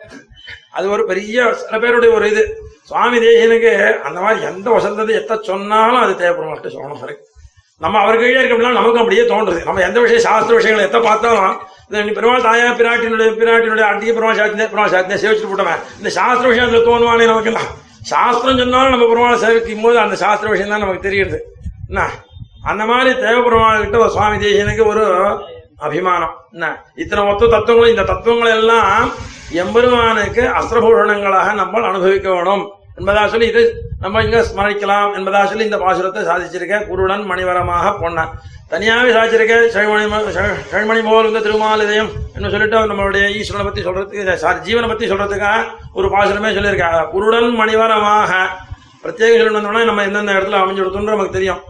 அது ஒரு பெரிய சில பேருடைய ஒரு இது. சுவாமி தேசியனுக்கு அந்த மாதிரி எந்த வசந்தத்தை எத்த சொன்னாலும் அது தேவைப்படும் மட்டும் சொல்லணும் சரி. நம்ம அவர் கீழே இருக்கப்படினா நமக்கு அப்படியே தோன்றுது. நம்ம எந்த விஷயம் சாஸ்திர விஷயங்களை எத்த பார்த்தாலும் இந்த பெருமாள் தாயா பிராட்டினுடைய பிராட்டினுடைய அட்டிய பெருமாள் சாத்தினே பெருமாள் சாத்தினே சேவிச்சுட்டு போட்டோமே இந்த சாஸ்திர விஷயத்துல தோணுவானே நமக்கு சாஸ்திரம் சொன்னாலும் நம்ம பெருமாளை சேவிக்கும் போது அந்த சாஸ்திர விஷயம் தான் நமக்கு தெரியுது. என்ன? அந்த மாதிரி தேவ பெருமாள் கிட்ட சுவாமி தேசியனுக்கு ஒரு அபிமானம். என்ன? இத்தனை மொத்த தத்துவங்களும் இந்த தத்துவங்கள் எல்லாம் எம்பெருமானுக்கு அஸ்திரபூஷணங்களாக நம்ம அனுபவிக்க வேணும். என்பதா சொல்லி இது நம்ம இங்க ஸ்மரிக்கலாம். என்பதா சொல்லி இந்த பாசுரத்தை சாதிச்சிருக்கேன் குருடன் மணிவரமாக பொன்னன் தனியாவே சாதிச்சிருக்கேன் செழிமணி ம- போல் இந்த திருமாலதயம் என்று சொல்லிட்டு நம்மளுடைய ஈஸ்வரனை பத்தி சொல்றதுக்கு சாரி ஜீவனை பத்தி சொல்றதுக்காக ஒரு பாசுரமே சொல்லியிருக்காங்க. குருடன் மணிவரமாக. பிரத்யேக சொல்லணும்னா நம்ம எந்தெந்த இடத்துல அமைஞ்சு கொடுத்தோம்னு நமக்கு தெரியும்.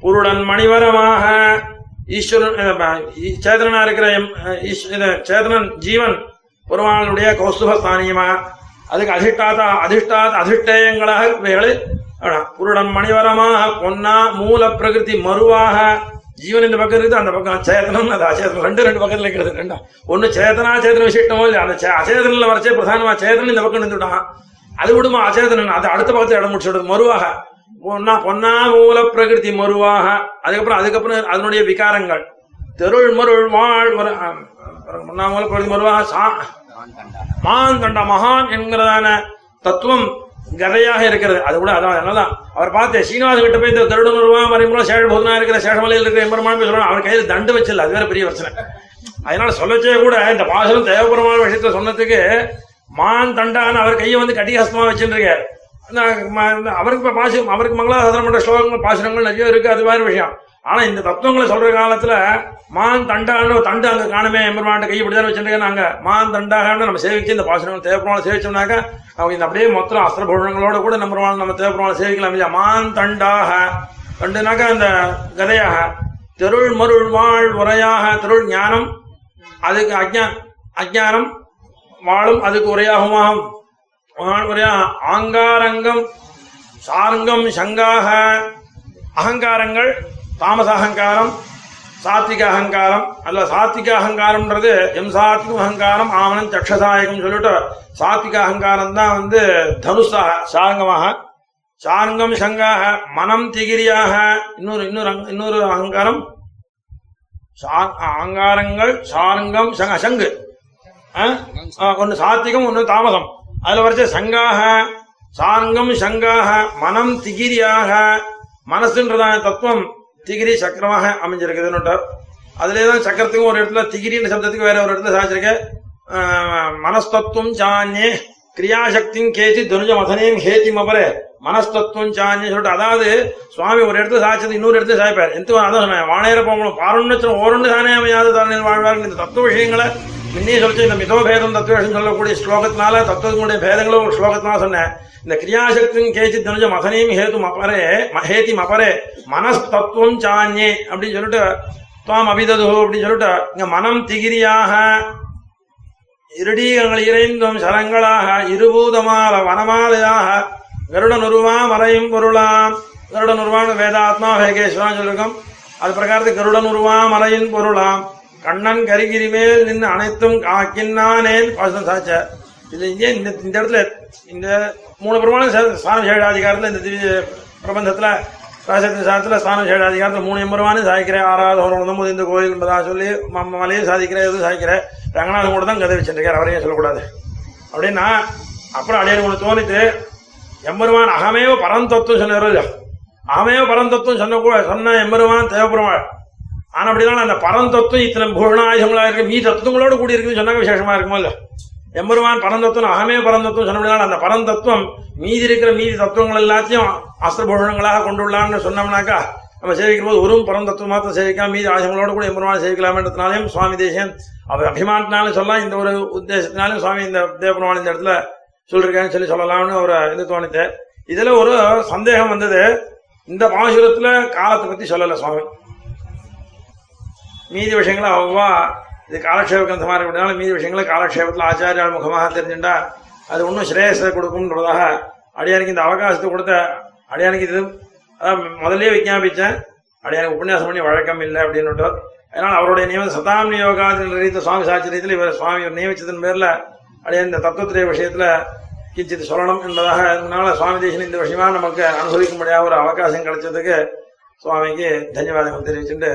குருடன் மணிவரமாக. ஈஸ்வரன் சேதனா சேதனனா இருக்கிற எம் சேதனன் ஜீவன் பெருமாளுடைய கௌஸ்துபஸ்தானியமா அதுக்கு அதிஷ்டாத அதிஷ்டாத அதிஷ்டேயங்களாக இவைகளை அதான், மணிவரமாக பொன்னா மூல பிரகிருதி மறுவாக ஜீவன் இந்த பக்கம் இருக்குது அந்த பக்கம் சேதனம் அது அச்சேதனம் ரெண்டு ரெண்டு பக்கத்துல இருக்கிறது ரெண்டா. ஒன்று சேதனா சேதன விசிஷ்டமோ இல்லை அந்த அச்சேதனில் வரச்சே பிரதானமா சேதனன் இந்த பக்கம் நின்றுட்டான் அது விடுமா? அச்சேதனன் அது அடுத்த பக்கத்துல இடம் முடிச்சுடுது மறுவாக பொன்னா பொன்னா மூல பிரகிருதி மறுவாக அதுக்கப்புறம் அதுக்கப்புறம் அதனுடைய விகாரங்கள். தெருள் மருள் வாழ் வர- பொழுது பொன்னா சா மான் கண்ட மகான் என்கிறதான தத்துவம் கதையாக இருக்கிறது. அது கூட அதான் அதனாலதான். அவர் பார்த்து சீனிவாச கிட்ட போய் இந்த தருடன் உருவா மறைமுறை சேழ போதுனா இருக்கிற சேஷமலையில் இருக்கிற எம்பெருமான் போய் அவர் கையில் தண்டு வச்சில்ல அது வேற பெரிய பிரச்சனை. அதனால சொல்லச்சே கூட இந்த பாசனம் தேவபுரமான விஷயத்த சொன்னதுக்கு மான் தண்டான்னு அவர் கையை வந்து கட்டிகாசமா வச்சுருக்காரு. அவருக்கு இப்ப பாசம் அவருக்கு மங்களாசாதனம் பண்ற ஸ்லோகங்கள் பாசனங்கள் நிறைய இருக்கு அது மாதிரி விஷயம். ஆனா இந்த தத்துவங்களை சொல்ற காலத்துல மான் தண்டான்னு தண்டு அங்க காணுமே எம்பெருமான் கை இப்படிதான் வச்சிருக்கேன் நாங்க மான் தண்டாகன்னு நம்ம சேவிச்சு இந்த பாசனங்கள் தேவபெருமாள் சேவிச்சோம்னாக்க அவங்க இந்த அப்படியே மொத்தம் அஸ்திரபூஷணங்களோட கூட நம்ம நம்ம தேவபெருமாள் சேவிக்கலாம் இல்லையா? மான் தண்டாக. தண்டுனாக்கா அந்த கதையாக தெருள் மருள் வாழ் உரையாக. தெருள் ஞானம் அதுக்கு அஜ்ஞா அஜ்ஞானம் வாழும் அதுக்கு உரையாகுமாகும். உரையாக ஆங்காரங்கம் சாரங்கம் சங்காக அகங்காரங்கள் தாமச அகங்காரம் சாத்விக அகங்காரம் அல்ல சாத்விக அகங்காரம்ன்றது எம் சாத்விக அகங்காரம் ஆவணம் சக்ஷதாயகம் சொல்லிட்டு சாத்விக அகங்காரம் தான் வந்து தனுஷாக சாரங்கமாக. சாரங்கம் சங்காக மனம் திகிரியாக இன்னொரு இன்னொரு இன்னொரு அகங்காரம். சா- அகங்காரங்கள் சாரங்கம் சங்க. சங்கு ஒன்னு சாத்விகம் ஒன்று தாமசம் அதுல வரைச்ச சங்காக சாரங்கம் சங்காக மனம் திகிரியாக மனசுன்றதான தத்துவம் திகிரி சக்கரமாக அமைஞ்சிருக்குதுன்னு அதுலேயே தான் சக்கரத்துக்கும் ஒரு இடத்துல திகிரின்ற சப்தத்துக்கு வேற ஒரு இடத்துல சாதிச்சிருக்க மனஸ்தத்துவம் சாண்யே கிரியாசக்தியும் கேச்சி துனுஜ மதனையும் ஹேத்தி மபரே மனஸ்தத்துவம் சான்யே சொல்லிட்டு அதாவது சுவாமி ஒரு இடத்துல சாய்ச்சது இன்னொரு இடத்துல சாய்ப்பார். எந்த அதான் சொன்னேன் வானேர போகணும் பாருன்னு ஓரண்டு தானே அமையாது தானே வாழ்வார்கள் இந்த தத்துவ விஷயங்களை முன்னே சொல்லிச்சு இந்த மிதோபேதம் தத்துவ விஷயம் சொல்லக்கூடிய ஸ்லோகத்தினால தத்துவத்தினுடைய பேதங்களும் ஒரு ஸ்லோகத்தினால சொன்னேன் இந்த கிரியாசக்தியும் கேச்சி தனுஜ மதனையும் ஹேத்து மபரே ஹேதி மபரே மனஸ்தத்துவம் சாஞ்சே அப்படின்னு சொல்லிட்டு துவாம் அபிதது அப்படின்னு சொல்லிட்டு இங்க மனம் திகிரியாக இருடீகங்கள் இறைந்தும் சரங்களாக இருபூதமால வனமாலையாக கருடன் உருவா மறையும் பொருளாம் கருடன் உருவான வேதாத்மா வேகேஸ்வரான்னு சொல்லியிருக்கோம் அது பிரகாரத்துக்கு கருடன் உருவா மறையின் பொருளாம் கண்ணன் கரிகிரி மேல் நின்று அனைத்தும் காக்கின்னானேன். பாசம் சாச்ச. இது இங்கே இந்த இந்த இடத்துல இந்த மூணு பிரமாணம் ச- ஸ்தான சேடாதிகாரத்தில் இந்த திவ்ய பிரபந்தத்தில் ராசத்தின் சாரத்தில் ஸ்தான சேடாதிகாரத்தில் மூணு எம்பருமானும் சாய்க்கிறேன் ஆறாவது ஒரு போது இந்த கோயில் என்பதாக சொல்லி ம- மலையை சாதிக்கிறேன் எதுவும் சாய்க்கிறேன் ரங்கநாதன் கூட தான் கதை வச்சுருக்கார். அவரையும் சொல்லக்கூடாது. அப்படின்னா அப்புறம் அடியன் ஒன்று தோணித்து எம்பெருமான் அகமேவ பரந்தத்துவம் சொன்னார் இல்லையா? அகமேவ பரந்தத்துவம் சொன்ன கூட சொன்ன எம்பெருமான் தேவபெருமாள் ஆனா அப்படிதான் அந்த பரந்தத்துவம் இத்தனை பூர்ணாயுதங்களா இருக்கு. மீ தத்துவங்களோட கூடி இருக்குன்னு சொன்னாங்க விசேஷமா இருக்குமோ இல்ல எம்பெருமான் பரந்தத்துவம் அகமே பரந்தத்துவம் சொன்னபடினால அந்த பரந்தத்துவம் மீதி இருக்கிற மீதி தத்துவங்கள் எல்லாத்தையும் அஸ்திரபூஷணங்களாக கொண்டுள்ளான்னு சொன்னோம்னாக்கா நம்ம சேவிக்கும் போது ஒரு பரந்தத்துவம் மாத்திரம் சேவிக்கலாம் மீதி ஆயுதங்களோட கூட எம்பெருமான் சேவிக்கலாம்ன்றதுனாலையும் சுவாமி தேசியன் அவர் அபிமானத்தினாலும் சொல்லலாம். இந்த ஒரு உத்தேசத்தினாலும் சுவாமி இந்த தேவபெருமான் இந்த இடத்துல சொல்லிருக்கேன்னு சொல்லி சொல்லலாம்னு ஒரு இது தோணித்து இதுல ஒரு சந்தேகம் வந்தது. இந்த பாசுரத்துல காலத்தை பத்தி சொல்லல சுவாமி. மீதி விஷயங்களை அவ்வா இது காலக்ஷேப கிரந்தமாக இருக்கிறதுனால மீதி விஷயங்களை காலக்ஷேபத்தில் ஆச்சாரியால் முகமாக தெரிஞ்சுட்டா அது இன்னும் ஸ்ரேயஸை கொடுக்கும்ன்றதாக அடியானுக்கு இந்த அவகாசத்தை கொடுத்த அடியானுக்கு இது அதான் முதல்ல விஞ்ஞாபிச்சேன் அடியானுக்கு உபன்யாசம் பண்ணி வழக்கம் இல்லை அப்படின்னுட்டு அதனால் அவருடைய நியமன சதாம் யோகா ரீதியில் சுவாமி சாச்சரியத்தில் இவர் சுவாமி இவர் நியமிச்சதன் அடியான் இந்த தத்துவத்திரைய விஷயத்தில் கிஞ்சித் சொல்லணும் என்பதாக அதனால சுவாமி தேசன் இந்த விஷயமா நமக்கு அனுபவிக்கும்படியாக ஒரு அவகாசம் கிடைச்சதுக்கு சுவாமிக்கு தன்யவாதங்கள் தெரிவிச்சுட்டு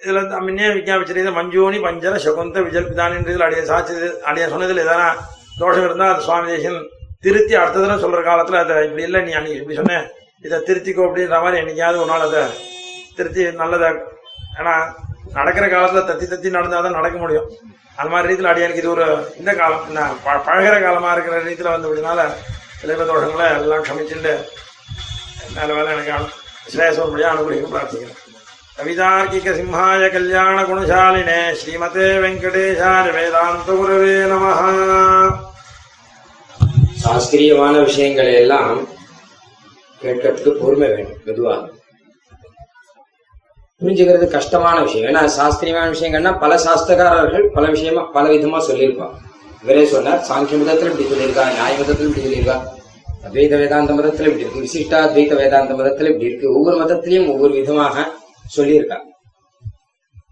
இதுல முன்னே விஞ்ஞாபிச்சிருந்த மஞ்சோனி பஞ்சர சகுந்த விஜல்பிதானின்றதில் அடைய சாட்சி அடைய சொன்னதில் எதனா தோஷம் இருந்தால் அது சுவாமி தேசன் திருத்தி அடுத்த தினம் சொல்ற காலத்துல அதை இப்படி இல்லை நீ அன்னைக்கு இப்படி சொன்னேன் இதை திருத்திக்கோ அப்படின்ற மாதிரி என்னைக்காவது ஒரு நாள் அதை திருத்தி நல்லதை ஏன்னா நடக்கிற காலத்துல தத்தி தத்தி நடந்தாதான் நடக்க முடியும். அந்த மாதிரி ரீதியில் அடியானுக்கு இது ஒரு இந்த காலம் என்ன ப- பழகிற காலமா இருக்கிற ரீதியில் வந்து அப்படினால சில தோஷங்களை எல்லாம் க்ஷமிச்சுட்டு நல்ல வேலை எனக்கு சிலேசம் முடியாது அனுகிரகம் பிரார்த்திக்கிறேன். கவிதார்க்கிக சிம்ஹாய கல்யாண குணசாலினே ஸ்ரீமதே வெங்கடேஷாய வேதாந்த குரவே நம சாஸ்திரியமான விஷயங்களை எல்லாம் கேட்கறதுக்கு பொறுமை வேண்டும் மெதுவா. புரிஞ்சுக்கிறது கஷ்டமான விஷயம். ஏன்னா சாஸ்திரியமான விஷயங்கள்னா பல சாஸ்திரக்காரர்கள் பல விஷயமா பல விதமா சொல்லியிருப்பாங்க. இவரே சொன்னார் சாங்கிய மதத்தில் இப்படி சொல்லியிருக்கா நியாய மதத்தில் இப்படி சொல்லியிருக்கா அத்வைத வேதாந்த மதத்தில் இப்படி இருக்கு விசிஷ்டா அத்வைத வேதாந்த மதத்தில் இப்படி இருக்கு. ஒவ்வொரு மதத்திலையும் ஒவ்வொரு விதமாக சொல்லியிருக்காங்க.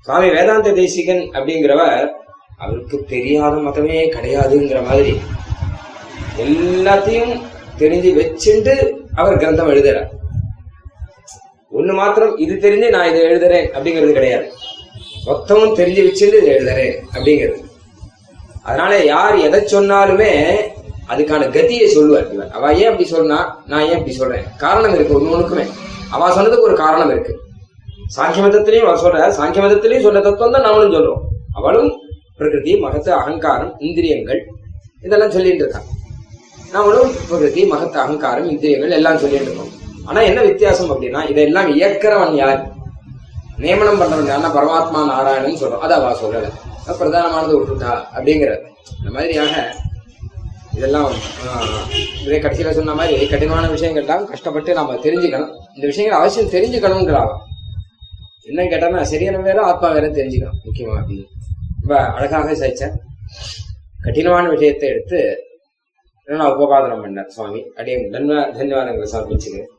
சுவாமி வேதாந்த தேசிகன் அப்படிங்கிறவர் அவருக்கு தெரியாத மதமே கிடையாதுங்கிற மாதிரி எல்லாத்தையும் தெரிஞ்சு வச்சுட்டு அவர் கிரந்தம் எழுதுறார். ஒண்ணு மாத்திரம் இது தெரிஞ்சு நான் இதை எழுதுறேன் அப்படிங்கிறது கிடையாது. மொத்தமும் தெரிஞ்சு வச்சுட்டு இதை எழுதுறேன் அப்படிங்கிறது. அதனால யார் எதை சொன்னாலுமே அதுக்கான கதியை சொல்லுவார் இவர். அவ ஏன் அப்படி சொன்னா நான் ஏன் இப்படி சொல்றேன்? காரணம் இருக்கு ஒண்ணு ஒண்ணுக்குமே. அவ சொன்னதுக்கு ஒரு காரணம் இருக்கு. சாங்கிய மதத்திலையும் சொல்ற சாங்கிய மதத்திலையும் சொன்ன தத்துவம் தான் நாமளும் சொல்றோம். அவளும் பிரகிருதி மகத்து அகங்காரம் இந்திரியங்கள் இதெல்லாம் சொல்லிட்டு இருக்காங்க நாமளும் பிரகிருதி மகத்து அகங்காரம் இந்திரியங்கள் எல்லாம் சொல்லிட்டு இருக்கோம். ஆனா என்ன வித்தியாசம் அப்படின்னா இதெல்லாம் இயக்கிறவன் யார்? நியமனம் பண்றவன் யாருன்னா பரமாத்மா நாராயணன் சொல்றோம். அதை அவ சொல்லல பிரதானமானது விட்டுட்டா அப்படிங்கிறது இந்த மாதிரியாக இதெல்லாம் ஆஹ், இதே கடைசியில சொன்ன மாதிரி கடினமான விஷயங்கள்லாம் கஷ்டப்பட்டு நாம தெரிஞ்சுக்கணும். இந்த விஷயங்கள் அவசியம் தெரிஞ்சுக்கணுங்கிறாவ? என்ன கேட்டானா சரியான வேற ஆத்மா வேற தெரிஞ்சுக்கணும் முக்கியமா அப்படின்னு ரொம்ப அழகாக சைச்சேன் கடினமான விஷயத்தை எடுத்து நான் உபபாதனம் பண்ணேன் சுவாமி. அடியே தன்வா தன்யவாதங்களை சமர்ப்பிச்சுக்கிறேன்